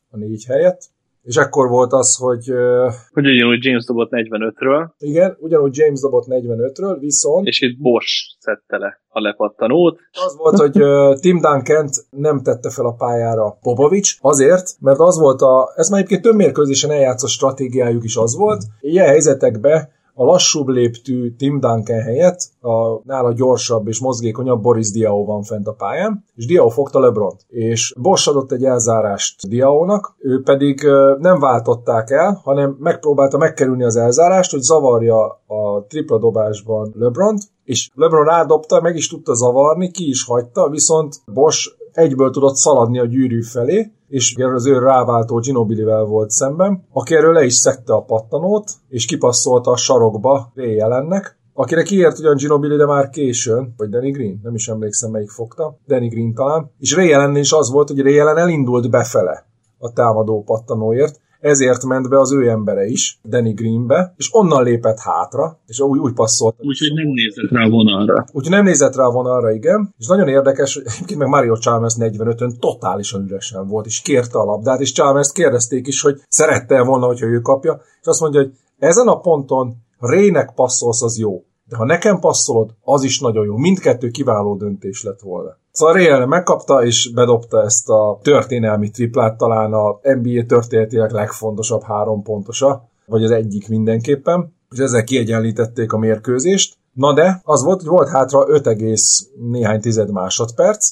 a négy helyett. És ekkor volt az, hogy... Hogy ugyanúgy James dobott 45-ről. Igen, ugyanúgy James dobott 45-ről, viszont... És itt Bosch szedte le a lepattanót. Az volt, hogy Tim duncan nem tette fel a pályára Popovics, azért, mert az volt a... Ez már egyébként több mérkőzésen eljátszott stratégiájuk is az volt. Ilyen helyzetekben a lassúbb léptű Tim Duncan helyett a nála gyorsabb és mozgékonyabb Boris Diaw van fent a pályán, és Diaw fogta lebron És Bosch adott egy elzárást Diawnak, ő pedig nem váltották el, hanem megpróbálta megkerülni az elzárást, hogy zavarja a tripla dobásban lebron és LeBron rádobta, meg is tudta zavarni, ki is hagyta, viszont Bosch egyből tudott szaladni a gyűrű felé, és az ő ráváltó Ginobilivel volt szemben, aki erről le is szedte a pattanót, és kipasszolta a sarokba Ray jelennek, akire kiért ugyan Ginobili, de már későn, vagy Danny Green, nem is emlékszem melyik fogta, Danny Green talán, és Ray Allen is az volt, hogy Ray Allen elindult befele a támadó pattanóért, ezért ment be az ő embere is, Danny Greenbe, és onnan lépett hátra, és úgy, úgy passzolt. Úgyhogy nem nézett rá a vonalra. Úgyhogy nem nézett rá a vonalra, igen. És nagyon érdekes, hogy egyébként meg Mario Chalmers 45-ön totálisan üresen volt, és kérte a labdát, és Chalmers kérdezték is, hogy szerette volna, hogyha ő kapja, és azt mondja, hogy ezen a ponton Rének passzolsz, az jó. De ha nekem passzolod, az is nagyon jó. Mindkettő kiváló döntés lett volna. Szóval Ray megkapta és bedobta ezt a történelmi triplát, talán a NBA történetileg legfontosabb három pontosa, vagy az egyik mindenképpen, és ezzel kiegyenlítették a mérkőzést. Na de, az volt, hogy volt hátra 5, néhány tized másodperc,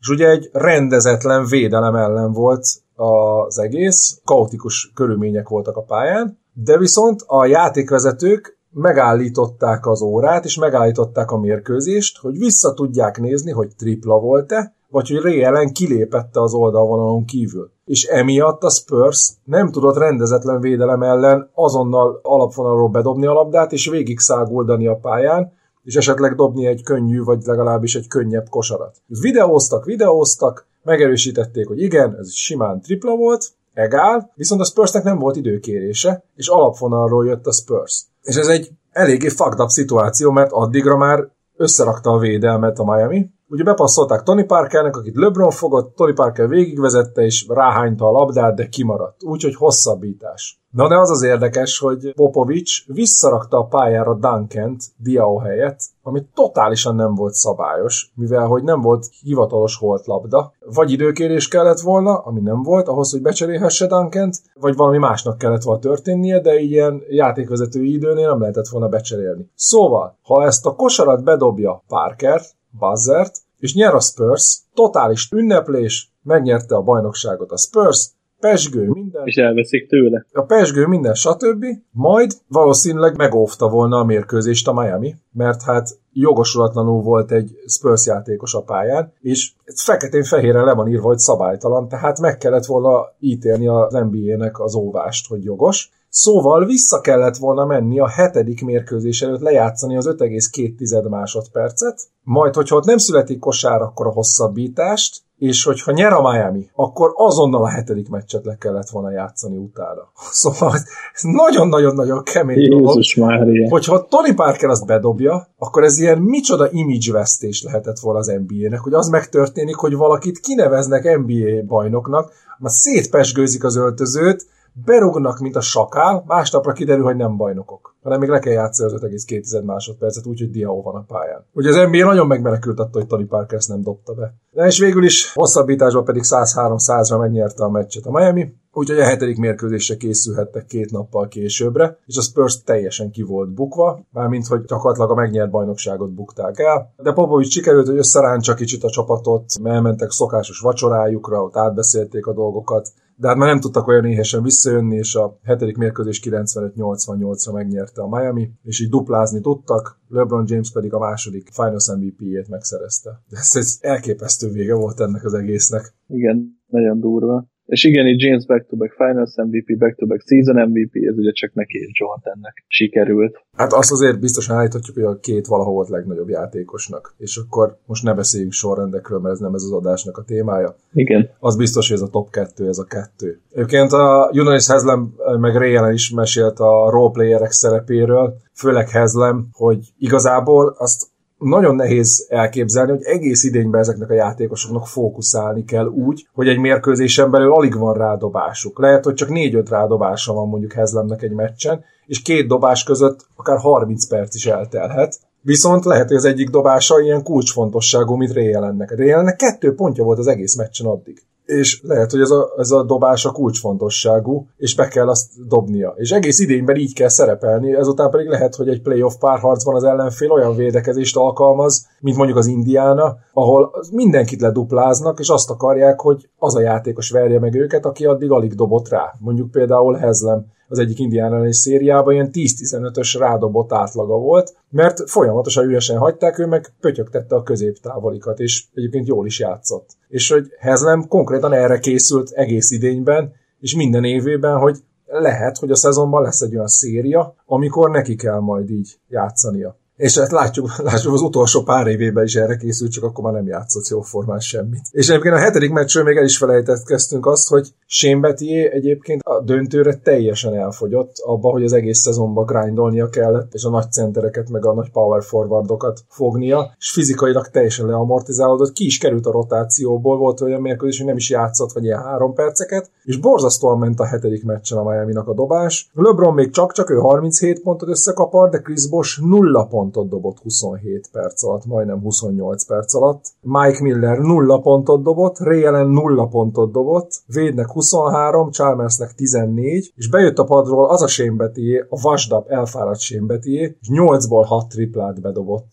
és ugye egy rendezetlen védelem ellen volt az egész, kaotikus körülmények voltak a pályán, de viszont a játékvezetők megállították az órát, és megállították a mérkőzést, hogy vissza tudják nézni, hogy tripla volt-e, vagy hogy Ray Allen kilépette az oldalvonalon kívül. És emiatt a Spurs nem tudott rendezetlen védelem ellen azonnal alapvonalról bedobni a labdát, és végig száguldani a pályán, és esetleg dobni egy könnyű, vagy legalábbis egy könnyebb kosarat. Videóztak, videóztak, megerősítették, hogy igen, ez simán tripla volt, egál, viszont a Spursnek nem volt időkérése, és alapvonalról jött a Spurs. És ez egy eléggé fucked up szituáció, mert addigra már összerakta a védelmet a Miami, Ugye bepasszolták Tony Parkernek, akit LeBron fogott, Tony Parker végigvezette és ráhányta a labdát, de kimaradt. Úgyhogy hosszabbítás. Na de az az érdekes, hogy Popovics visszarakta a pályára Duncant Diao helyett, ami totálisan nem volt szabályos, mivel hogy nem volt hivatalos holt labda. Vagy időkérés kellett volna, ami nem volt, ahhoz, hogy becserélhesse Duncant, vagy valami másnak kellett volna történnie, de ilyen játékvezetői időnél nem lehetett volna becserélni. Szóval, ha ezt a kosarat bedobja Parker, buzzert, és nyer a Spurs, totális ünneplés, megnyerte a bajnokságot a Spurs, pesgő, minden. És elveszik tőle. A pesgő, minden, stb. Majd valószínűleg megóvta volna a mérkőzést a Miami, mert hát jogosulatlanul volt egy Spurs játékos a pályán, és feketén-fehéren le van írva, hogy szabálytalan, tehát meg kellett volna ítélni az NBA-nek az óvást, hogy jogos. Szóval vissza kellett volna menni a hetedik mérkőzés előtt lejátszani az 5,2 másodpercet, majd, hogyha ott nem születik kosár, akkor a hosszabbítást, és hogyha nyer a Miami, akkor azonnal a hetedik meccset le kellett volna játszani utána. <laughs> Szóval ez nagyon-nagyon-nagyon kemény Jézus Mária. Hogyha Tony Parker azt bedobja, akkor ez ilyen micsoda image vesztés lehetett volna az NBA-nek, hogy az megtörténik, hogy valakit kineveznek NBA bajnoknak, már szétpesgőzik az öltözőt, berugnak, mint a sakál, másnapra kiderül, hogy nem bajnokok, hanem még le kell játszani az 5,2 másodpercet, úgyhogy Diao van a pályán. Ugye az NBA nagyon megmenekült attól, hogy Tony Parker ezt nem dobta be. De és végül is hosszabbításban pedig 103-100-ra megnyerte a meccset a Miami, úgyhogy a hetedik mérkőzésre készülhettek két nappal későbbre, és a Spurs teljesen ki volt bukva, mármint hogy gyakorlatilag a megnyert bajnokságot bukták el. De Popovics sikerült, hogy összeráncsa kicsit a csapatot, elmentek szokásos vacsorájukra, ott átbeszélték a dolgokat, de hát már nem tudtak olyan éhesen visszajönni, és a hetedik mérkőzés 95-88-ra megnyerte a Miami, és így duplázni tudtak, LeBron James pedig a második Finals MVP-jét megszerezte. De ez egy elképesztő vége volt ennek az egésznek. Igen, nagyon durva. És igen, így James back-to-back Finals MVP, back-to-back Season MVP, ez ugye csak neki és ennek sikerült. Hát azt azért biztosan állíthatjuk, hogy a két valahol volt legnagyobb játékosnak. És akkor most ne beszéljünk sorrendekről, mert ez nem ez az adásnak a témája. Igen. Az biztos, hogy ez a top 2, ez a kettő. Egyébként a Unanis Hezlem meg Ray is mesélt a roleplayerek szerepéről, főleg Hezlem, hogy igazából azt nagyon nehéz elképzelni, hogy egész idényben ezeknek a játékosoknak fókuszálni kell úgy, hogy egy mérkőzésen belül alig van rádobásuk. Lehet, hogy csak 4-5 rádobása van mondjuk Hezlemnek egy meccsen, és két dobás között akár 30 perc is eltelhet. Viszont lehet, hogy az egyik dobása ilyen kulcsfontosságú, mint Réjelennek. Réjelennek kettő pontja volt az egész meccsen addig és lehet, hogy ez a, ez a dobás a kulcsfontosságú, és be kell azt dobnia. És egész idényben így kell szerepelni, ezután pedig lehet, hogy egy playoff párharcban az ellenfél olyan védekezést alkalmaz, mint mondjuk az Indiana, ahol mindenkit ledupláznak, és azt akarják, hogy az a játékos verje meg őket, aki addig alig dobott rá. Mondjuk például Hezlem az egyik indián elleni szériában ilyen 10-15-ös rádobott átlaga volt, mert folyamatosan üresen hagyták, ő meg pötyögtette a középtávolikat, és egyébként jól is játszott. És hogy Hezlem konkrétan erre készült egész idényben, és minden évében, hogy lehet, hogy a szezonban lesz egy olyan széria, amikor neki kell majd így játszania. És hát látjuk, <laughs> látjuk az utolsó pár évében is erre készült, csak akkor már nem játszott jó formán semmit. És egyébként a hetedik meccsről még el is felejtettkeztünk azt, hogy Shane egyébként a döntőre teljesen elfogyott abba, hogy az egész szezonban grindolnia kellett, és a nagy centereket, meg a nagy power forwardokat fognia, és fizikailag teljesen leamortizálódott, ki is került a rotációból, volt olyan mérkőzés, hogy nem is játszott, vagy ilyen három perceket, és borzasztóan ment a hetedik meccsen a miami a dobás. LeBron még csak-csak ő 37 pontot összekapar, de Chris Bosh nulla pontot dobott 27 perc alatt, majdnem 28 perc alatt. Mike Miller nulla pontot dobott, Ray Allen nulla pontot dobott, Védnek 23, Chalmersnek 14, és bejött a padról az a Shane a vasdap elfáradt Shane és 8-ból 6 triplát bedobott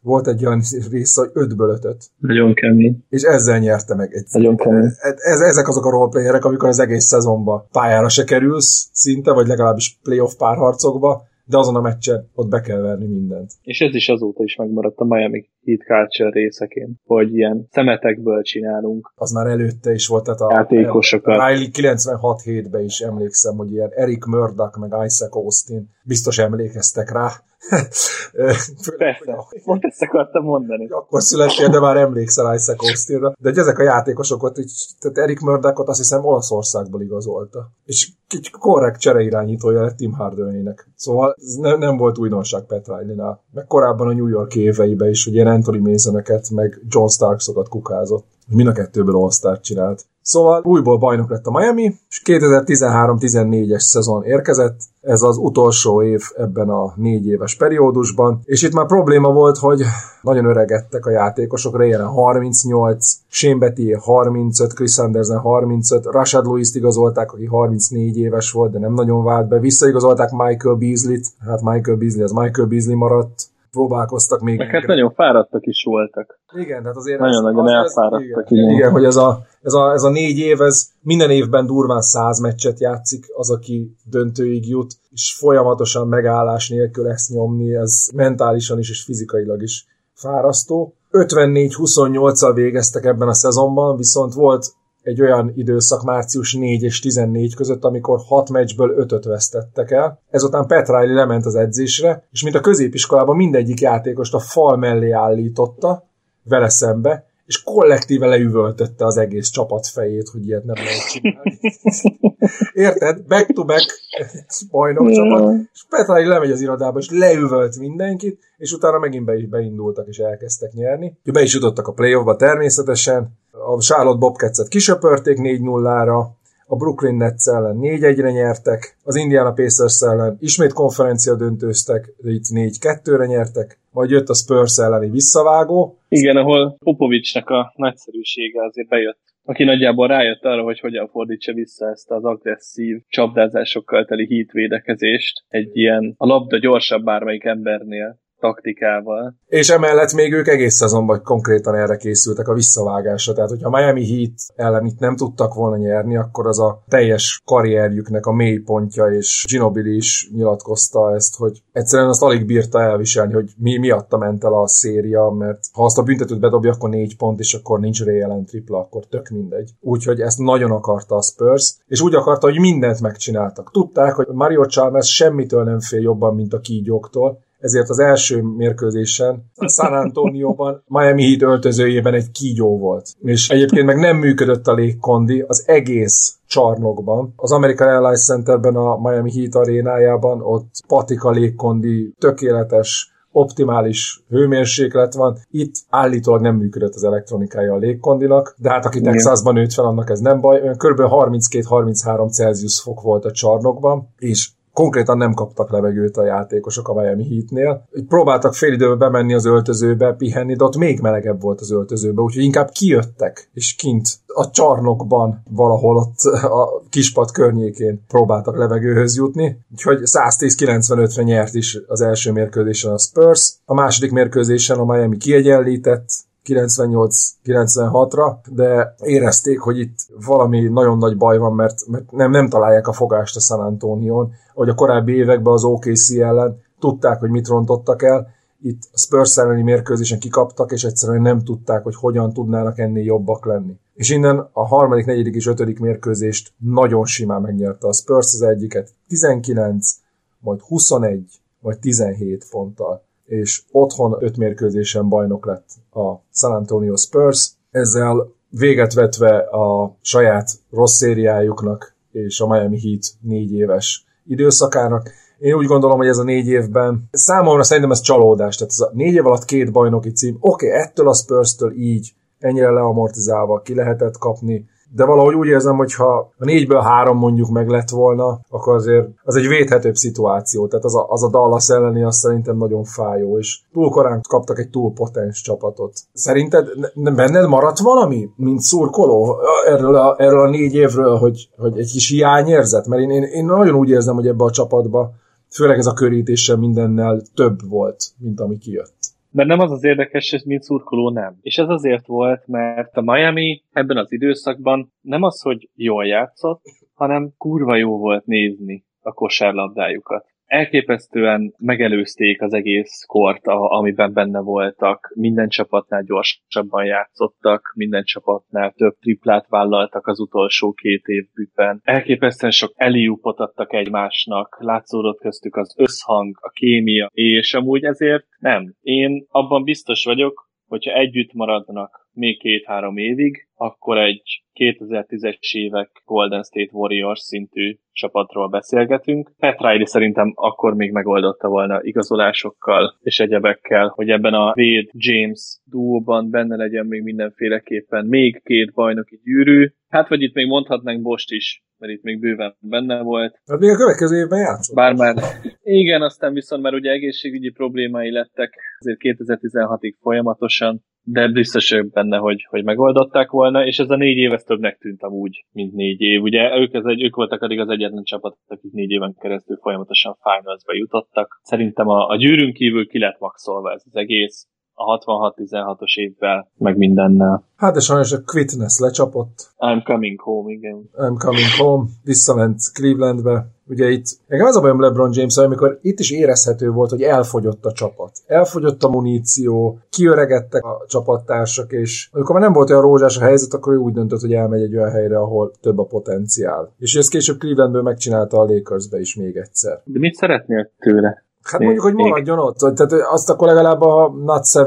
volt egy olyan rész, hogy 5-ből 5 Nagyon kemény. És ezzel nyerte meg. Egy, Nagyon kemény. Ez, ezek azok a roleplayerek, amikor az egész szezonban pályára se kerülsz szinte, vagy legalábbis playoff párharcokba, de azon a meccsen ott be kell verni mindent. És ez is azóta is megmaradt a Miami Heat Culture részeként, hogy ilyen szemetekből csinálunk. Az már előtte is volt, tehát a játékosokat. Riley 96 hétben is emlékszem, hogy ilyen Eric Murdoch meg Isaac Austin biztos emlékeztek rá, <laughs> Persze, pont ezt akartam mondani. Akkor születtél, de már emlékszel Isaac Austinra. De hogy ezek a játékosokat, így, tehát Erik Murdochot azt hiszem Olaszországból igazolta. És egy korrekt csereirányítója lett Tim Hardaway-nek. Szóval ez ne, nem volt újdonság Pat Riley-nál. Meg korábban a New York éveiben is, hogy ilyen Anthony Masoneket, meg John Starksokat kukázott. Mind a kettőből all csinált. Szóval újból bajnok lett a Miami, és 2013-14-es szezon érkezett, ez az utolsó év ebben a négy éves periódusban, és itt már probléma volt, hogy nagyon öregedtek a játékosok, Rayen 38, Shane Betty 35, Chris Anderson 35, Rashad Lewis-t igazolták, aki 34 éves volt, de nem nagyon vált be, visszaigazolták Michael Beasley-t, hát Michael Beasley az Michael Beasley maradt, próbálkoztak még. Meg hát nagyon fáradtak is voltak. Igen, tehát azért... Nagyon-nagyon elfáradtak. Igen, igen, hogy ez a, ez, a, ez a négy év, ez minden évben durván száz meccset játszik az, aki döntőig jut, és folyamatosan megállás nélkül ezt nyomni, ez mentálisan is és fizikailag is fárasztó. 54-28-al végeztek ebben a szezonban, viszont volt egy olyan időszak március 4 és 14 között, amikor 6 meccsből 5-öt vesztettek el. Ezután Pat Riley lement az edzésre, és mint a középiskolában mindegyik játékost a fal mellé állította, vele szembe, és kollektíve leüvöltötte az egész csapat fejét, hogy ilyet nem lehet csinálni. <laughs> Érted? Back to back bajnok csapat, és Petrai lemegy az irodába, és leüvölt mindenkit, és utána megint be is beindultak, és elkezdtek nyerni. Be is jutottak a playoffba természetesen, a Charlotte Bobcats-et kisöpörték 4-0-ra, a Brooklyn Nets ellen 4-1-re nyertek, az Indiana Pacers ellen ismét konferencia döntőztek, de itt 4-2-re nyertek, majd jött a Spurs elleni visszavágó. Igen, ahol Popovicsnak a nagyszerűsége azért bejött aki nagyjából rájött arra, hogy hogyan fordítsa vissza ezt az agresszív csapdázásokkal teli hítvédekezést egy ilyen a labda gyorsabb bármelyik embernél taktikával. És emellett még ők egész szezonban konkrétan erre készültek a visszavágásra. Tehát, hogyha Miami Heat ellen itt nem tudtak volna nyerni, akkor az a teljes karrierjüknek a mély pontja, és Ginobili is nyilatkozta ezt, hogy egyszerűen azt alig bírta elviselni, hogy mi miatta ment el a széria, mert ha azt a büntetőt bedobja, akkor négy pont, és akkor nincs réjelen tripla, akkor tök mindegy. Úgyhogy ezt nagyon akarta a Spurs, és úgy akarta, hogy mindent megcsináltak. Tudták, hogy Mario Chalmers semmitől nem fél jobban, mint a kígyóktól, ezért az első mérkőzésen a San Antonio-ban Miami Heat öltözőjében egy kígyó volt. És egyébként meg nem működött a légkondi az egész csarnokban. Az American Airlines Centerben a Miami Heat arénájában ott patika légkondi, tökéletes optimális hőmérséklet van. Itt állítólag nem működött az elektronikája a légkondinak, de hát aki Texasban nőtt fel, annak ez nem baj. Olyan kb. 32-33 Celsius fok volt a csarnokban, és konkrétan nem kaptak levegőt a játékosok a Miami Heatnél. Próbáltak fél időben bemenni az öltözőbe, pihenni, de ott még melegebb volt az öltözőbe, úgyhogy inkább kijöttek, és kint a csarnokban valahol ott a kispad környékén próbáltak levegőhöz jutni, úgyhogy 110-95-re nyert is az első mérkőzésen a Spurs, a második mérkőzésen a Miami kiegyenlített, 98-96-ra, de érezték, hogy itt valami nagyon nagy baj van, mert, mert nem, nem találják a fogást a San Antonio-n, hogy a korábbi években az OKC ellen tudták, hogy mit rontottak el, itt a Spurs elleni mérkőzésen kikaptak, és egyszerűen nem tudták, hogy hogyan tudnának ennél jobbak lenni. És innen a harmadik, negyedik és ötödik mérkőzést nagyon simán megnyerte a Spurs az egyiket 19, majd 21, majd 17 ponttal. És otthon öt mérkőzésen bajnok lett a San Antonio Spurs. Ezzel véget vetve a saját rossz szériájuknak és a Miami Heat négy éves időszakának. Én úgy gondolom, hogy ez a négy évben, számomra szerintem ez csalódás, tehát ez a négy év alatt két bajnoki cím, oké, okay, ettől a Spurs-től így, ennyire leamortizálva ki lehetett kapni, de valahogy úgy érzem, hogy ha a négyből három mondjuk meg lett volna, akkor azért az egy védhetőbb szituáció. Tehát az a, az a Dallas elleni az szerintem nagyon fájó, és túl korán kaptak egy túl potens csapatot. Szerinted benned maradt valami, mint szurkoló erről a, erről a négy évről, hogy, hogy egy kis hiányérzet? Mert én, én, én nagyon úgy érzem, hogy ebbe a csapatba főleg ez a körítése mindennel több volt, mint ami kijött. Mert nem az az érdekes, hogy mint szurkoló nem. És ez azért volt, mert a Miami ebben az időszakban nem az, hogy jól játszott, hanem kurva jó volt nézni a kosárlabdájukat elképesztően megelőzték az egész kort, amiben benne voltak. Minden csapatnál gyorsabban játszottak, minden csapatnál több triplát vállaltak az utolsó két évben. Elképesztően sok eliupot adtak egymásnak, látszódott köztük az összhang, a kémia, és amúgy ezért nem. Én abban biztos vagyok, hogyha együtt maradnak még két-három évig, akkor egy 2010-es évek Golden State Warriors szintű csapatról beszélgetünk. Pat Riley szerintem akkor még megoldotta volna igazolásokkal és egyebekkel, hogy ebben a Wade James duóban benne legyen még mindenféleképpen még két bajnoki gyűrű. Hát vagy itt még mondhatnánk Bost is, mert itt még bőven benne volt. Hát még a következő évben játszott. Bár már igen, aztán viszont már ugye egészségügyi problémái lettek azért 2016-ig folyamatosan, de biztos vagyok benne, hogy, hogy megoldották volna, és ez a négy év ez többnek tűnt amúgy, mint négy év. Ugye ők, ez egy, ők voltak addig az egyetlen csapat, akik négy éven keresztül folyamatosan finals jutottak. Szerintem a, a gyűrűn kívül ki lett maxolva ez az egész, a 66-16-os évvel, meg mindennel. Hát de sajnos a Quitness lecsapott. I'm coming home, igen. I'm coming home, visszament Clevelandbe. Ugye itt, nekem az a bajom LeBron james amikor itt is érezhető volt, hogy elfogyott a csapat. Elfogyott a muníció, kiöregettek a csapattársak, és amikor már nem volt olyan rózsás a helyzet, akkor ő úgy döntött, hogy elmegy egy olyan helyre, ahol több a potenciál. És ezt később Clevelandből megcsinálta a Lakersbe is még egyszer. De mit szeretnél tőle? Hát mondjuk, hogy maradjon ott. Tehát azt akkor legalább a Not 7,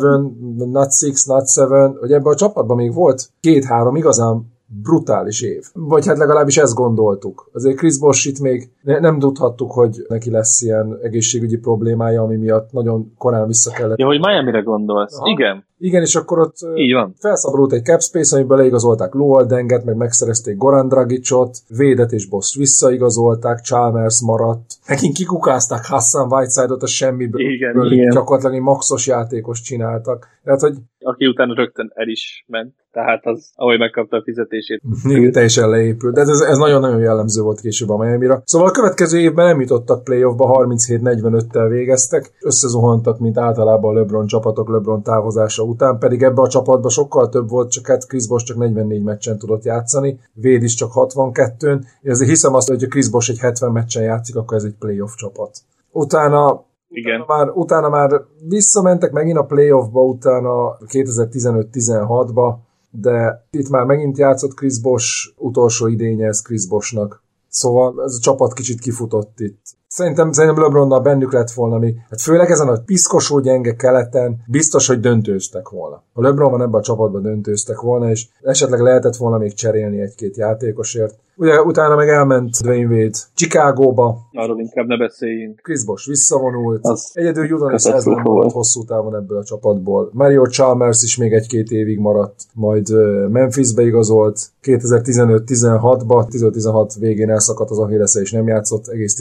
Not 6, Not 7, hogy ebben a csapatban még volt két-három igazán brutális év. Vagy hát legalábbis ezt gondoltuk. Azért Chris Bosh itt még ne, nem tudhattuk, hogy neki lesz ilyen egészségügyi problémája, ami miatt nagyon korán vissza kellett. Ja, hogy Miami-re gondolsz. Aha. Igen. Igen, és akkor ott Így van. felszabadult egy cap space, amiben leigazolták Lowell Denget, meg megszerezték Goran Dragicot, Védet és Boss visszaigazolták, Chalmers maradt. Nekint kikukázták Hassan Whiteside-ot a semmiből. Igen, igen. Gyakorlatilag egy maxos játékos csináltak. Tehát, hogy aki utána rögtön el is ment, tehát az, ahogy megkapta a fizetését. <laughs> Igen, teljesen leépült. De ez, ez nagyon-nagyon jellemző volt később a miami -ra. Szóval a következő évben nem jutottak playoffba, 37-45-tel végeztek, összezuhantak, mint általában a LeBron csapatok LeBron távozása után, pedig ebbe a csapatban sokkal több volt, csak hát Chris Bosh csak 44 meccsen tudott játszani, Véd is csak 62-n. Én azért hiszem azt, hogy ha Chris Bosh egy 70 meccsen játszik, akkor ez egy playoff csapat. Utána igen. Utána már, utána már visszamentek megint a playoffba, utána 2015-16-ba, de itt már megint játszott Chris Bosh, utolsó idénye ez Chris Boshnak. Szóval ez a csapat kicsit kifutott itt. Szerintem, szerintem LeBronnal bennük lett volna még. Hát főleg ezen a piszkosó gyenge keleten biztos, hogy döntőztek volna. A LeBron van ebben a csapatban döntőztek volna, és esetleg lehetett volna még cserélni egy-két játékosért. Ugye utána meg elment Dwayne Wade Chicagóba. Arról inkább ne beszéljünk. Chris Bosh visszavonult. Az Egyedül Judonis ez nem volt hosszú távon ebből a csapatból. Mario Chalmers is még egy-két évig maradt, majd Memphisbe igazolt. 2015-16-ba, 15-16 végén elszakadt az Achilles és nem játszott egész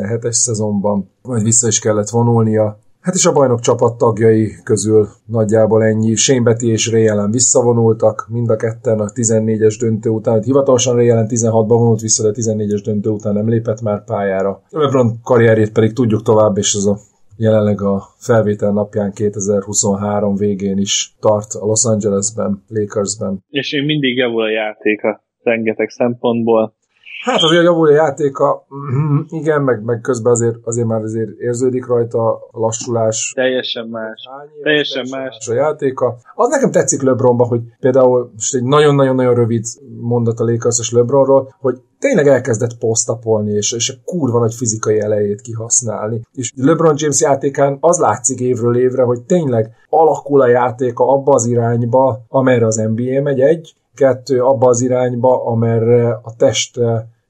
16-17-es szezonban. Majd vissza is kellett vonulnia. Hát és a bajnok csapat tagjai közül nagyjából ennyi. Sénbeti és Réjelen visszavonultak, mind a ketten a 14-es döntő után. Hivatalosan Réjelen 16-ban vonult vissza, de 14-es döntő után nem lépett már pályára. LeBron karrierjét pedig tudjuk tovább, és az a jelenleg a felvétel napján 2023 végén is tart a Los Angelesben, Lakersben. És én mindig javul a játéka rengeteg szempontból. Hát azért javul a játéka, mhm, igen, meg, meg közben azért, azért már azért érződik rajta a lassulás. Teljesen más. Éves, teljesen, teljesen más. más. a játéka. Az nekem tetszik LeBronba, hogy például most egy nagyon-nagyon-nagyon rövid mondat a Lakers és LeBronról, hogy tényleg elkezdett posztapolni, és, és a kurva nagy fizikai elejét kihasználni. És LeBron James játékán az látszik évről évre, hogy tényleg alakul a játéka abba az irányba, amerre az NBA megy egy, kettő abba az irányba, amerre a test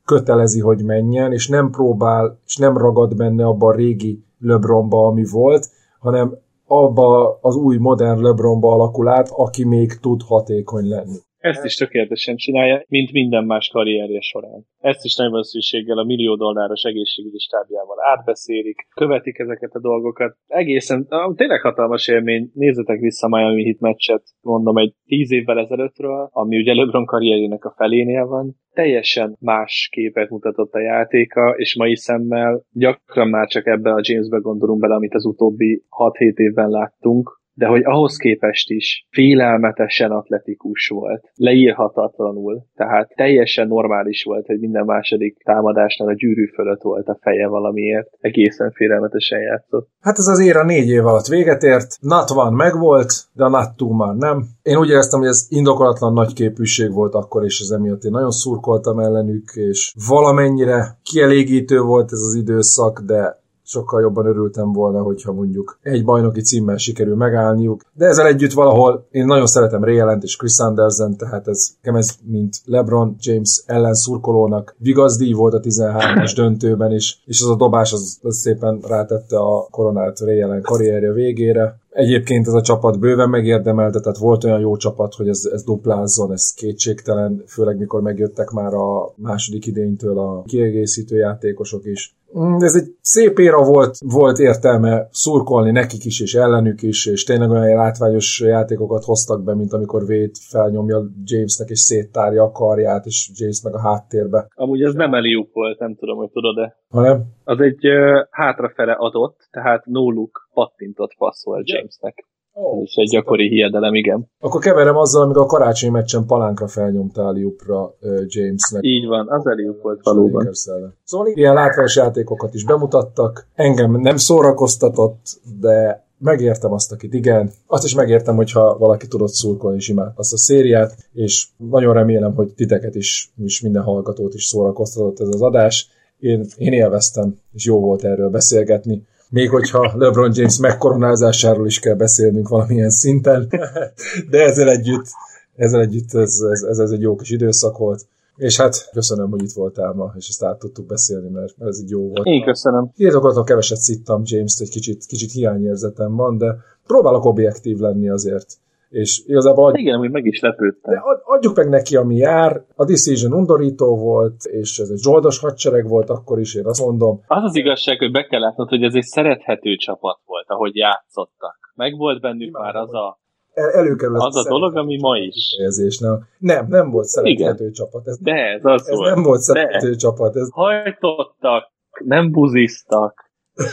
kötelezi, hogy menjen, és nem próbál, és nem ragad benne abba a régi LeBronba, ami volt, hanem abba az új modern LeBronba alakul át, aki még tud hatékony lenni. Ezt is tökéletesen csinálja, mint minden más karrierje során. Ezt is nagyon szükséggel a millió dolláros egészségügyi stábjával átbeszélik, követik ezeket a dolgokat. Egészen, tényleg hatalmas élmény. Nézzetek vissza a Miami Heat meccset, mondom, egy tíz évvel ezelőttről, ami ugye LeBron karrierjének a felénél van. Teljesen más képet mutatott a játéka, és mai szemmel gyakran már csak ebbe a Jamesbe gondolunk bele, amit az utóbbi 6-7 évben láttunk, de hogy ahhoz képest is félelmetesen atletikus volt, leírhatatlanul, tehát teljesen normális volt, hogy minden második támadásnál a gyűrű fölött volt a feje valamiért, egészen félelmetesen játszott. Hát ez az éra négy év alatt véget ért, NAT van megvolt, de a NAT 2 már nem. Én úgy éreztem, hogy ez indokolatlan nagy képűség volt akkor, és az emiatt én nagyon szurkoltam ellenük, és valamennyire kielégítő volt ez az időszak, de sokkal jobban örültem volna, hogyha mondjuk egy bajnoki címmel sikerül megállniuk. De ezzel együtt valahol én nagyon szeretem Ray és Chris Anderson, tehát ez, ez mint LeBron James ellen szurkolónak vigazdi volt a 13-as döntőben is, és az a dobás az, az szépen rátette a koronát Ray karrierje végére. Egyébként ez a csapat bőven megérdemelte, tehát volt olyan jó csapat, hogy ez, ez duplázzon, ez kétségtelen, főleg mikor megjöttek már a második idénytől a kiegészítő játékosok is. Mm, ez egy szép éra volt, volt értelme szurkolni nekik is és ellenük is, és tényleg olyan látványos játékokat hoztak be, mint amikor Wade felnyomja Jamesnek és széttárja a karját, és James meg a háttérbe. Amúgy ez nem eliuk volt, nem tudom, hogy tudod-e. Hanem? Az egy uh, hátrafele adott, tehát no look pattintott passz volt Jamesnek. Oh, Ez egy gyakori hiedelem, igen. Akkor keverem azzal, amikor a karácsonyi meccsen palánkra felnyomta Aliupra uh, Jamesnek. Így van, az Aliup volt valóban. Szóval ilyen látványos játékokat is bemutattak. Engem nem szórakoztatott, de megértem azt, akit igen. Azt is megértem, hogyha valaki tudott szurkolni és imád azt a szériát, és nagyon remélem, hogy titeket is, és minden hallgatót is szórakoztatott ez az adás. Én, én élveztem, és jó volt erről beszélgetni még hogyha LeBron James megkoronázásáról is kell beszélnünk valamilyen szinten, de ezzel együtt, ezzel együtt ez, ez, ez, ez egy jó kis időszak volt. És hát köszönöm, hogy itt voltál ma, és ezt át tudtuk beszélni, mert, ez egy jó volt. Én köszönöm. Írtokatok keveset szittam James-t, egy kicsit, kicsit hiányérzetem van, de próbálok objektív lenni azért és igazából... Adj... Igen, hogy meg is lepődtem. De adjuk meg neki, ami jár. A Decision undorító volt, és ez egy zsoldos hadsereg volt akkor is, én azt mondom. Az az igazság, hogy be kell látnod, hogy ez egy szerethető csapat volt, ahogy játszottak. Meg volt bennük Imádom, már az a el, előkerül az, az a dolog, ami ma is. Érzés, nem, nem, nem volt szerethető Igen. csapat. Ez, De ez az ez volt. nem volt szerethető De. csapat. Ez... Hajtottak, nem buziztak,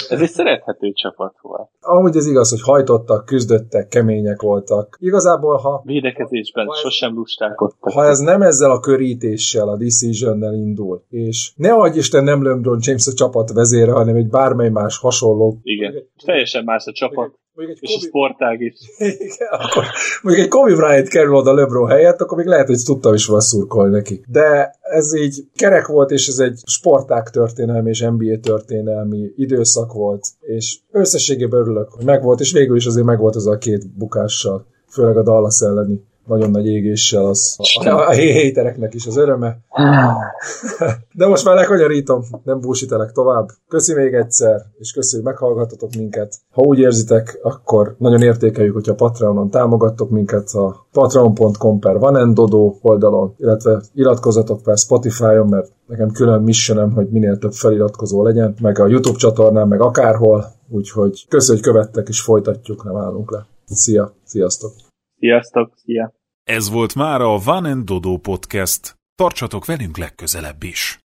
ez egy szerethető csapat volt. Amúgy ez igaz, hogy hajtottak, küzdöttek, kemények voltak. Igazából, ha... Védekezésben ha sosem lustálkodtak. Ha ez nem ezzel a körítéssel, a decision indul, és ne adj Isten nem LeBron James a csapat vezére, hanem egy bármely más hasonló. Igen, teljesen más a csapat. Mondjuk egy és Kobe... a sportág is. Igen, akkor mondjuk egy Kobe Bryant kerül oda LeBron helyett, akkor még lehet, hogy tudtam is volna szurkolni neki. De ez így kerek volt, és ez egy sportág történelmi és NBA történelmi időszak volt, és összességében örülök, hogy megvolt, és végül is azért megvolt az a két bukással, főleg a Dallas elleni nagyon nagy égéssel az a, a, a hétereknek is az öröme. <laughs> De most már lekanyarítom, nem búsítelek tovább. Köszi még egyszer, és köszi, hogy meghallgattatok minket. Ha úgy érzitek, akkor nagyon értékeljük, hogyha Patreonon támogattok minket a patreon.com per vanendodo oldalon, illetve iratkozatok fel Spotify-on, mert nekem külön missionem, hogy minél több feliratkozó legyen, meg a YouTube csatornán, meg akárhol, úgyhogy köszi, hogy követtek, és folytatjuk, nem állunk le. Szia, sziasztok! Sziasztok, szia! Ez volt már a Van Dodo Podcast. Tartsatok velünk legközelebb is!